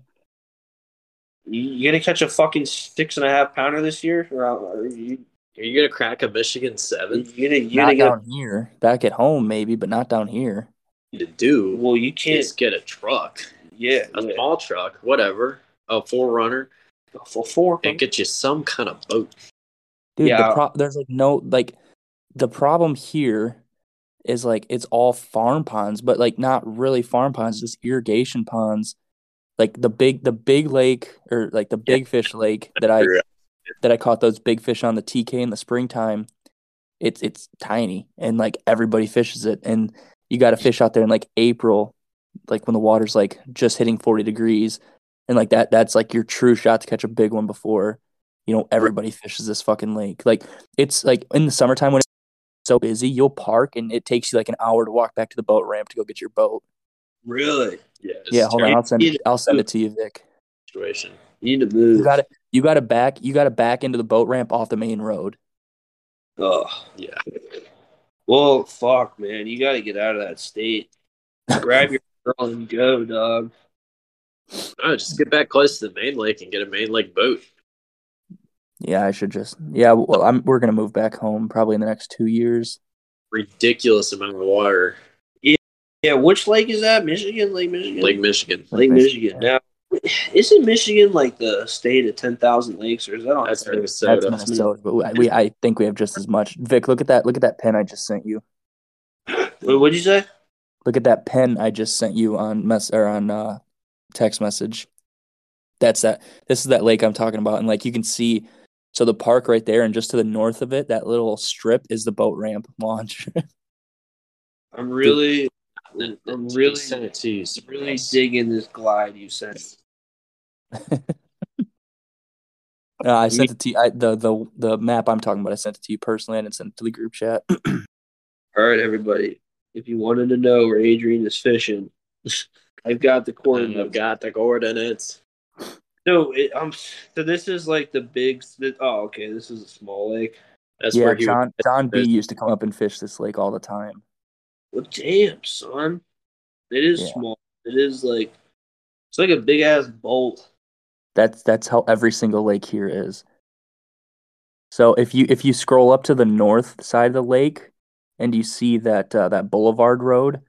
You, you gonna catch a fucking six and a half pounder this year? Or, are you Are you gonna crack a Michigan seven? you gonna you Not gonna get? down here. Back at home maybe, but not down here. To do Well, you can't. is get a truck, Yeah, a yeah. small truck, whatever, a 4Runner, for four. and get you some kind of boat. Dude, Yeah. the pro- there's like no like the problem here is like it's all farm ponds, but like not really farm ponds, just irrigation ponds. Like the big the big lake or like the big fish lake that I Yeah. That I caught those big fish on the TK in the springtime. It's it's tiny and like everybody fishes it and you got to fish out there in like April, like when the water's like just hitting 40 degrees and like that that's like your true shot to catch a big one before you know everybody fishes this fucking lake like it's like in the summertime when it's so busy you'll park and it takes you like an hour to walk back to the boat ramp to go get your boat Really? Yeah, yeah hold on i'll send it i'll send it to you vic situation. You need to move. you got to you got to back you got to back into the boat ramp off the main road Oh, Yeah, well, fuck, man. You got to get out of that state. Grab your girl and go, dog. no, just get back close to the main lake and get a main lake boat. yeah i should just yeah well i'm we're gonna move back home probably in the next two years Ridiculous amount of water. Yeah, yeah. which lake is that? Michigan? Lake Michigan? Lake Michigan. Lake Michigan. Now, isn't Michigan like the state of 10,000 lakes, or is that on That's there? Minnesota. That's Minnesota, but we, we I think we have just as much. Vic, look at that! Look at that pen I just sent you. What'd you say? Look at that pen I just sent you on mess or on uh, text message. That's that. This is that lake I'm talking about, and like you can see, so the park right there, and just to the north of it, that little strip is the boat ramp launch. I'm really, I'm really, sent it to you. really digging this glide you sent. Uh, I sent it to you. I, the the the map I'm talking about. I sent it to you personally. I didn't send it to the group chat. All right, everybody. If you wanted to know where Adrian is fishing, I've got the And coordinates. I've got the coordinates. No, it, um, so this is like the big. Oh, okay. This is a small lake. That's yeah, where he John John B used to come up and fish this lake all the time. Well, damn, son. It is Yeah. small. It is like it's like a big ass bolt. That's that's how every single lake here is. So if you if you scroll up to the north side of the lake and you see that uh, that Boulevard Road,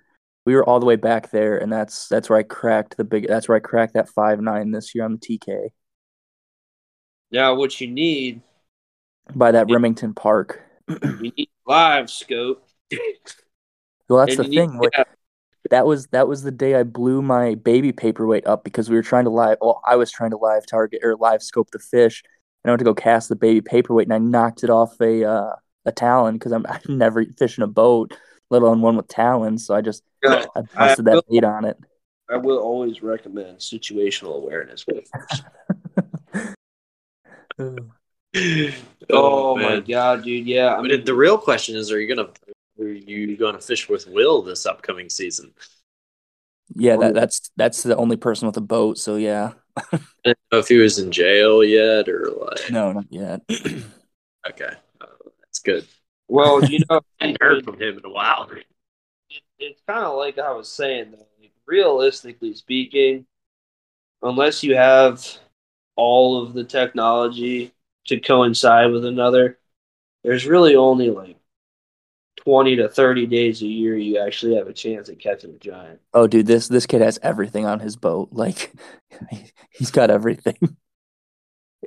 we were all the way back there, and that's that's where I cracked the big. That's where I cracked that five nine this year on the TK Now, what you need, by that Remington Park. you need live scope. Well, that's And the you need- thing. like, yeah, that was that was the day I blew my baby paperweight up because we were trying to live. Well, I was trying to live target or live scope the fish, and I went to go cast the baby paperweight, and I knocked it off a uh, a talon because I'm I've never fishing a boat, let alone one with talons. So I just no, I busted that bait on it. I will always recommend situational awareness. with Oh, my god, dude! Yeah, I mean, the real question is: Are you gonna are you gonna fish with Will this upcoming season? Yeah, that, that's that's the only person with a boat. So yeah, I don't know if he was in jail yet or like. no, not yet. Okay, uh, that's good. well, you know, I haven't heard from him in a while. it, it's kind of like I was saying, though. Like, realistically speaking, unless you have all of the technology to coincide with another, there's really only like 20 to 30 days a year you actually have a chance at catching a giant. oh, dude, this this kid has everything on his boat. Like he's got everything.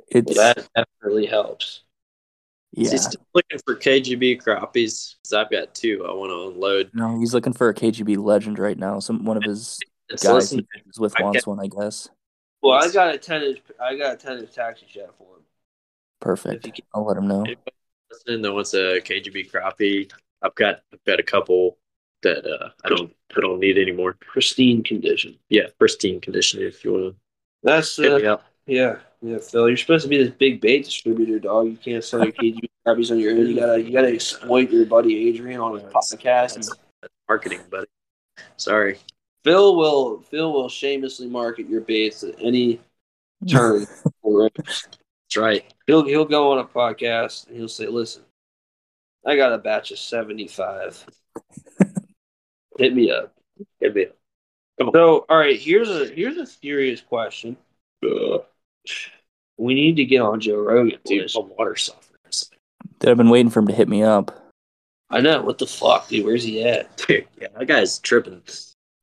It's So that definitely helps. Is yeah. he still looking for KGB crappies? Because I've got two. I want to unload. No, he's looking for a KGB legend right now. Some one of his It's guys listen, he with wants one, I guess. Well, I got a 10 inch, I got a 10 inch taxi shad for him. Perfect. Can- I'll let him know. anybody listening that wants a KGB crappie, I've got I've got a couple that uh, I don't I don't need anymore. Pristine condition. Yeah, pristine condition. If you want That's to hit uh. Yeah, yeah, Phil. You're supposed to be this big bait distributor, dog. You can't sell your KGB crappies on your own. You gotta, you gotta exploit your buddy Adrian on his podcast. That's, that's marketing, buddy. Sorry. Phil will, Phil will shamelessly market your baits at any turn. That's right. he'll, he'll go on a podcast and he'll say, "Listen, I got a batch of seventy-five. Hit me up." Hit me up. So, all right, here's a here's a serious question. Ugh. We need to get on Joe Rogan. Dude, boys. my water softens. Dude, I've been waiting for him to hit me up. I know. What the fuck, dude? Where's he at? Dude, yeah, that guy's tripping.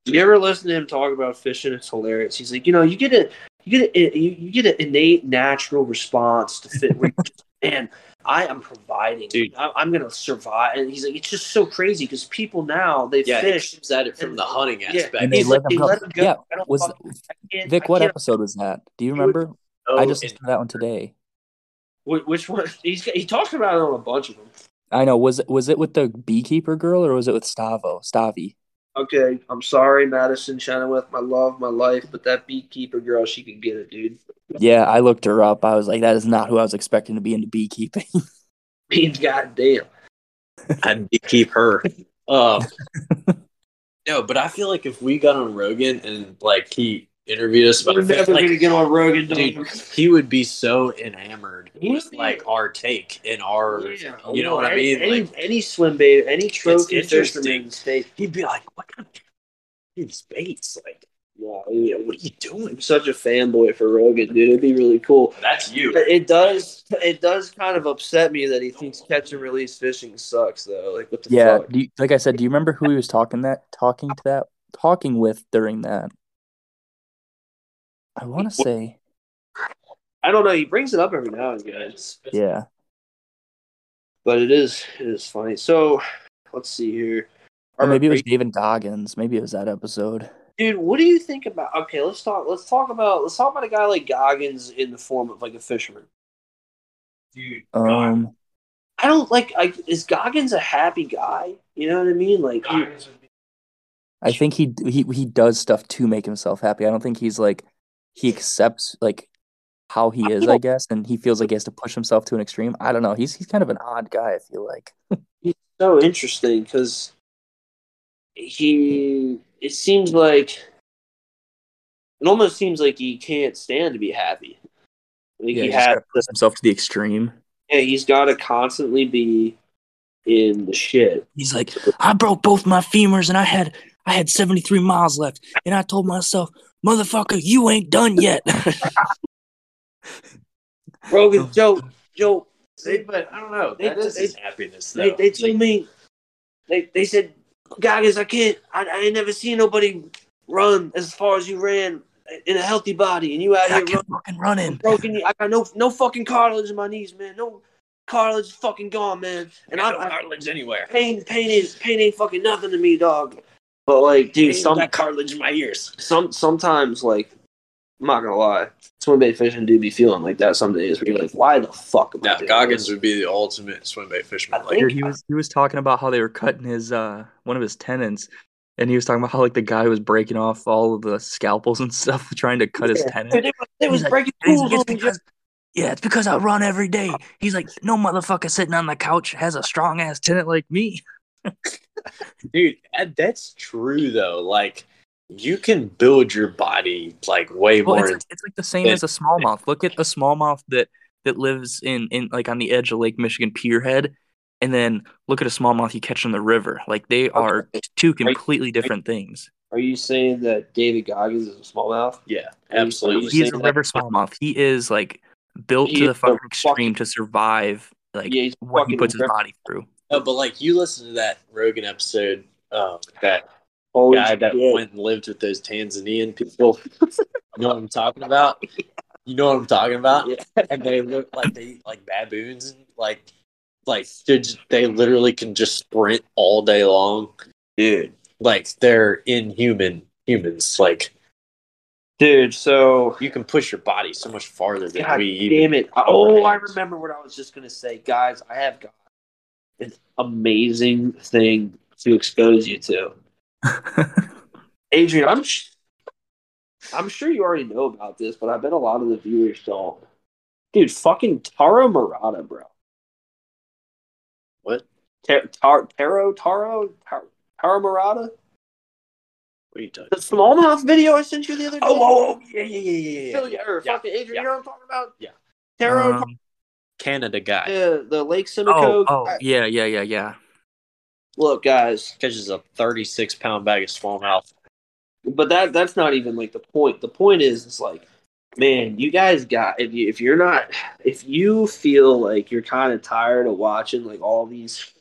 You ever listen to him talk about fishing? It's hilarious. He's like, you know, you get a, you get a, you, you get an innate natural response to fit. where Man, I am providing. Dude. I, I'm gonna survive. And he's like, it's just so crazy because people now they Yeah, he fish. comes at it from the hunting Yeah, aspect. And they let like, him they go. let him go. Yeah, was fuck- Vic? What episode was that? Do you He would- remember? Oh, I just listened to that one today. Which one? He's he talks about it on a bunch of them. I know. Was it was it with the beekeeper girl or was it with Stavo? Stavi? Okay, I'm sorry, Madison Chenoweth, my love, my life, but that beekeeper girl, she could get it, dude. Yeah, I looked her up. I was like, that is not who I was expecting to be into beekeeping. Means goddamn. I'd keep her. Um, no, but I feel like if we got on Rogan and like he interviewed us about We're never like, gonna get on Rogan, dude, he would be so enamored He with be. like our take and our, Yeah, you oh, know what I mean? Any, Like, any swim bait, any trophy interesting. fisherman state. he'd be like, "What kind of these baits? Like, Yeah, yeah, what are you doing?" I'm such a fanboy for Rogan, dude. It'd be really cool. That's you. But it does it does kind of upset me that he thinks catch and release fishing sucks though. Like what the yeah, fuck? do you, like I said, do you remember who he was talking that talking to that talking with during that? I want to say, I don't know. He brings it up every now and again, yeah. but it is it is funny. So let's see here. Or maybe it was David Goggins. Maybe it was that episode. dude. What do you think about? Okay, let's talk. Let's talk about let's talk about a guy like Goggins in the form of like a fisherman. Dude, Um, I don't like. I, is Goggins a happy guy? You know what I mean? Like, he- I think he he he does stuff to make himself happy. I don't think he's like he accepts like how he is, I guess, and he feels like he has to push himself to an extreme. I don't know. He's he's kind of an odd guy. I feel like. he's so interesting because he. It seems like it almost seems like he can't stand to be happy. Like Yeah, he has, gotta push himself to the extreme. yeah, he's got to constantly be in the shit. He's like, I broke both my femurs and I had I had 73 miles left. And I told myself, motherfucker, you ain't done yet. Rogan, oh. Joe, Joe, See, but I don't know. They- That is they- happiness. they, though. they told me, they, they said, Goggins, I can't, I, I ain't never seen nobody run as far as you ran in a healthy body, and you out I here kept fucking running. broken. I got no no fucking cartilage in my knees, man. No cartilage fucking gone, man. And I I, got no cartilage anywhere. pain pain is pain ain't fucking nothing to me, dog. But like, dude, Ain't some got cartilage in my ears. some sometimes like I'm not gonna lie, swim bait fishing do be feeling like that some days where you're like, why the fuck am I Goggins this? would be the ultimate swim bait fisherman. Like, he was he was talking about how they were cutting his uh one of his tendons, and he was talking about how like the guy was breaking off all of the scalpels and stuff trying to cut his Yeah. tendon. Dude, they was, they was breaking And like, it's me. because, yeah, it's because I run every day. He's like, no motherfucker sitting on the couch has a strong ass tenant like me. dude, that's true though. Like, you can build your body like way Well, more. it's like, it's like the same than- as a smallmouth. Look at a smallmouth that that lives in in like on the edge of Lake Michigan Pierhead, and then look at a smallmouth you catch in the river. Like they are two completely different things. Are you saying that David Goggins is a smallmouth? yeah, absolutely. are He is a river that- smallmouth. He is like built He to the is a fucking fucking- extreme to survive like Yeah, what he puts his river- body through. No, but like you listen to that Rogan episode, um, that Holy guy that went and lived with those Tanzanian people. you know what I'm talking about? You know what I'm talking about? Yeah. And they look like they like baboons and like like they literally can just sprint all day long. dude. Like they're inhuman humans. Like Dude, so you can push your body so much farther than God we even. damn it. Oh, I remember what I was just gonna say. Guys, I have got an amazing thing to expose you to. Adrian, I'm sh- I'm sure you already know about this, but I bet a lot of the viewers don't. Dude, fucking Taro Murata, bro. What? Tar- tar- Taro Taro Tar- Taro Murata? What are you talking? The smallmouth video I sent you the other day. Oh, oh, oh, yeah, yeah, yeah, yeah, Phil, yeah. yeah, or Yeah, fucking Adrian, yeah. you know what I'm talking about? Yeah. Taro, Um, Canada guy the, the Lake oh, Simcoe. oh, guy. yeah, yeah, yeah, yeah. Look, guys, catches a 36 pound bag of smallmouth. but that that's not even like the point. The point is, it's like, man, you guys got if you if you're not if you feel like you're kind of tired of watching like all these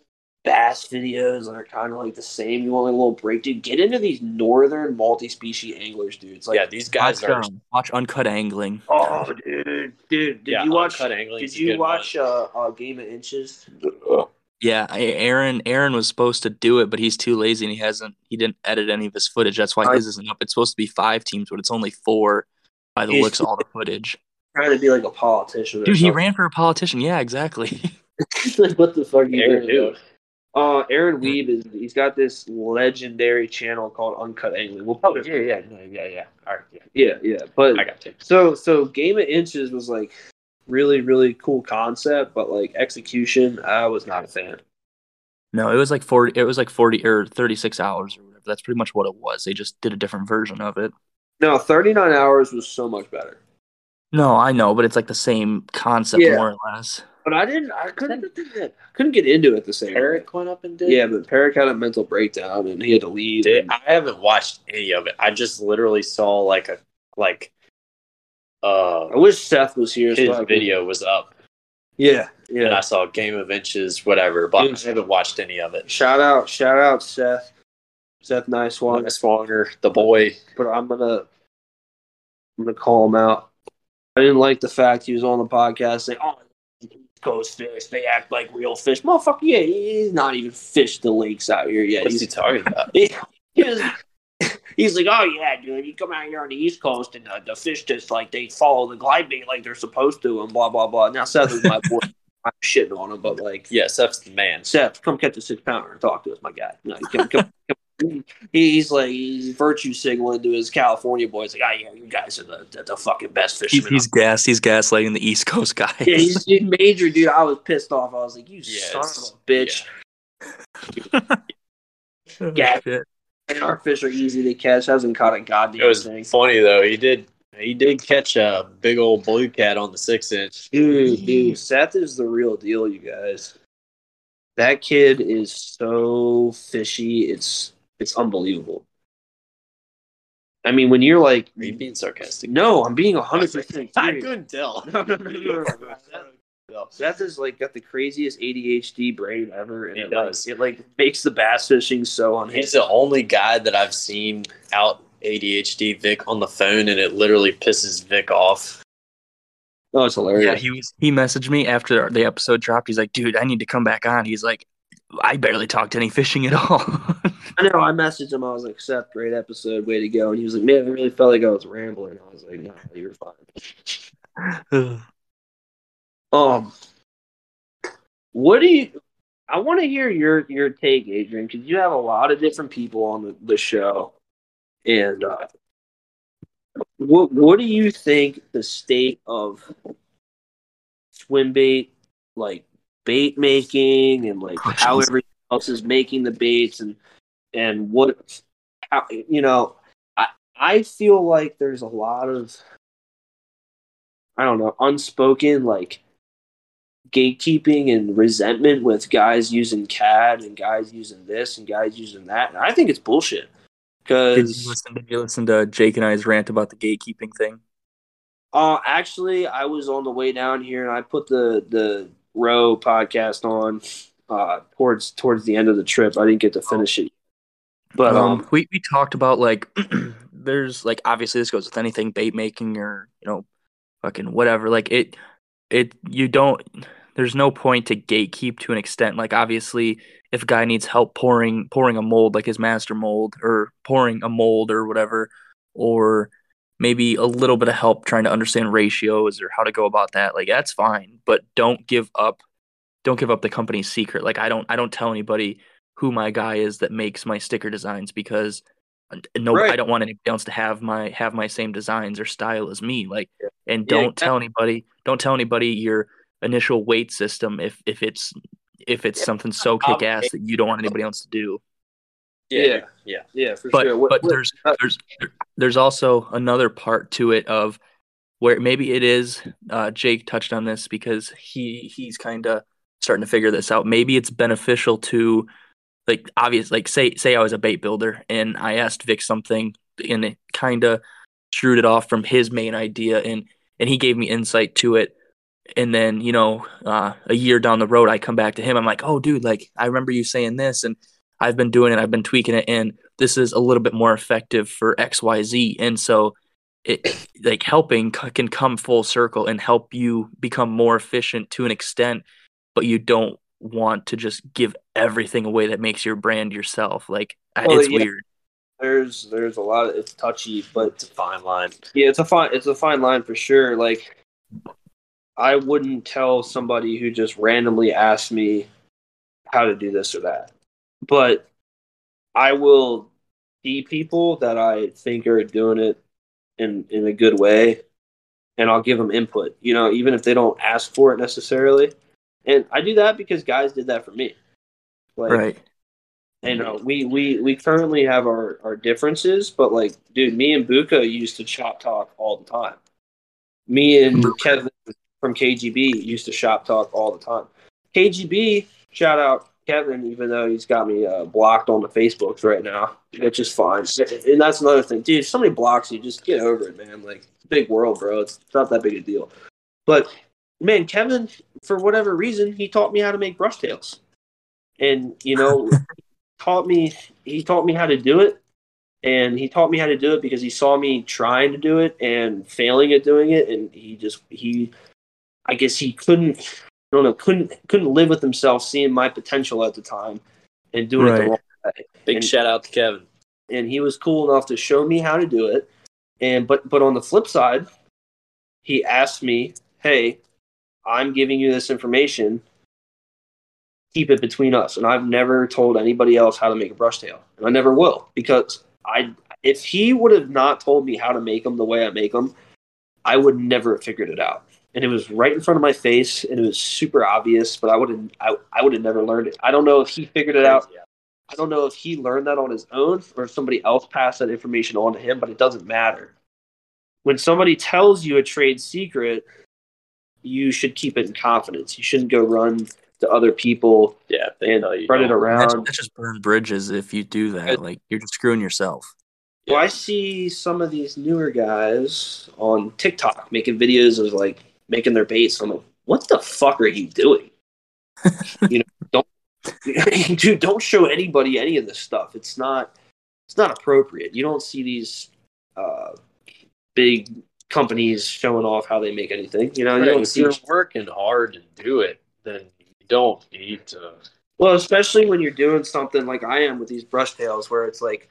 bass videos that are kind of like the same, you want like a little break, dude. Get into these northern multi-species anglers, dude. It's like, yeah, these guys Watch, are. um, watch uncut angling. oh, dude, dude, did yeah, you watch? uncut angling's Did you watch uh, uh, Game of Inches? Yeah, Aaron Aaron was supposed to do it, but he's too lazy and he hasn't he didn't edit any of his footage. That's why I- his isn't up. It's supposed to be five teams, but it's only four by the looks of all the footage. Trying to be like a politician. Or Dude, he ran for a politician. Yeah, exactly. like, what the fuck are you Aaron doing? Uh, Aaron Weeb is he's got this legendary channel called Uncut Angling. We'll Oh put yeah, yeah, no, yeah, yeah. All right, yeah. yeah, yeah. But I got you. so so Game of Inches was like really really cool concept, but like execution, I was not a fan. No, it was like forty. It was like forty or thirty-six hours or whatever. That's pretty much what it was. They just did a different version of it. No, thirty nine hours was so much better. No, I know, but it's like the same concept Yeah. more or less. But I didn't. I couldn't. Couldn't get into it the same. way. Eric went up and did. Yeah, but Perrick had a mental breakdown and he had to leave. Dude, and- I haven't watched any of it. I just literally saw like a like uh I wish Seth was here. his so I could- video was up Yeah, and yeah. I saw Game of Inches, whatever, but Dude. I haven't watched any of it. Shout out, shout out, Seth. Seth, nice one. Swanger, the boy. But I'm gonna, I'm gonna call him out. I didn't like the fact he was on the podcast saying, "Oh, East Coast fish, they act like real fish." Motherfucker, yeah, he's not even fished the lakes out here yet. What's he He's, talking about? he was- he's like, "Oh yeah, dude, you come out here on the East Coast and uh, the fish just like they follow the glide bait like they're supposed to, and blah blah blah." Now Seth is my boy. I'm shitting on him, but like, Yeah, Seth's the man. Seth, come catch a six pounder and talk to us, my guy. No, come, come, come. He- He's like he's virtue signaling to his California boys, like, oh yeah, you guys are the the, the fucking best He's, fishermen. he's gas. He's gaslighting the East Coast guys. yeah, he's, he's major, dude. I was pissed off. I was like, you Yes. son of a bitch. Oh, Yeah. shit. And our fish are easy to catch. I Hasn't caught a goddamn It was thing. funny though. He did he did catch a big old blue cat on the six inch. Dude, dude, Seth is the real deal, you guys. That kid is so fishy. It's it's unbelievable. I mean, when you're like, Are you being sarcastic? no, I'm being hundred percent I couldn't tell. No, no, no, no, no. Seth is like got the craziest ADHD brain ever, and He it, like, does. it like makes the bass fishing so on. He's the only guy that I've seen out ADHD Vic on the phone, and it literally pisses Vic off. Oh, it's hilarious. Yeah, he was. He messaged me after the episode dropped. He's like, "Dude, I need to come back on." He's like, "I barely talked any fishing at all." I know. I messaged him. I was like, "Seth, great episode, way to go." And he was like, "Man, I really felt like I was rambling." I was like, "No, you're fine." Um, what do you? I want to hear your your take, Adrian, because you have a lot of different people on the, the show, and uh, what what do you think the state of swim bait, like bait making, and like how everyone else is making the baits, and and what how you know? I I feel like there's a lot of I don't know, unspoken like gatekeeping and resentment with guys using CAD and guys using this and guys using that. And I think it's bullshit. did you Because listen? Did you listen to Jake and I's rant about the gatekeeping thing? uh, actually, I was on the way down here and I put the the row podcast on uh, towards towards the end of the trip. I didn't get to finish it, but um, um, we we talked about like there's like obviously this goes with anything bait making or you know fucking whatever. Like it it you don't there's no point to gatekeep to an extent. Like obviously if a guy needs help pouring pouring a mold like his master mold or pouring a mold or whatever or maybe a little bit of help trying to understand ratios or how to go about that like that's fine. But don't give up don't give up the company's secret. Like i don't i don't tell anybody who my guy is that makes my sticker designs because uh, no Right. I don't want anybody else to have my have my same designs or style as me like and Yeah, don't tell anybody don't tell anybody your initial weight system if if it's if it's Yeah, something so kick ass that you don't want anybody else to do Yeah. yeah. yeah, for but sure. What- but what- there's uh, there's there's also another part to it of where maybe it is uh, Jake touched on this because he he's kind of starting to figure this out. Maybe it's beneficial to like obvious like say say I was a bait builder and I asked Vic something and it kind of screwed it off from his main idea and and he gave me insight to it. And then you know uh, a year down the road I come back to him. I'm like oh dude like I remember you saying this and I've been doing it. I've been tweaking it and this is a little bit more effective for XYZ and so it like helping can come full circle and help you become more efficient to an extent but you don't want to just give everything away that makes your brand yourself like Well, it's yeah. weird there's there's a lot of it's touchy, but It's a fine line. Yeah, it's a fine it's a fine line for sure. Like I wouldn't tell somebody who just randomly asked me how to do this or that. But I will see people that I think are doing it in in a good way, and I'll give them input. You know, even if they don't ask for it necessarily. And I do that because guys did that for me. Like, right. you know, we we we currently have our our differences, but like, dude, me and Buka used to shop talk all the time. Me and Kevin from KGB used to shop talk all the time. KGB, shout out Kevin, even though he's got me uh, blocked on the Facebooks right now, which is fine. And that's another thing, dude. If somebody blocks you, just get over it, man. Like, it's a big world, bro. It's not that big a deal. But man, Kevin, for whatever reason, he taught me how to make brush tails, and you know, taught me he taught me how to do it, and he taught me how to do it because he saw me trying to do it and failing at doing it, and he just he, I guess he couldn't, I don't know, couldn't couldn't live with himself seeing my potential at the time, and doing it the wrong way. Big And- shout out to Kevin. and he was cool enough to show me how to do it. And but but on the flip side, he asked me, "Hey, I'm giving you this information. Keep it between us." And I've never told anybody else how to make a brush tail, and I never will because I if he would have not told me how to make them the way I make them, I would never have figured it out. And it was right in front of my face, and it was super obvious. But I would have I, I would have never learned it. I don't know if he figured it out I don't know if he learned that on his own or if somebody else passed that information on to him, but it doesn't matter. When somebody tells you a trade secret, you should keep it in confidence. You shouldn't go run to other people Yeah, they and tell you spread it don't. That's, around. that's just burn bridges if you do that. Like you're just screwing yourself. Well, I see some of these newer guys on TikTok making videos of like making their baits. I'm like, what the fuck are you doing? you know, don't dude, don't show anybody any of this stuff. It's not it's not appropriate. You don't see these uh, big companies showing off how they make anything. You know, you don't if see you're working hard to do it, then you don't need to. Well, especially when you're doing something like I am with these brush tails, where it's like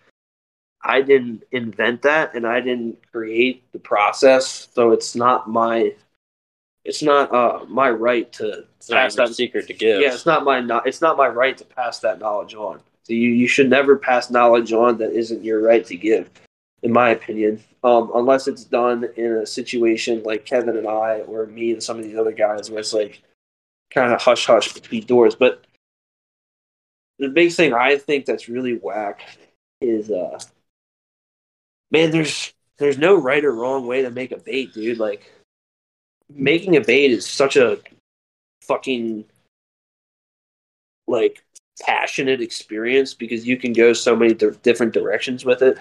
I didn't invent that and I didn't create the process, so it's not my it's not uh my right to It's pass that. secret to give. Yeah, it's not my no- it's not my right to pass that knowledge on. So you you should never pass knowledge on that isn't your right to give, in my opinion. Um, unless it's done in a situation like Kevin and I, or me and some of these other guys, where it's like kind of hush hush between doors. But the big thing I think that's really whack is uh man, there's there's no right or wrong way to make a bait, dude. Like making a bait is such a fucking like passionate experience because you can go so many di- different directions with it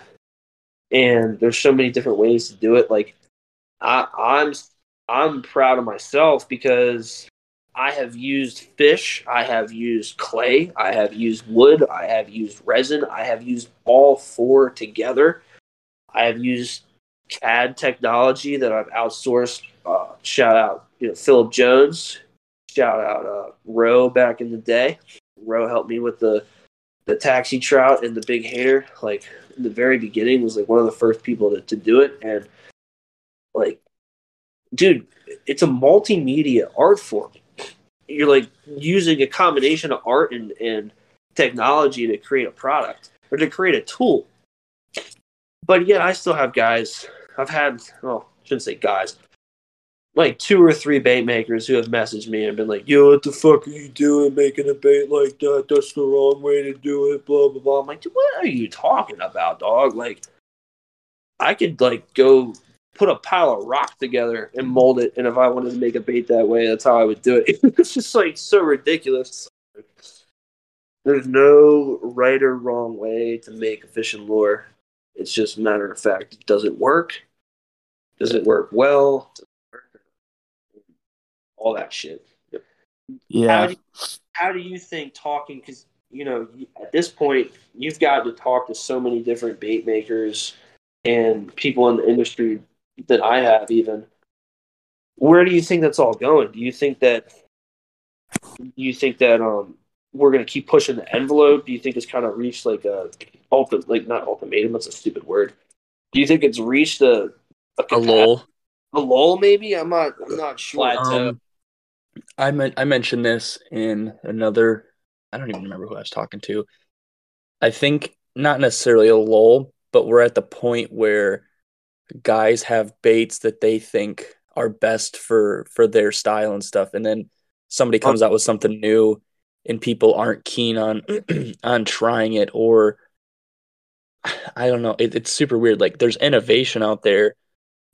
and there's so many different ways to do it. Like I, i'm i'm proud of myself because i have used fish i have used clay i have used wood i have used resin i have used all four together. I have used cad technology that i've outsourced. Uh, shout out you know philip jones. Shout out uh, roe back in the day. Roe helped me with the the taxi trout and the big hater. Like in the very beginning, was like one of the first people to, to do it, and like, dude, it's a multimedia art form. You're like using a combination of art and, and technology to create a product or to create a tool. But yet, I still have guys. I've had, well, I shouldn't say guys like two or three bait makers who have messaged me and been like, "Yo, what the fuck are you doing making a bait like that? That's the wrong way to do it." Blah blah blah. I'm like, "Dude, what are you talking about, dog? Like, I could like go put a pile of rock together and mold it, and if I wanted to make a bait that way, that's how I would do it. it's just like so ridiculous. There's no right or wrong way to make a fishing lure. It's just a matter of fact. Does it work? Does it work well? All that shit. How Yeah. do you, how do you think talking? Because you know, at this point, you've got to talk to so many different bait makers and people in the industry that I have. Even where do you think that's all going? Do you think that do you think that um we're gonna keep pushing the envelope? Do you think it's kind of reached like a ultimate, like not ultimatum? That's a stupid word. Do you think it's reached a a, A lull. A lull, maybe. I'm not. I'm not sure. Um, I I mentioned this in another I don't even remember who I was talking to. I think not necessarily a lull, but we're at the point where guys have baits that they think are best for for their style and stuff, and then somebody comes out with something new, and people aren't keen on on trying it, or I don't know. It, it's super weird. Like there's innovation out there,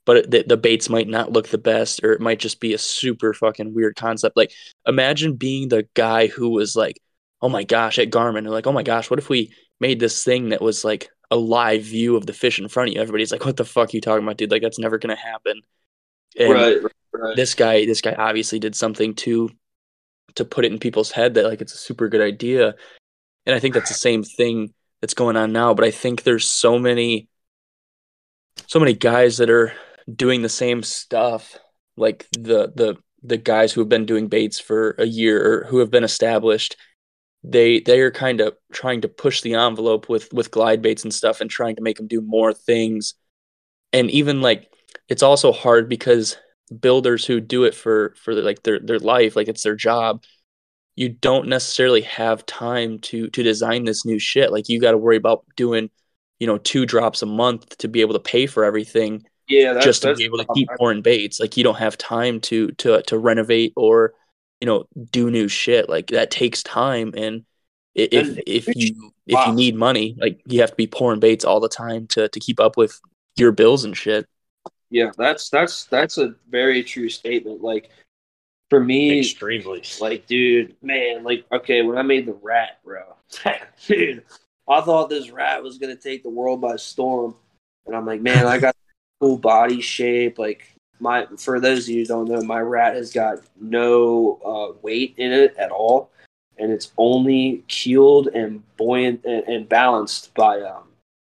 but the, the baits might not look the best, or it might just be a super fucking weird concept. Like imagine being the guy who was like, oh my gosh, at Garmin, and like, oh my gosh, what if we made this thing that was like a live view of the fish in front of you? Everybody's like, what the fuck are you talking about, dude? Like that's never gonna happen. And right, right. this guy, this guy obviously did something to to put it in people's head that like it's a super good idea, and I think that's the same thing that's going on now. But I think there's so many, so many guys that are doing the same stuff, like the the the guys who have been doing baits for a year or who have been established. They they are kind of trying to push the envelope with with glide baits and stuff, and trying to make them do more things. And even like it's also hard because builders who do it for for like their their life, like it's their job you don't necessarily have time to to design this new shit. Like you got to worry about doing, you know, two drops a month to be able to pay for everything. Yeah, that's, just to that's be able to keep pouring baits. Like you don't have time to to to renovate or you know do new shit. Like that takes time, and if And if you if you need money, like you have to be pouring baits all the time to to keep up with your bills and shit. Yeah, that's that's that's a very true statement. Like for me, Extremely. like dude, man, like okay, when I made the rat, bro, dude, I thought this rat was gonna take the world by storm, and I'm like, man, I got cool body shape. Like my, for those of you don't know, my rat has got no uh, weight in it at all, and it's only keeled and buoyant and, and balanced by um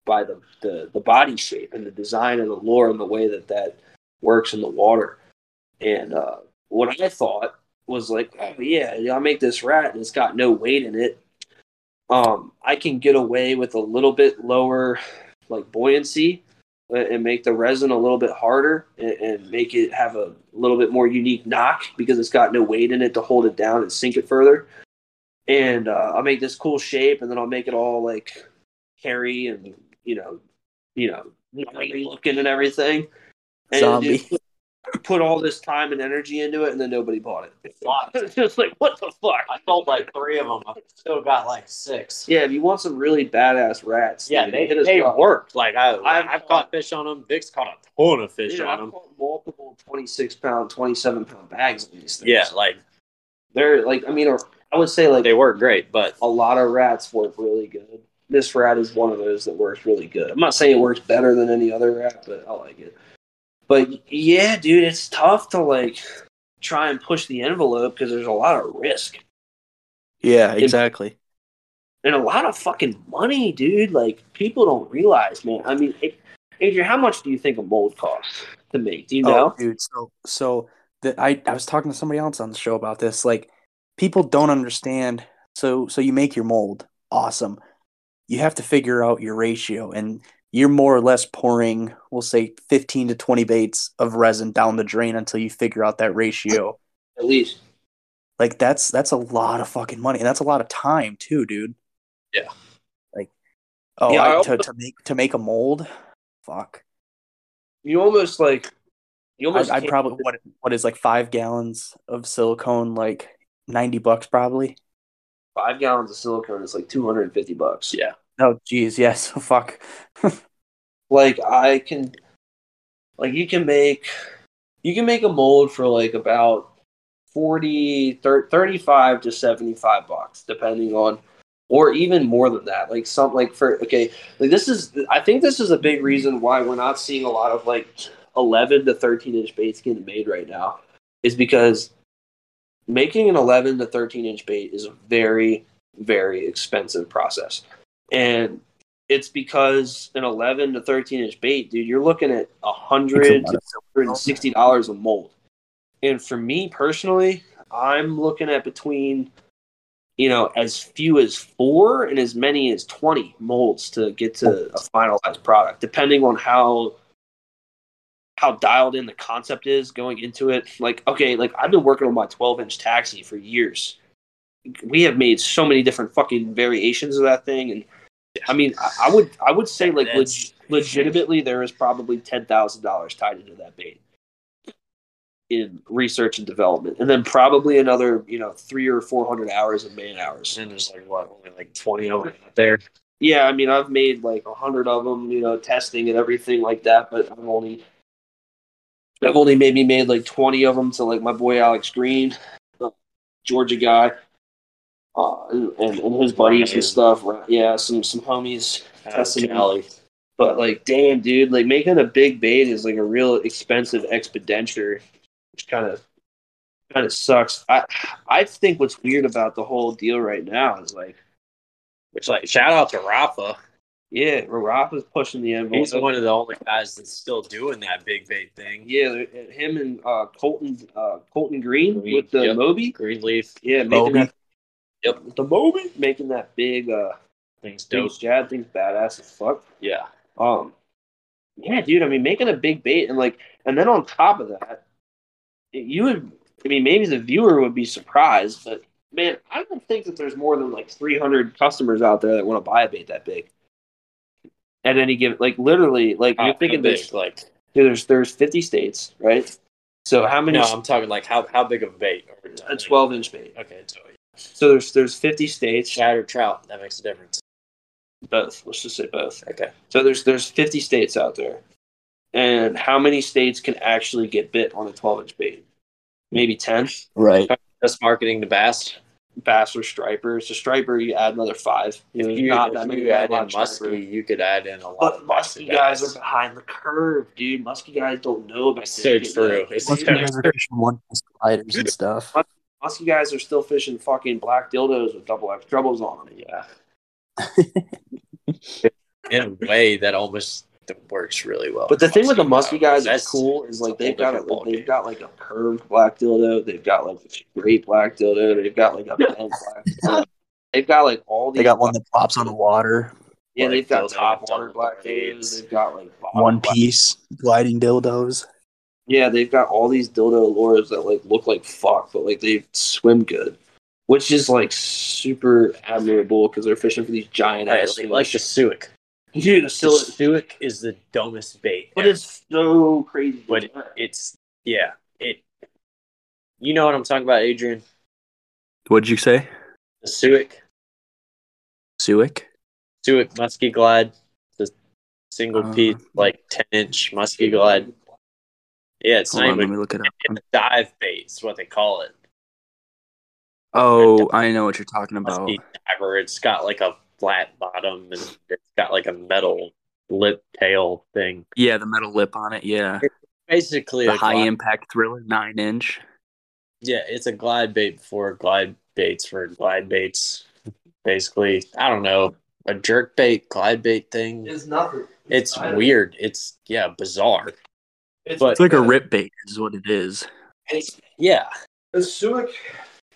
by the, the the body shape and the design and the lure and the way that that works in the water. And uh, what I thought was like, oh yeah, I'll make this rat and it's got no weight in it. Um, I can get away with a little bit lower like buoyancy and make the resin a little bit harder and, and make it have a little bit more unique knock because it's got no weight in it to hold it down and sink it further. And uh, I'll make this cool shape and then I'll make it all like hairy and you know, you know, looking and everything. And Zombie. dude, put all this time and energy into it, and then nobody bought it. It's just like what the fuck? I sold like three of them. I still got like six. Yeah, if you want some really badass rats, Yeah, dude, they, hit they up. worked. Like I, I've- I've, caught fish on them. Vic's caught a ton of fish Dude, on I've them. caught multiple twenty-six pound, twenty-seven pound bags of these things. Yeah, like they're like, I mean, or I would say like they work great, but a lot of rats work really good. This rat is one of those that works really good. I'm not saying it works better than any other rat, but I like it. But yeah, dude, it's tough to like try and push the envelope because there's a lot of risk Yeah, exactly. and a lot of fucking money, dude. Like people don't realize, man. I mean, it, Adrian, how much do you think a mold costs to make? Do you oh, know? Oh, dude. So, so the, I, I was talking to somebody else on the show about this. Like, people don't understand. So, so you make your mold, awesome. You have to figure out your ratio, and you're more or less pouring, we'll say, fifteen to twenty baits of resin down the drain until you figure out that ratio. At least. Like, that's that's a lot of fucking money, and that's a lot of time too, dude. Yeah. Like, oh, Yeah, I, I to to make to make a mold, fuck. You almost like you almost I'd can't- probably what what is like five gallons of silicone, like ninety bucks probably. five gallons of silicone is like two hundred and fifty bucks. yeah, Oh, geez, yes, fuck. Like I can, like you can make, you can make a mold for like about 40, thir- 35 to seventy five bucks, depending on, or even more than that. Like some like for okay, like this is I think this is a big reason why we're not seeing a lot of like eleven to thirteen inch baits getting made right now, is because making an 11 to 13 inch bait is a very very expensive process and it's because an 11 to 13 inch bait dude you're looking at a hundred to 160 dollars a mold. And for me personally i'm looking at between you know as few as four and as many as 20 molds to get to a finalized product depending on how how dialed in the concept is going into it. Like okay like i've been working on my 12 inch taxi for years. We have made so many different fucking variations of that thing, and I mean, I, I would I would say like leg- legitimately there is probably ten thousand dollars tied into that bait in research and development, and then probably another you know three or four hundred hours of man hours. And there's like what, only like twenty of them out there. Yeah, I mean, I've made like a hundred of them, you know, testing and everything like that. But I've only, I've only maybe made like twenty of them to like my boy Alex Green, Georgia guy, uh, and, and, and his buddies Ryan. and stuff. Yeah, some some homies. Out of Testing. Cali. But like, damn, dude, like making a big bait is like a real expensive expenditure, which kind of kind of sucks. I I think what's weird about the whole deal right now is like, Which like shout out to Rafa. yeah, Rafa's pushing the envelope. He's one of the only guys that's still doing that big bait thing. Yeah, him and uh, Colton uh, Colton Green, Green, with the yep. Moby. Greenleaf Yeah, making Moby. that. Yep, the Moby making that big uh thing's dope. jab thing's badass as fuck. Yeah. Um, yeah, dude. I mean, making a big bait and like, and then on top of that, you would. I mean, maybe the viewer would be surprised, but man, I don't think that there's more than like 300 customers out there that want to buy a bait that big. At any given, like literally, like you're thinking big? there's like dude, there's there's 50 states, right? So how many? no, I'm talking like how how big of a bait? a 12 inch bait. Okay, so So there's there's 50 states. shad or trout, that makes a difference. Both. Let's just say both. Okay. So there's there's 50 states out there, and how many states can actually get bit on a 12 inch bait? Maybe 10. Right. Just marketing to bass. Bass or striper. So striper, you add another five. If There's you, not if that many you add that in want striper. musky, you could add in a lot But of musky guys are behind the curve, dude. Musky guys don't know about this So true. yet. It's- Musky guys are fishing one piece sliders and stuff. Musky guys are still fishing fucking black dildos with double X trebles on them. Yeah. in a way that almost works really well. But the thing with the musky guys that's that's cool is like they've got a, they've ballgame. got like a curved black dildo, they've got like a straight black dildo, they've got like a bent black dildo. They've got like all these. They got one that pops on the water, Yeah, they've got top water black dildos. They've got like bottom one black- piece gliding dildos. Yeah, they've got all these dildo lures that like look like fuck, but like they swim good, which is like super admirable because they're fishing for these giant Right, ass like, like the fish. Suick. Dude, the The Suick is the dumbest bait. but it's so crazy. but it's yeah it. You know what I'm talking about, Adrian? What'd you say? The Suick, Suick? Suick musky glide, the single Uh, piece like ten inch musky glide. Yeah, it's Hold not on, let me look it up. it's a dive bait. Is what they call it. Oh, I know what you're talking about. diver. It's got like a flat bottom and it's got like a metal lip tail thing. Yeah, the metal lip on it. Yeah, Basically, the a high glide, impact thriller nine inch. yeah, it's a glide bait before glide baits for glide baits. Basically, I don't know a jerk bait, glide bait thing. it's nothing. It's weird. It's yeah, bizarre. It's, but- It's like a rip bait, is what it is. it's, Yeah, it's Suick.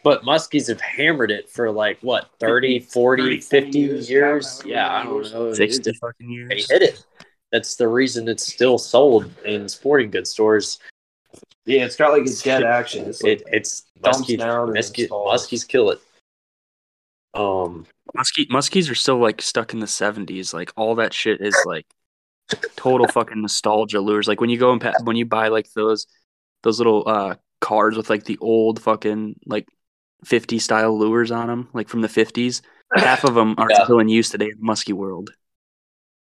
but muskies have hammered it for like what 30, 40, 30, 50 years, years. yeah, Yeah, I don't know. Sixty fucking years. They hit it. That's the reason it's still sold in sporting goods stores. Yeah, it's got like a dead action. It's like, It, it's dumps muskies, down and muskie, muskies kill it. Um, Muskie muskies are still like stuck in the seventies. Like all that shit is like total fucking nostalgia lures. Like when you go and pa- when you buy like those those little uh cards with like the old fucking like 50 style lures on them, like from the 50s. Half of them are Yeah. still in use today in the muskie world.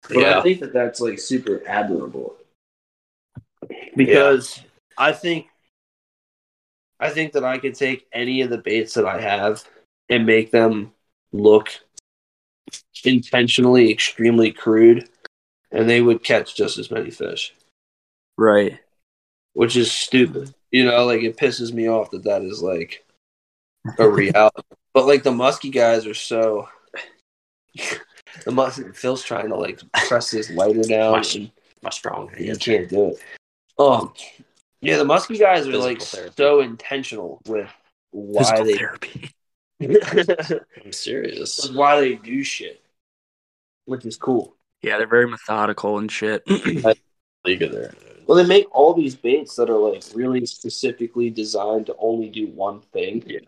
But I think that that's like super admirable because I think I think that I could take any of the baits that I have and make them look intentionally extremely crude, and they would catch just as many fish, Right. which is stupid. You know, like it pisses me off that that is like a reality. but like the musky guys are so. The mus- Phil's trying to like press his lighter down. Mush. and- my strong hand. can't do it. Um, yeah, the musky guys are Physical like therapy. so intentional with why Physical they therapy. I'm serious. why they do shit, which is cool. Yeah, they're very methodical and shit. League of their Well, they make all these baits that are like really specifically designed to only do one thing. Yeah.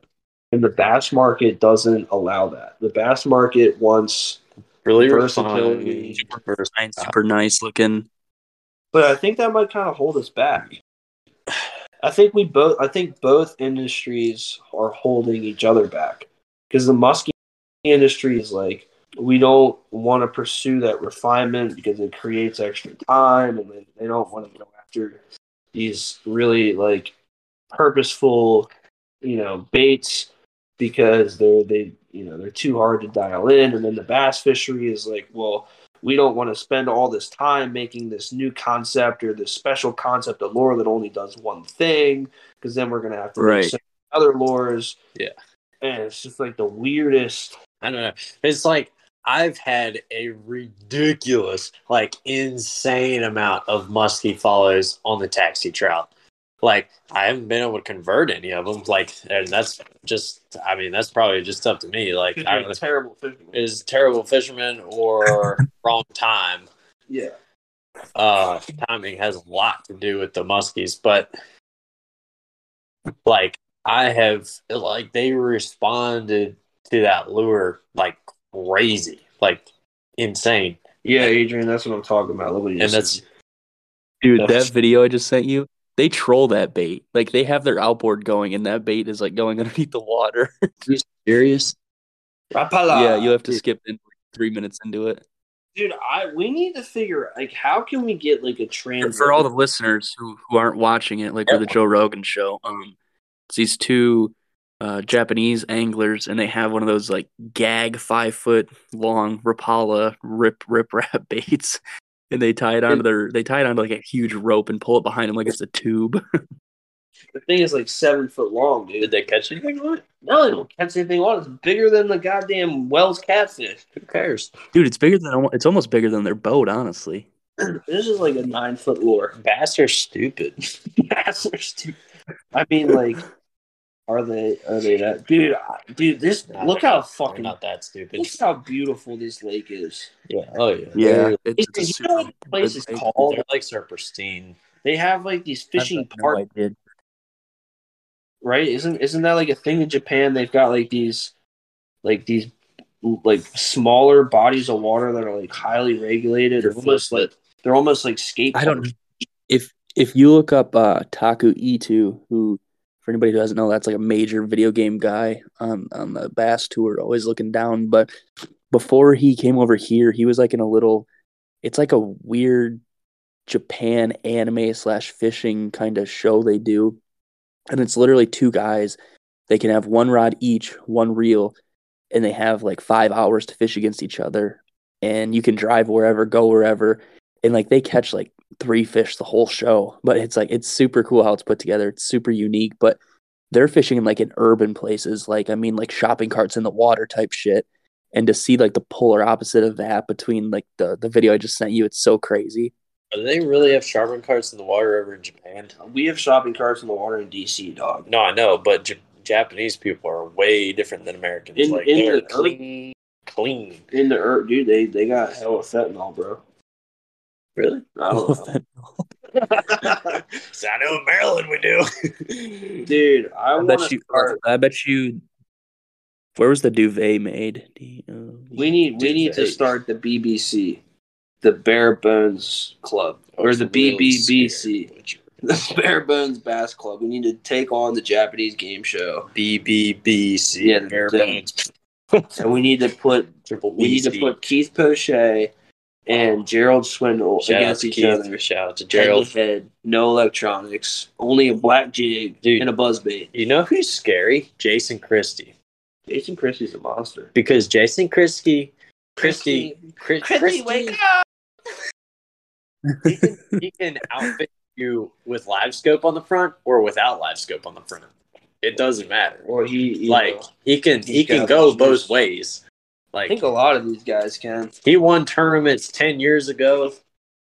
and the bass market doesn't allow that. The bass market wants, Really Versatility. super refined, super nice looking. but I think that might kind of hold us back. I think we both. I think both industries are holding each other back because the muskie industry is like we don't want to pursue that refinement because it creates extra time, and they, they don't want to go after these really like purposeful, you know, baits because they're they you know they're too hard to dial in, and then the bass fishery is like, well, we don't want to spend all this time making this new concept or this special concept of lore that only does one thing because then we're gonna have to Right. other lures. Yeah. and it's just like the weirdest. I don't know. It's like I've had a ridiculous, like insane amount of musky follows on the taxi trout. Like I haven't been able to convert any of them. Like, and that's just, I mean, that's probably just up to me. Like, I don't know, terrible fishing. is terrible fisherman or wrong time. Yeah, Uh, timing has a lot to do with the muskies, but like I have, like they responded to that lure like crazy, like insane. yeah, Adrian, that's what I'm talking about. Look what And just that's Dude, That's- that video I just sent you, they troll that bait. Like they have their outboard going, and that bait is like going underneath the water. you serious. Rapala. yeah, you have to skip in three minutes into it. dude. I we need to figure like how can we get like a For, trans for all the listeners who, who aren't watching it, like with the Joe Rogan show, um, it's these two uh, Japanese anglers, and they have one of those like gag five foot long Rapala rip rip rap baits, and they tie it onto their they tie it onto like a huge rope and pull it behind them like it's a tube. the thing is like seven foot long, dude. Did they catch anything on it? No, they don't catch anything on it. It's bigger than the goddamn Wels catfish. Who cares? Dude, it's bigger than it's almost bigger than their boat, honestly. this is like a nine foot lure. Bass are stupid. Bass are stupid. I mean, like, are they? Are they that? Dude, dude, this. Look how They're fucking. not that stupid. Look how beautiful this lake is. Yeah. Oh yeah. Yeah, They're, it's, it's a you know what super the place is lake. called? their lakes are pristine. They have like these fishing have no parks, right? Isn't isn't that like a thing in Japan? They've got like these, like these, like smaller bodies of water that are like highly regulated. They're almost like they're almost like skate. I don't if if you look up uh Taku Ito, who for anybody who doesn't know, that's like a major video game guy on on the Bass tour, always looking down. But before he came over here, he was like in a little it's like a weird Japan anime slash fishing kind of show they do. And it's literally two guys. They can have one rod each, one reel, and they have like five hours to fish against each other. And you can drive wherever, go wherever. And like they catch like three fish the whole show. But it's like it's super cool how it's put together. It's super unique. But they're fishing in like in urban places, like I mean like shopping carts in the water type shit. And to see like the polar opposite of that between like the the video I just sent you, it's so crazy. Do they really have shopping carts in the water over in Japan? We have shopping carts in the water in DC, dog. No, I know, but J- Japanese people are way different than Americans. In- like in they're the- clean, clean. In the earth, dude, they they got hella fentanyl, bro. Really? I don't know. so I know in Maryland we do. dude, I I want bet you. start. I bet you. Where was the duvet made? D- uh, We need we need to start the BBC, the Bare Bones Club, or the BBBC, the Bare Bones Bass Club. We need to take on the Japanese game show, BBBC. Yeah, bare bones. and we need to put Triple we need to put Keith Poche and Gerald Swindle Shout out against to each Keith. other. Shout out to Gerald head, no electronics, only a black jig Dude. and a buzz bait. You know who's scary? Jason Christie. Jason Christie's a monster. Because Jason Christie, Christie, Chris, Christie, Christie, wake up! he can, he can outfit you with live scope on the front or without live scope on the front. It doesn't matter. Or he, you Like know, he can he can go both moves. Ways. I think a lot of these guys can. he won tournaments ten years ago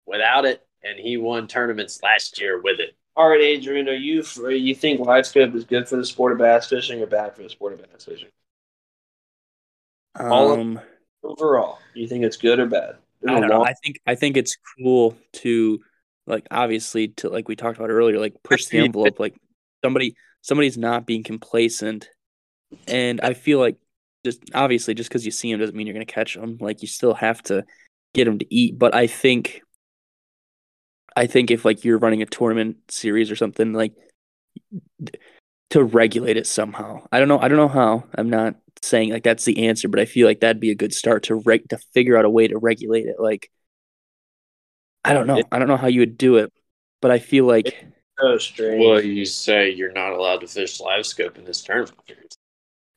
without it, and he won tournaments last year with it. All right, Adrian, are you are you think live scope is good for the sport of bass fishing or bad for the sport of bass fishing? All of- um, Overall, do you think it's good or bad? I don't know. I think I think it's cool to like obviously to like we talked about earlier, like push the envelope. Like somebody somebody's not being complacent and I feel like just obviously just because you see them doesn't mean you're gonna catch them. Like you still have to get them to eat. But I think, I think if like you're running a tournament series or something like to regulate it somehow. I don't know. I don't know how. I'm not saying like that's the answer, but I feel like that'd be a good start to reg to figure out a way to regulate it. Like I don't know. I don't know how you would do it, but I feel like So strange. Well, you say you're not allowed to fish live scope in this tournament.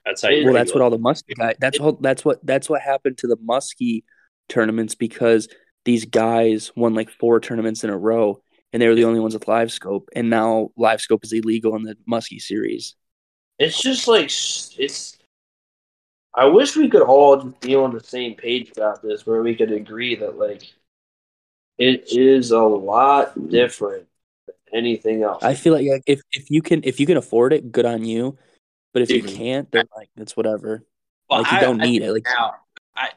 That's how you. well, that's what regulate. all the muskie guys. That's all. That's what. That's what happened to the muskie tournaments because these guys won like four tournaments in a row, and they were the only ones with live scope. And now live scope is illegal in the muskie series. It's just like it's. I wish we could all just be on the same page about this, where we could agree that like it is a lot different than anything else. I feel like like, if if you can if you can afford it, good on you. But if you can't, then like it's whatever. Well, like you I- don't I need think it. Like now, I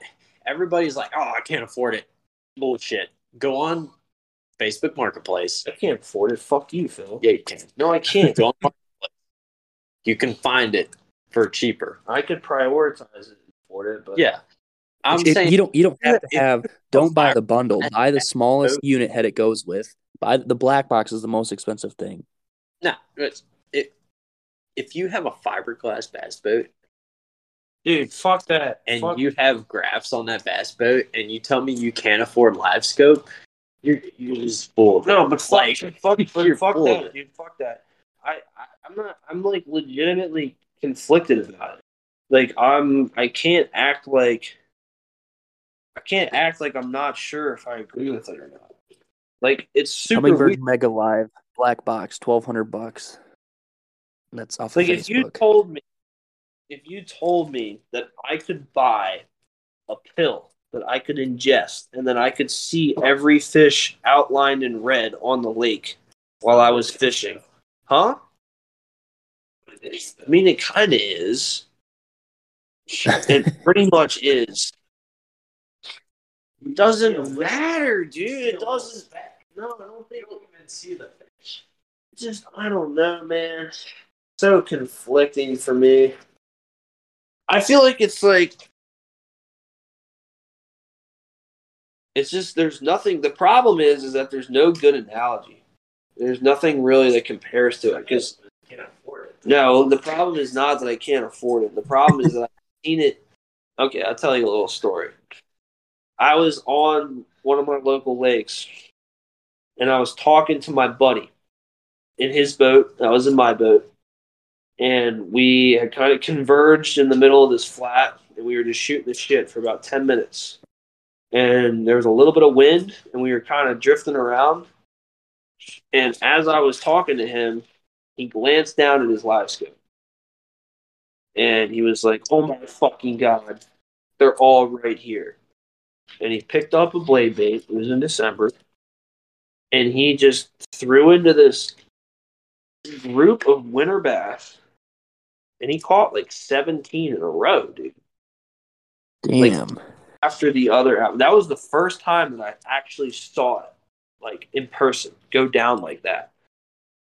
everybody's like, "Oh, I can't afford it." Bullshit. Go on Facebook Marketplace. I can't afford it. Fuck you, Phil. Yeah, you can. No, I can't. Go on Marketplace. You can find it for cheaper. I could prioritize it and afford it, but Yeah, I'm if saying you don't you don't have to have don't buy the bundle. Buy the smallest unit head it goes with. Buy the black box is the most expensive thing. no. It's, it, if you have a fiberglass bass boat dude, fuck that. and Fuck- you have graphs on that bass boat, and you tell me you can't afford live scope, you're you're just full. of it. No, but fuck, Like, fuck, but you're fuck that, dude. Fuck that. I, I, I'm not. I'm like legitimately conflicted about it. Like I'm. I can't act like. I can't act like I'm not sure if I agree with it or not. Like it's super Humminbird weird. Mega Live black box, twelve hundred bucks. That's off Like of if you told me, if you told me that I could buy a pill that I could ingest and then I could see every fish outlined in red on the lake while I was fishing, huh? I mean, it kind of is. It pretty much is. It doesn't matter, dude. It doesn't. No, I don't think. even see the fish. Just I don't know, man. So conflicting for me. I feel like it's like it's just there's nothing. The problem is is that there's no good analogy. There's nothing really that compares to it because no, the problem is not that I can't afford it. The problem is that I've seen it. Okay, I'll tell you a little story. I was on one of my local lakes and I was talking to my buddy in his boat. I was in my boat. And we had kind of converged in the middle of this flat and we were just shooting the shit for about 10 minutes. And there was a little bit of wind and we were kind of drifting around. And as I was talking to him, he glanced down at his live scope and he was like, "Oh my fucking god, they're all right here." And he picked up a blade bait. It was in December, and he just threw into this group of winter bass, and he caught like seventeen in a row, dude. Damn. After the other, that was the first time that I actually saw it, like in person, go down like that.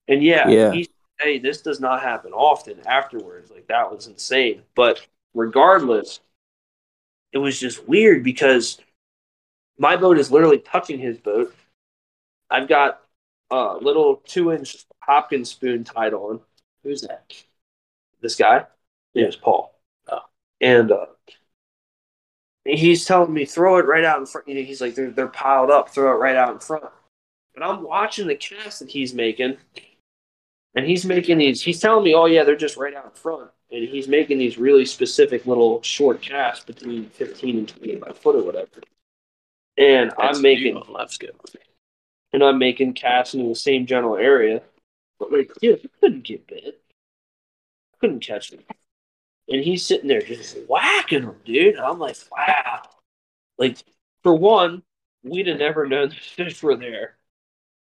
And yeah, Yeah. he hey, this does not happen often afterwards. Like that was insane. But regardless, it was just weird because my boat is literally touching his boat. I've got a little two inch Hopkins spoon tied on. Who's that? This guy, it was Paul. Oh. And uh, he's telling me throw it right out in front. You know, he's like they're they're piled up, throw it right out in front. But I'm watching the cast that he's making, and he's making these. He's telling me, oh yeah, they're just right out in front, and he's making these really specific little short casts between 15 and 25 foot or whatever. And That's I'm making you live scope. and I'm making casts in the same general area. But like, dude, I couldn't get bit. Couldn't catch him. And he's sitting there just whacking them, dude. And I'm like, wow. Like, for one, we'd have never known the fish were there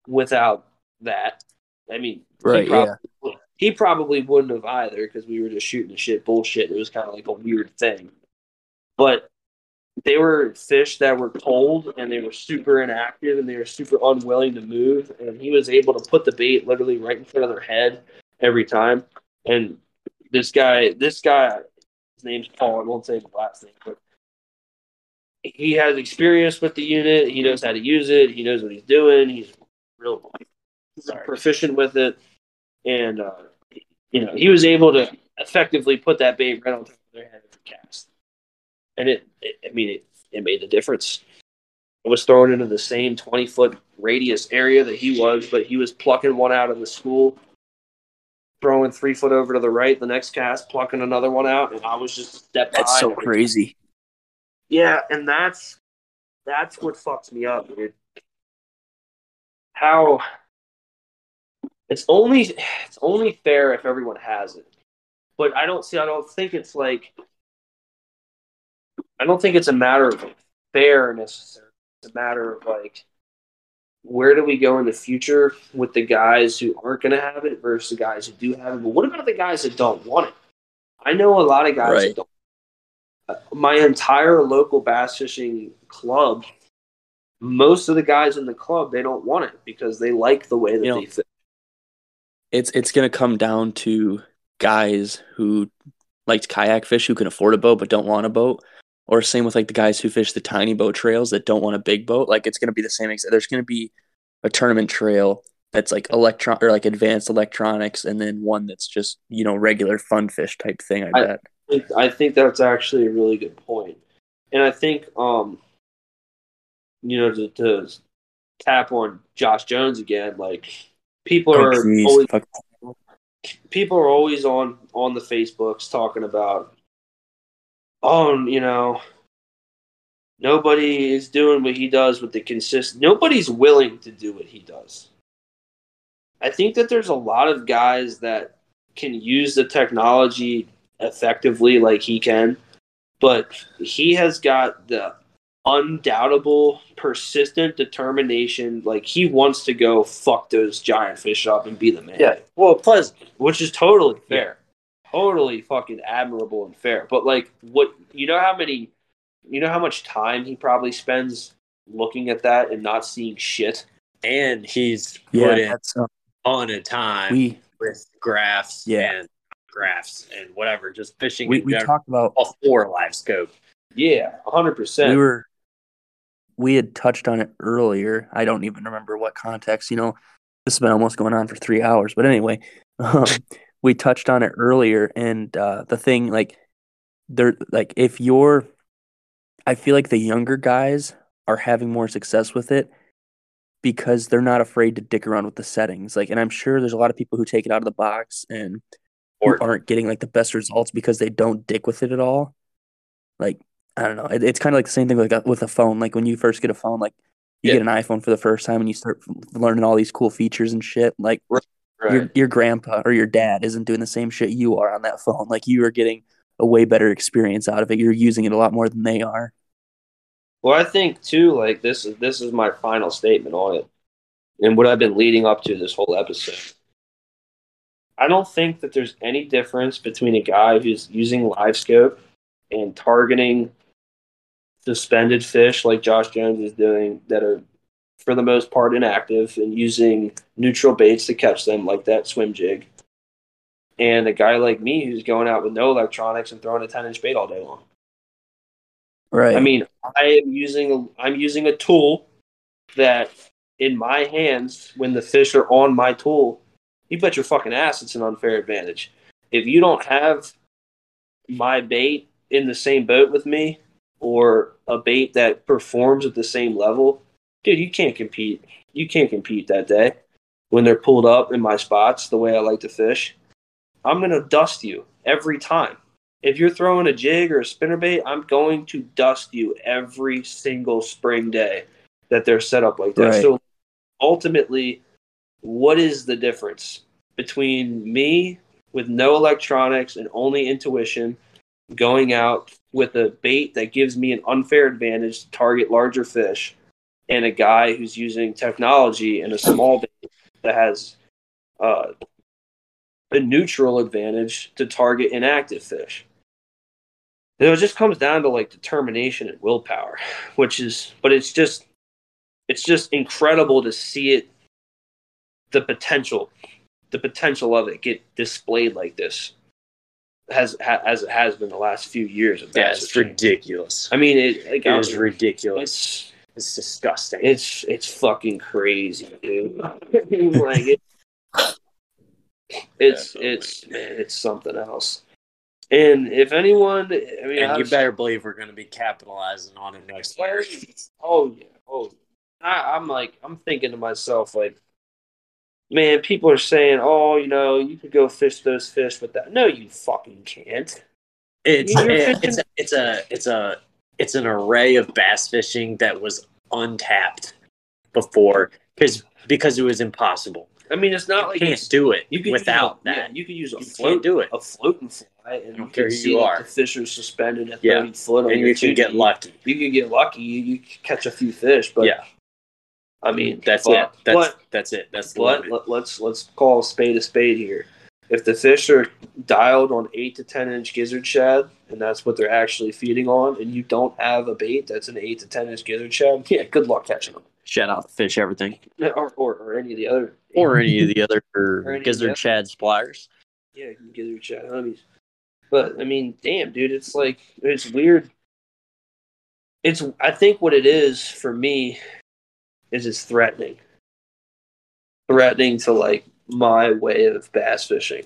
without that. I mean, Right, he probably, he probably wouldn't have either because we were just shooting the shit bullshit. It was kind of like a weird thing. But they were fish that were cold and they were super inactive and they were super unwilling to move. And he was able to put the bait literally right in front of their head every time. And this guy, this guy, his name's Paul. I won't say the last name, but he has experience with the unit. He knows how to use it. He knows what he's doing. He's real Sorry. proficient with it, and uh, you know he was able to effectively put that bait right on top of their head for cast, and it, it I mean, it, it made the difference. It was thrown into the same twenty foot radius area that he was, but he was plucking one out of the school, throwing three foot over to the right. The next cast, plucking another one out, and I was just a step That's so crazy. yeah, and that's that's what fucks me up, dude. How it's only it's only fair if everyone has it. But I don't see I don't think it's like I don't think it's a matter of fair necessarily. It's a matter of like where do we go in the future with the guys who aren't going to have it versus the guys who do have it? But what about the guys that don't want it? I know a lot of guys Right. that don't uh, my entire local bass fishing club, most of the guys in the club they don't want it because they like the way that You know, they fit. It's it's gonna come down to guys who like to kayak fish who can afford a boat but don't want a boat, or same with like the guys who fish the tiny boat trails that don't want a big boat. Like it's gonna be the same. Ex- there's gonna be a tournament trail that's like electron or like advanced electronics, and then one that's just you know regular fun fish type thing. I I- bet. think- I think that's actually a really good point, and I think um, you know, to, to tap on Josh Jones again, like people Oh, are always Fuck. people are always on on the Facebooks talking about, oh, you know, nobody is doing what he does with the consist. Nobody's willing to do what he does. I think that there's a lot of guys that can use the technology effectively, like he can, but he has got the undoubtable, persistent determination. Like he wants to go fuck those giant fish up and be the man Yeah. Well, plus, which is totally fair, totally fucking admirable and fair. But like, what you know how many, you know how much time he probably spends looking at that and not seeing shit. and he's Yeah, put in that's uh, on a time we with graphs Yeah. and graphs and whatever, just fishing we we talked about before live scope. Yeah, hundred percent. we were we had touched on it earlier i don't even remember what context you know this has been almost going on for three hours but anyway um, we touched on it earlier and uh, the thing like they're like if you're i feel like the younger guys are having more success with it because they're not afraid to dick around with the settings like and i'm sure there's a lot of people who take it out of the box and Or aren't getting like the best results because they don't dick with it at all. Like I don't know, it, it's kind of like the same thing like uh, with a phone. Like when you first get a phone, like you Yeah. get an iPhone for the first time and you start learning all these cool features and shit. Like right. Your your grandpa or your dad isn't doing the same shit you are on that phone. Like you are getting a way better experience out of it. You're using it a lot more than they are. Well, I think too, like this is this is my final statement on it, and what I've been leading up to this whole episode. I don't think that there's any difference between a guy who's using LiveScope and targeting suspended fish like Josh Jones is doing that are for the most part inactive and using neutral baits to catch them like that swim jig. And a guy like me who's going out with no electronics and throwing a 10 inch bait all day long. Right. I mean, I am using I'm using a tool that in my hands when the fish are on my tool, you bet your fucking ass it's an unfair advantage. If you don't have my bait in the same boat with me or a bait that performs at the same level, dude, you can't compete. You can't compete that day when they're pulled up in my spots the way I like to fish. I'm going to dust you every time. If you're throwing a jig or a spinnerbait, I'm going to dust you every single spring day that they're set up like that. Right. So ultimately, what is the difference between me with no electronics and only intuition going out with a bait that gives me an unfair advantage to target larger fish and a guy who's using technology in a small bait that has uh, a neutral advantage to target inactive fish? It just comes down to like determination and willpower, which is, but it's just, it's just incredible to see it, the potential, the potential of it get displayed like this. has ha, as it has been the last few years of Yeah, it's ridiculous. I mean, it like, It is ridiculous. It's disgusting. it's it's fucking crazy, dude. like it, it's Definitely. it's man, it's something else. And if anyone, I mean, you better believe we're going to be capitalizing on it next year. Oh yeah, oh. I, I'm like, I'm thinking to myself, like, man, people are saying, oh, you know, you could go fish those fish with that. No, you fucking can't. It's eh, it- it's a, it's a it's a it's an array of bass fishing that was untapped before because because it was impossible. I mean, it's not You like can't do it you could without use a, yeah, that. you can use a You float, can't do it. a float and fly, and you don't care can who see you are. the fish are suspended at Yeah. thirty foot, on and your you can get 2D. lucky. You could get lucky. You, catch a few fish, but Yeah. I mean, That's but, it. That's but that's it. That's let, let, let's let's call a spade a spade here. If the fish are dialed on eight to ten inch gizzard shad, and that's what they're actually feeding on, and you don't have a bait that's an eight to ten inch gizzard shad, yeah, good luck catching them, Shout out the fish everything or or, or any of the other or any of the other Or any of the gizzard shad suppliers. yeah gizzard shad homies. But I mean, damn, dude, it's like it's weird. It's I think what it is for me is it's threatening, threatening to like my way of bass fishing.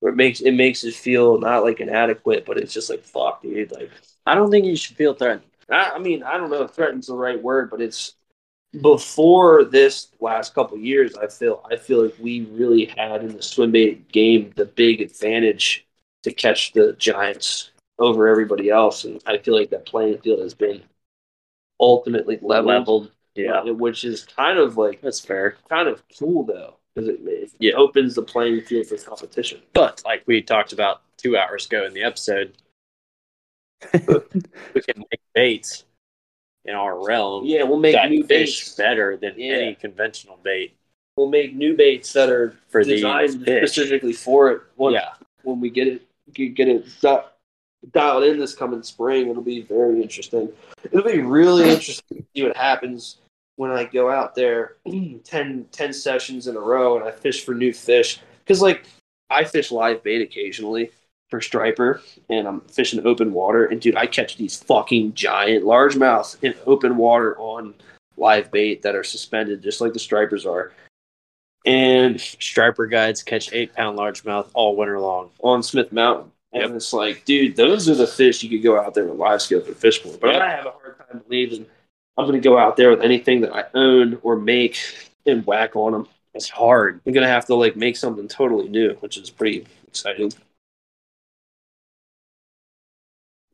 Where it makes it makes it feel not like inadequate, but it's just like fuck, dude. Like I don't think you should feel threatened. I, I mean, I don't know if threatened's the right word, but it's before this last couple years. I feel I feel like we really had in the swim bait game the big advantage to catch the giants over everybody else, and I feel like that playing field has been ultimately leveled, Leveled. Yeah, uh, which is kind of like that's fair. kind of cool though because it, it Yeah. opens the playing field for competition. But like we talked about two hours ago in the episode, we can make baits in our realm Yeah, we'll make new fish baits. better than Yeah. any conventional bait We'll make new baits that are for designed specifically for it. Once, Yeah, when we get it get it di- dialed in this coming spring, it'll be very interesting. It'll be really interesting to see what happens when I go out there 10, 10 sessions in a row and I fish for new fish. Because like I fish live bait occasionally for striper, and I'm fishing open water, and dude, I catch these fucking giant largemouth in open water on live bait that are suspended, just like the stripers are. And striper guides catch eight pound largemouth all winter long. on Smith Mountain. And Yep. it's like, dude, those are the fish you could go out there with live scope and fish for. But I have a hard time believing I'm going to go out there with anything that I own or make and whack on them. It's hard. I'm going to have to like make something totally new, which is pretty exciting.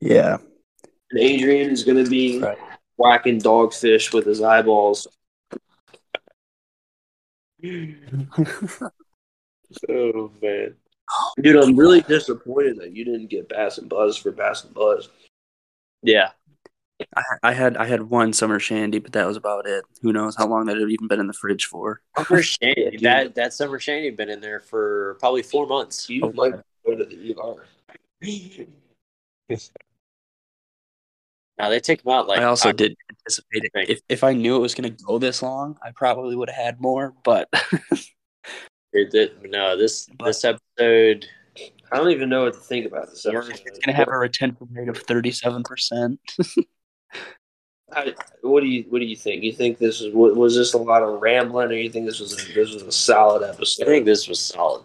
Yeah. And Adrian is going to be Right. whacking dogfish with his eyeballs. Oh man. Dude, I'm really disappointed that you didn't get Bass and Buzz for Bass and Buzz. Yeah. I, I had I had one summer shandy, but that was about it. Who knows how long that had even been in the fridge for? Summer shandy. that that summer shandy had been in there for probably four months. You Oh, might go to the ER. Now they take them out like I also Oc- did anticipate it. Right. If if I knew it was going to go this long, I probably would have had more. But It did- no, this But- this episode. I don't even know what to think about this episode. it's going to have a retention rate of thirty seven percent. I, what do you What do you think? You think this is was this a lot of rambling, or you think this was a, this was a solid episode? I think this was solid.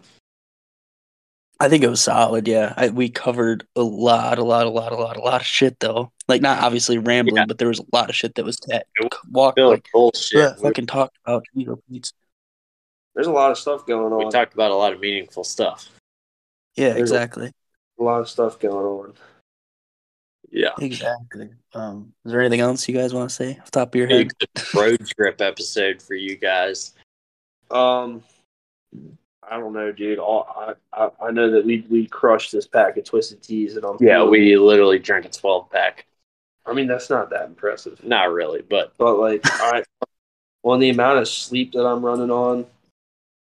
I think it was solid. Yeah, I, we covered a lot, a lot, a lot, a lot, a lot of shit though. Like not obviously rambling, Yeah. but there was a lot of shit that was ta- It walked Feel like like bullshit. yeah, We, fucking talked about Cheeto Pete's. There's a lot of stuff going on. we talked about a lot of meaningful stuff. Yeah, There's a- exactly, a lot of stuff going on. Yeah. exactly. Um, is there anything else you guys want to say off the top of your head? Road trip episode for you guys. Um, I don't know, dude. All, I, I I know that we we crushed this pack of twisted teas, and I'm Yeah, feeling- we literally drank a 12 pack. I mean, that's not that impressive, Not really, but but like, I on the amount of sleep that I'm running on,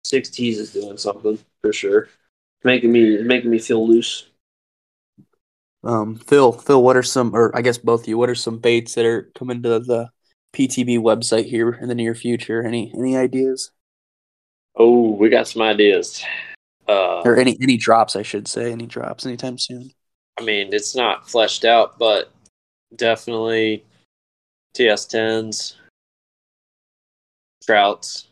six teas is doing something for sure. Making me making me feel loose. Um, Phil, Phil, what are some, or I guess both of you, what are some baits that are coming to the PTB website here in the near future? Any any ideas? oh, we got some ideas. Uh, or any any drops, I should say, any drops anytime soon. I mean, it's not fleshed out, but definitely TS10s, trouts.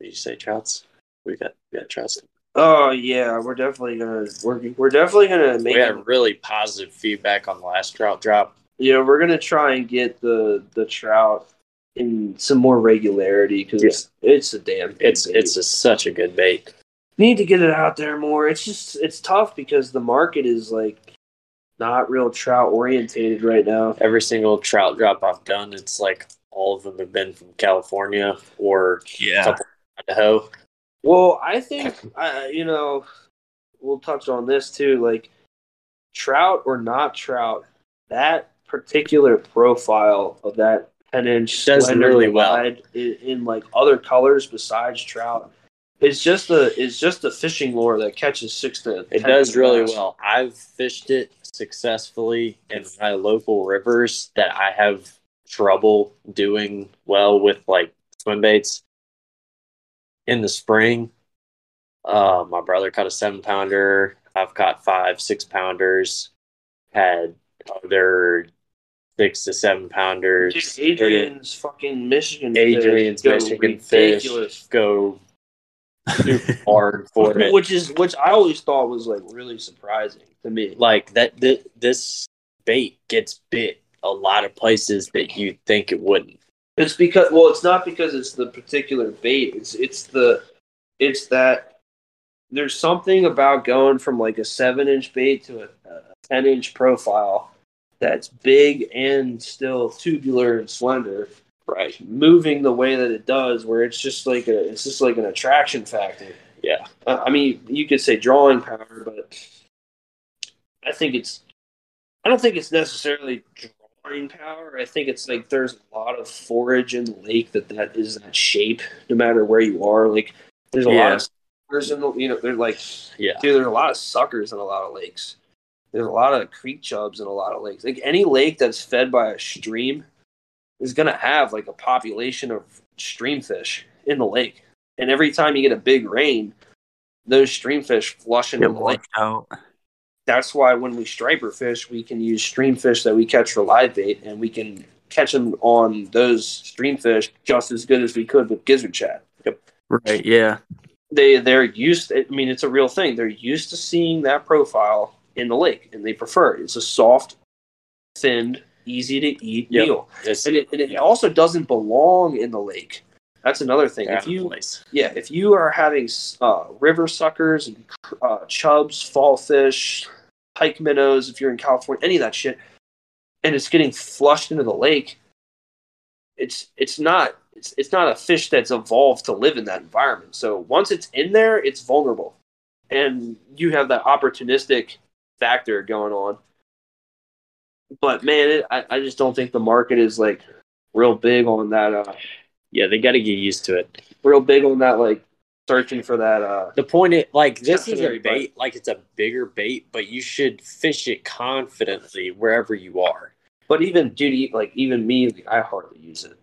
Did you say trouts? We got we got trouts. Oh yeah, we're definitely gonna we're, we're definitely gonna make We it, had really positive feedback on the last trout drop. you know we're gonna try and get the the trout in some more regularity because it's it's a damn good It's bait. it's a, such a good bait. need to get it out there more. It's just it's tough because the market is like not real trout orientated right now. Every single trout drop I've done, it's like all of them have been from California or Yeah. Idaho. Well, I think uh, you know we'll touch on this too. Like trout or not trout, that particular profile of that ten inch Does really well. in, in like other colors besides trout. It's just a it's just a fishing lure that catches six to. It does really well. I've fished it successfully in my local rivers that I have trouble doing well with like swim baits. In the spring, uh, my brother caught a seven pounder. I've caught five, six pounders. Had other six to seven pounders. Dude, Adrian's fucking Michigan. Adrian's fish go Michigan fish go hard for it. which is which I always thought was like really surprising to me. like that th- this bait gets bit a lot of places that you think it wouldn't It's because well, it's not because it's the particular bait. It's it's the it's that there's something about going from like a seven inch bait to a, a ten inch profile that's big and still tubular and slender, right moving the way that it does, where it's just like a it's just like an attraction factor. yeah Uh, I mean, you could say drawing power, but I think it's. I don't think it's necessarily drawing power. I think it's like there's a lot of forage in the lake that that is that shape, no matter where you are. Like there's a lot of suckers in the you know they're like yeah dude. There's a lot of suckers in a lot of lakes. There's a lot of creek chubs in a lot of lakes. Like any lake that's fed by a stream is gonna have like a population of stream fish in the lake. And every time you get a big rain, those stream fish flush into Get the lake. out. That's why when we striper fish, we can use stream fish that we catch for live bait, and we can catch them on those stream fish just as good as we could with gizzard shad. Right. Yeah. They they're used. To, I mean, it's a real thing. They're used to seeing that profile in the lake, and they prefer it. It's a soft, thinned, easy to eat Yep. meal, it's and it, and it also doesn't belong in the lake. That's another thing. If you yeah, if you are having uh, river suckers and uh, chubs, fall fish, pike minnows, if you're in California, any of that shit, and it's getting flushed into the lake, it's it's not it's, it's not a fish that's evolved to live in that environment. So once it's in there, it's vulnerable, and you have that opportunistic factor going on. But man, it, I I just don't think the market is like real big on that. Uh, yeah they got to get used to it real big on that like searching for that. Uh, the point is like this is a bait like it's a bigger bait but you should fish it confidently wherever you are But even dude, like even me, like, I hardly use it.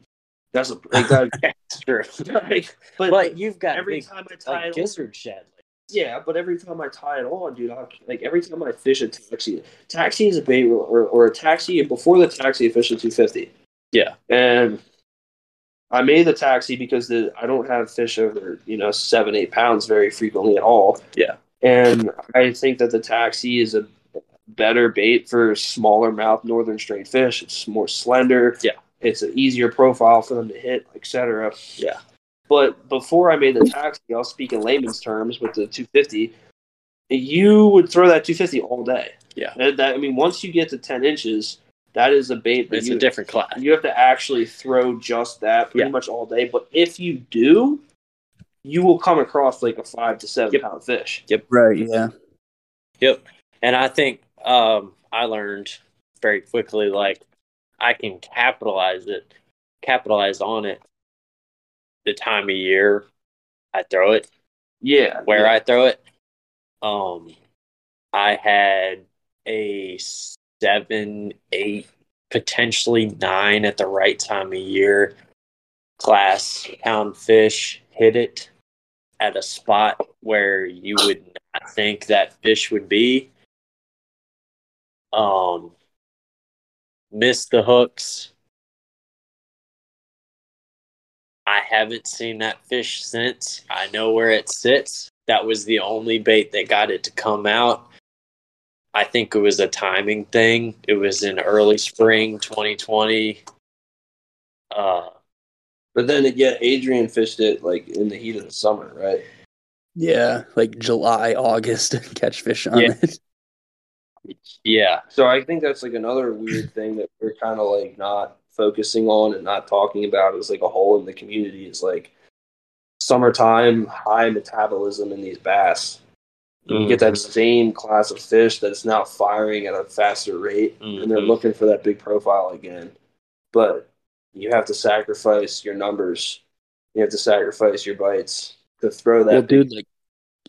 That's a like that. that's true like, but, but you've got every big, time I tie like gizzard shad yeah. But every time I tie it on, dude, I, like every time I fish a taxi, taxi is a bait or, or a taxi before the taxi I fished a two fifty. Yeah. and I made the taxi because the I don't have fish over you know seven eight pounds very frequently at all. Yeah. and I think that the taxi is a better bait for smaller mouth northern straight fish. It's more slender. Yeah. It's an easier profile for them to hit, etc. Yeah. But before I made the taxi, I'll speak in layman's terms with the 250. You would throw that 250 all day. Yeah. That, that- I mean, once you get to 10 inches, that is a bait that it's you, a different class you have to actually throw just that pretty Yeah. much all day. But if you do, you will come across like a five to seven Yep. pound fish. Yep. Right. Yeah. Yep. And I think um, I learned very quickly, like I can capitalize it, capitalize on it. The time of year I throw it, Yeah. where yeah. I throw it. Um, I had a seven, eight, potentially nine at the right time of year class pound fish hit it at a spot where you would not think that fish would be. Um, missed the hooks. I haven't seen that fish since. I know where it sits. That was the only bait that got it to come out. I think it was a timing thing. It was in early spring 2020. Uh, But then again, Adrian fished it like in the heat of the summer, right? Yeah, like July, August, catch fish on Yeah. it. yeah, So I think that's like another weird thing that we're kind of like not focusing on and not talking about is like a hole in the community is like summertime high metabolism in these bass. You get that same class of fish that's now firing at a faster rate and they're Mhm. looking for that big profile again. But you have to sacrifice your numbers. You have to sacrifice your bites to throw that. Well, big- dude, like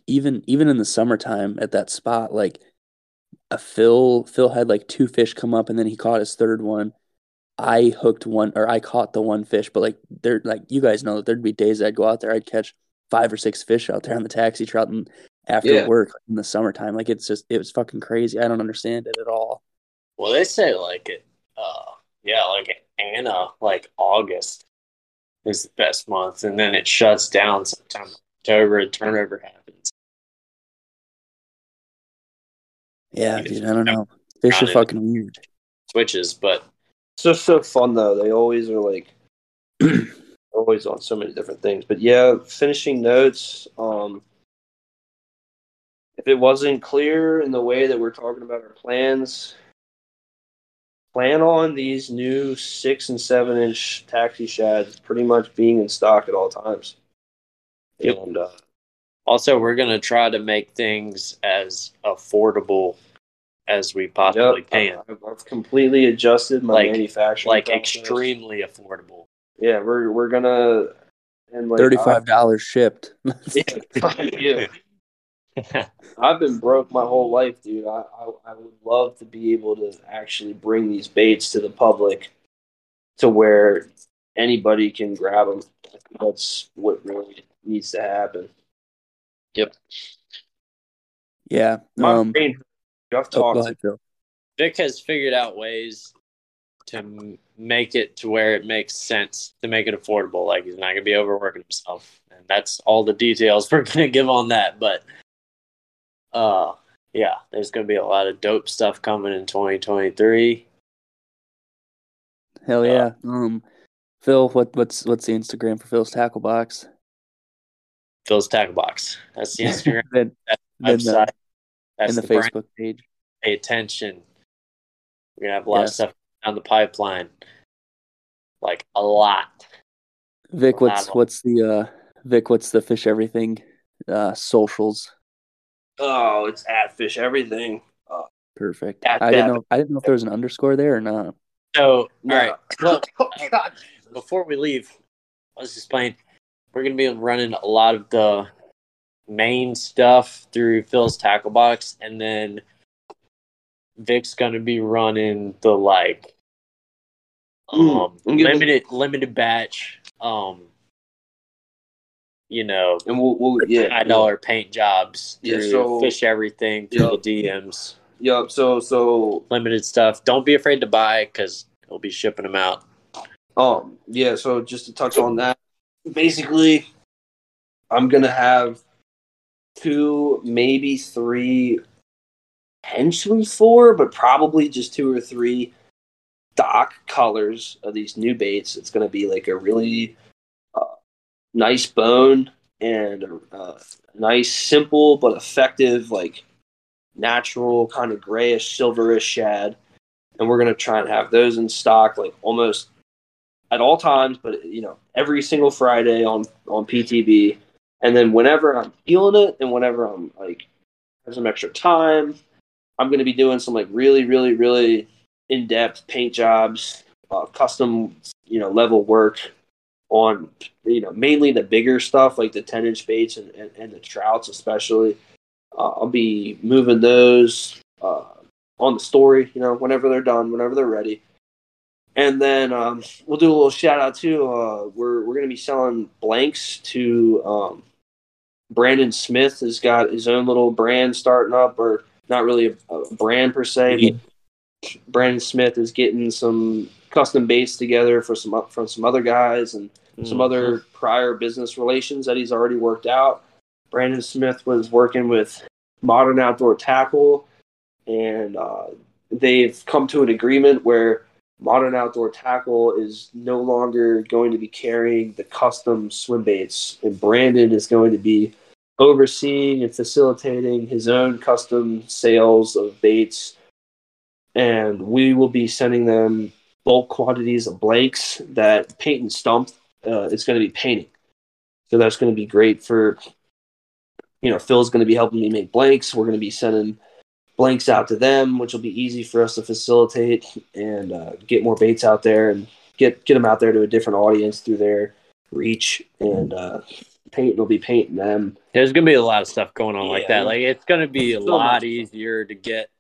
even even in the summertime at that spot, like a Phil Phil had like two fish come up and then he caught his third one. I hooked one or I caught the one fish, but like there like you guys know that there'd be days I'd go out there, I'd catch five or six fish out there on the taxi trout and after Yeah. work in the summertime. Like it's just it was fucking crazy. I don't understand it at all. Well, they say like it. Uh, yeah, like Anna, like August is the best month, and then it shuts down sometime in October. A turnover happens. Yeah, Yeah. dude, I don't know. Fish are fucking weird. Switches, but It's just so fun though. They always are like always on so many different things. But yeah, finishing notes. Um, if it wasn't clear in the way that we're talking about our plans, plan on these new six and seven inch taxi shads pretty much being in stock at all times. Yep. And uh, also we're gonna try to make things as affordable as we possibly yep, can. I've, I've completely adjusted my Like- manufacturing. Like process. extremely affordable. Yeah, we're we're gonna and like Thirty five dollars shipped. yeah. I've been broke my whole life, dude. I, I I would love to be able to actually bring these baits to the public, to where anybody can grab them. That's what really needs to happen. Yep. Yeah. My Um brain, I've oh, talked. ahead, Vic has figured out ways to make it to where it makes sense to make it affordable. Like he's not gonna be overworking himself, and that's all the details we're gonna give on that. But uh, yeah, there's gonna be a lot of dope stuff coming in 2023. Hell Uh, yeah. Um Phil, what what's what's the Instagram for Phil's tackle box? Phil's Tackle Box. That's the Instagram then, then the, website. That's and the, the, brand. Facebook page. Pay attention. We're gonna have a lot of stuff down the pipeline, like a lot. Vic, what's what's the uh Vic, what's the fish everything uh socials? Oh, it's at fish everything. Uh, Perfect. At I didn't that- know I didn't know if there was an underscore there or not. So, no. all right. Look, Oh, God. before we leave, let's explain. We're going to be running a lot of the main stuff through Phil's tackle box, and then Vic's going to be running the like um, I'm limited limited batch. Um, you know, And we'll, we'll yeah. high dollar paint jobs Yeah, so- fish everything through Yeah. the DMs. Yep. So so Limited stuff. Don't be afraid to buy because we'll be shipping them out. Um, yeah, so just to touch on that, basically, I'm gonna have two, maybe three, potentially four, but probably just two or three stock colors of these new baits. It's gonna be like a really nice bone and a, uh, nice, simple but effective, like natural kind of grayish, silverish shad. And we're gonna try and have those in stock, like almost at all times, but you know, every single Friday on on PTB, and then whenever I'm feeling it, and whenever I'm like have some extra time, I'm to be doing some like really, really, really in depth paint jobs, uh, custom, you know, level work on you know mainly the bigger stuff like the 10 inch baits and, and, and the trouts especially. Uh, I'll be moving those uh, on the story, you know, whenever they're done, whenever they're ready. And then um, we'll do a little shout out too. Uh, we're we're gonna be selling blanks to um, Brandon Smith has got his own little brand starting up, or not really a, a brand per se, but Brandon Smith is getting some custom baits together for some from some other guys and some other prior business relations that he's already worked out. Brandon Smith was working with Modern Outdoor Tackle, and uh, they've come to an agreement where Modern Outdoor Tackle is no longer going to be carrying the custom swim baits, and Brandon is going to be overseeing and facilitating his own custom sales of baits. And we will be sending them bulk quantities of blanks that Paint and Stump uh, is going to be painting. So that's going to be great for, you know, Phil's going to be helping me make blanks. We're going to be sending blanks out to them, which will be easy for us to facilitate and uh, get more baits out there and get get them out there to a different audience through their reach. And uh, paint will be painting them. There's gonna be a lot of stuff going on like that. Like it's gonna be a lot much. easier to get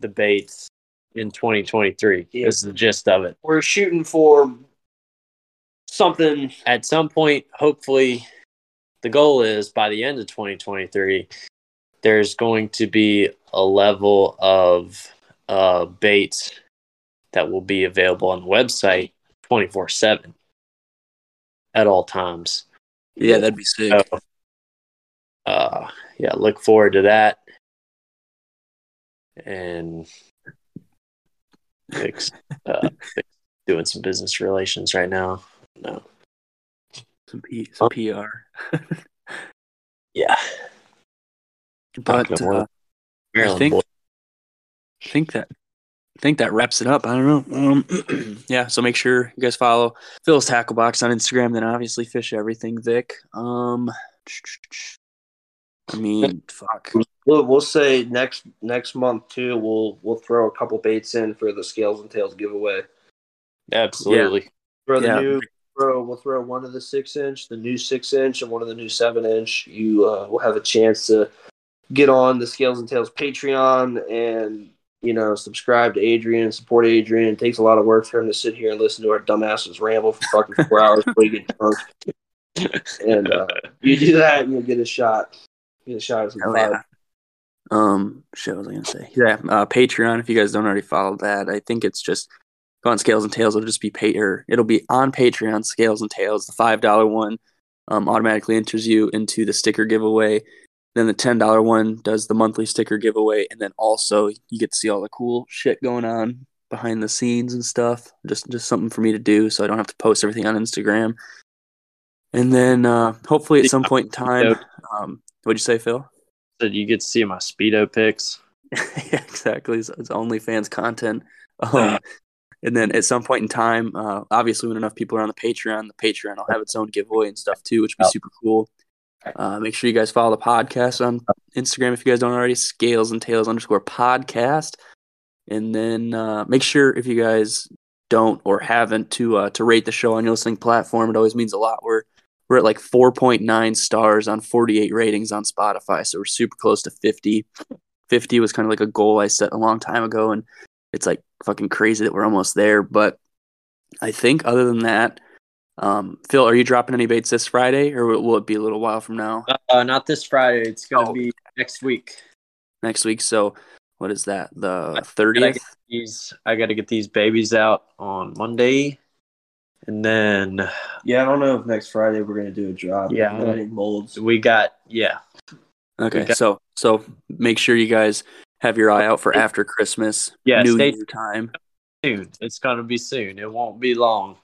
the baits in 2023. Yeah. Is the gist of it. We're shooting for something. At some point, hopefully, the goal is by the end of 2023, there's going to be a level of uh, baits that will be available on the website 24 7 at all times. Yeah, that'd be sick. So, uh, yeah, look forward to that. And uh, doing some business relations right now. No. Some, P- some PR. Yeah. But uh, about Maryland think- boy. I think that I think that wraps it up. I don't know. Um, yeah, so make sure you guys follow Phil's Tackle Box on Instagram. Then obviously Fish Everything Vic. Um, I mean, fuck. We'll, we'll say next next month too. We'll we'll throw a couple baits in for the scales and tails giveaway. Absolutely. Throw the Yeah. new throw. We'll throw one of the six inch, the new six inch, and one of the new seven inch. You uh, will have a chance to get on the Scales and Tails Patreon and you know subscribe to Adrian, support Adrian. It takes a lot of work for him to sit here and listen to our dumbasses ramble for fucking four hours before you get drunk. And uh, you do that, and you'll get a shot. Get a shot at some yeah. Um, shit, what was I gonna say? Yeah, uh, Patreon. If you guys don't already follow that, I think it's just go on Scales and Tails. It'll just be pay or it'll be on Patreon. Scales and Tails, the five dollar one, um, automatically enters you into the sticker giveaway. Then the ten dollar one does the monthly sticker giveaway, and then also you get to see all the cool shit going on behind the scenes and stuff. Just just something for me to do, so I don't have to post everything on Instagram. And then uh, hopefully at some point in time, um, what'd you say, Phil? So you get to see my Speedo pics. yeah, exactly. It's, it's OnlyFans content. Um, and then at some point in time, uh, obviously, when enough people are on the Patreon, the Patreon will have its own giveaway and stuff too, which would be super cool. Uh, make sure you guys follow the podcast on Instagram if you guys don't already. Scales and Tails underscore podcast. And then uh, make sure if you guys don't or haven't to uh, to rate the show on your listening platform. It always means a lot. We're we're at like 4.9 stars on 48 ratings on Spotify, so we're super close to 50. 50 was kind of like a goal I set a long time ago, and it's like fucking crazy that we're almost there. But I think other than that, um, Phil, are you dropping any baits this Friday, or will will it be a little while from now Uh, not this Friday. It's going to Oh. be next week. next week? So what is that? The I thirtieth? get these. I got to get these babies out on Monday, and then Yeah, I don't know if next Friday we're gonna do a drop. Yeah. I need molds. we got yeah. Okay, got- so so make sure you guys have your eye out for after Christmas, Yeah, New stay- Year time. Soon. It's going to be soon. It won't be long.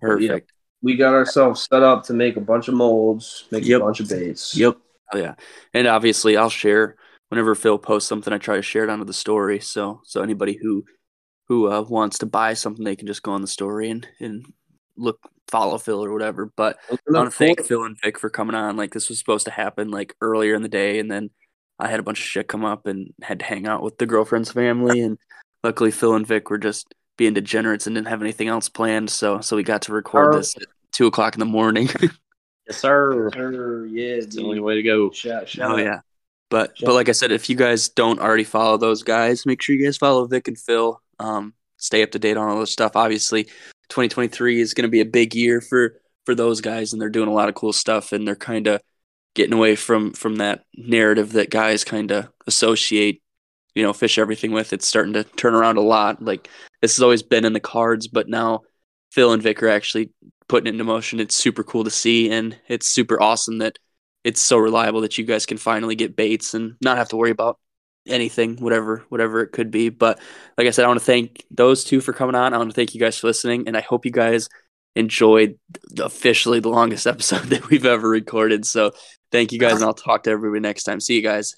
Perfect. We got ourselves set up to make a bunch of molds, make Yep. a bunch of baits. Yep. Oh yeah. And obviously I'll share whenever Phil posts something, I try to share it onto the story. So so anybody who who uh, wants to buy something, they can just go on the story and and look follow Phil or whatever. But I want to thank Phil and Vic for coming on. Like this was supposed to happen like earlier in the day, and then I had a bunch of shit come up and had to hang out with the girlfriend's family. And luckily, Phil and Vic were just being degenerates and didn't have anything else planned. So so we got to record Our- this at two o'clock in the morning. Yes, sir. Sure, yeah, It's the only way to go. Shout, shout Oh out. yeah. But Yeah. but like I said, if you guys don't already follow those guys, make sure you guys follow Vic and Phil. Um, stay up to date on all this stuff. Obviously, 2023 is going to be a big year for for those guys, and they're doing a lot of cool stuff, and they're kind of getting away from from that narrative that guys kind of associate, you know, fish everything with. It's starting to turn around a lot. Like this has always been in the cards, but now Phil and Vic are actually putting it into motion. It's super cool to see, and it's super awesome that it's so reliable that you guys can finally get baits and not have to worry about anything, whatever whatever it could be. But like I said, I want to thank those two for coming on. I want to thank you guys for listening, and I hope you guys enjoyed officially the longest episode that we've ever recorded. So thank you guys, and I'll talk to everybody next time. See you guys.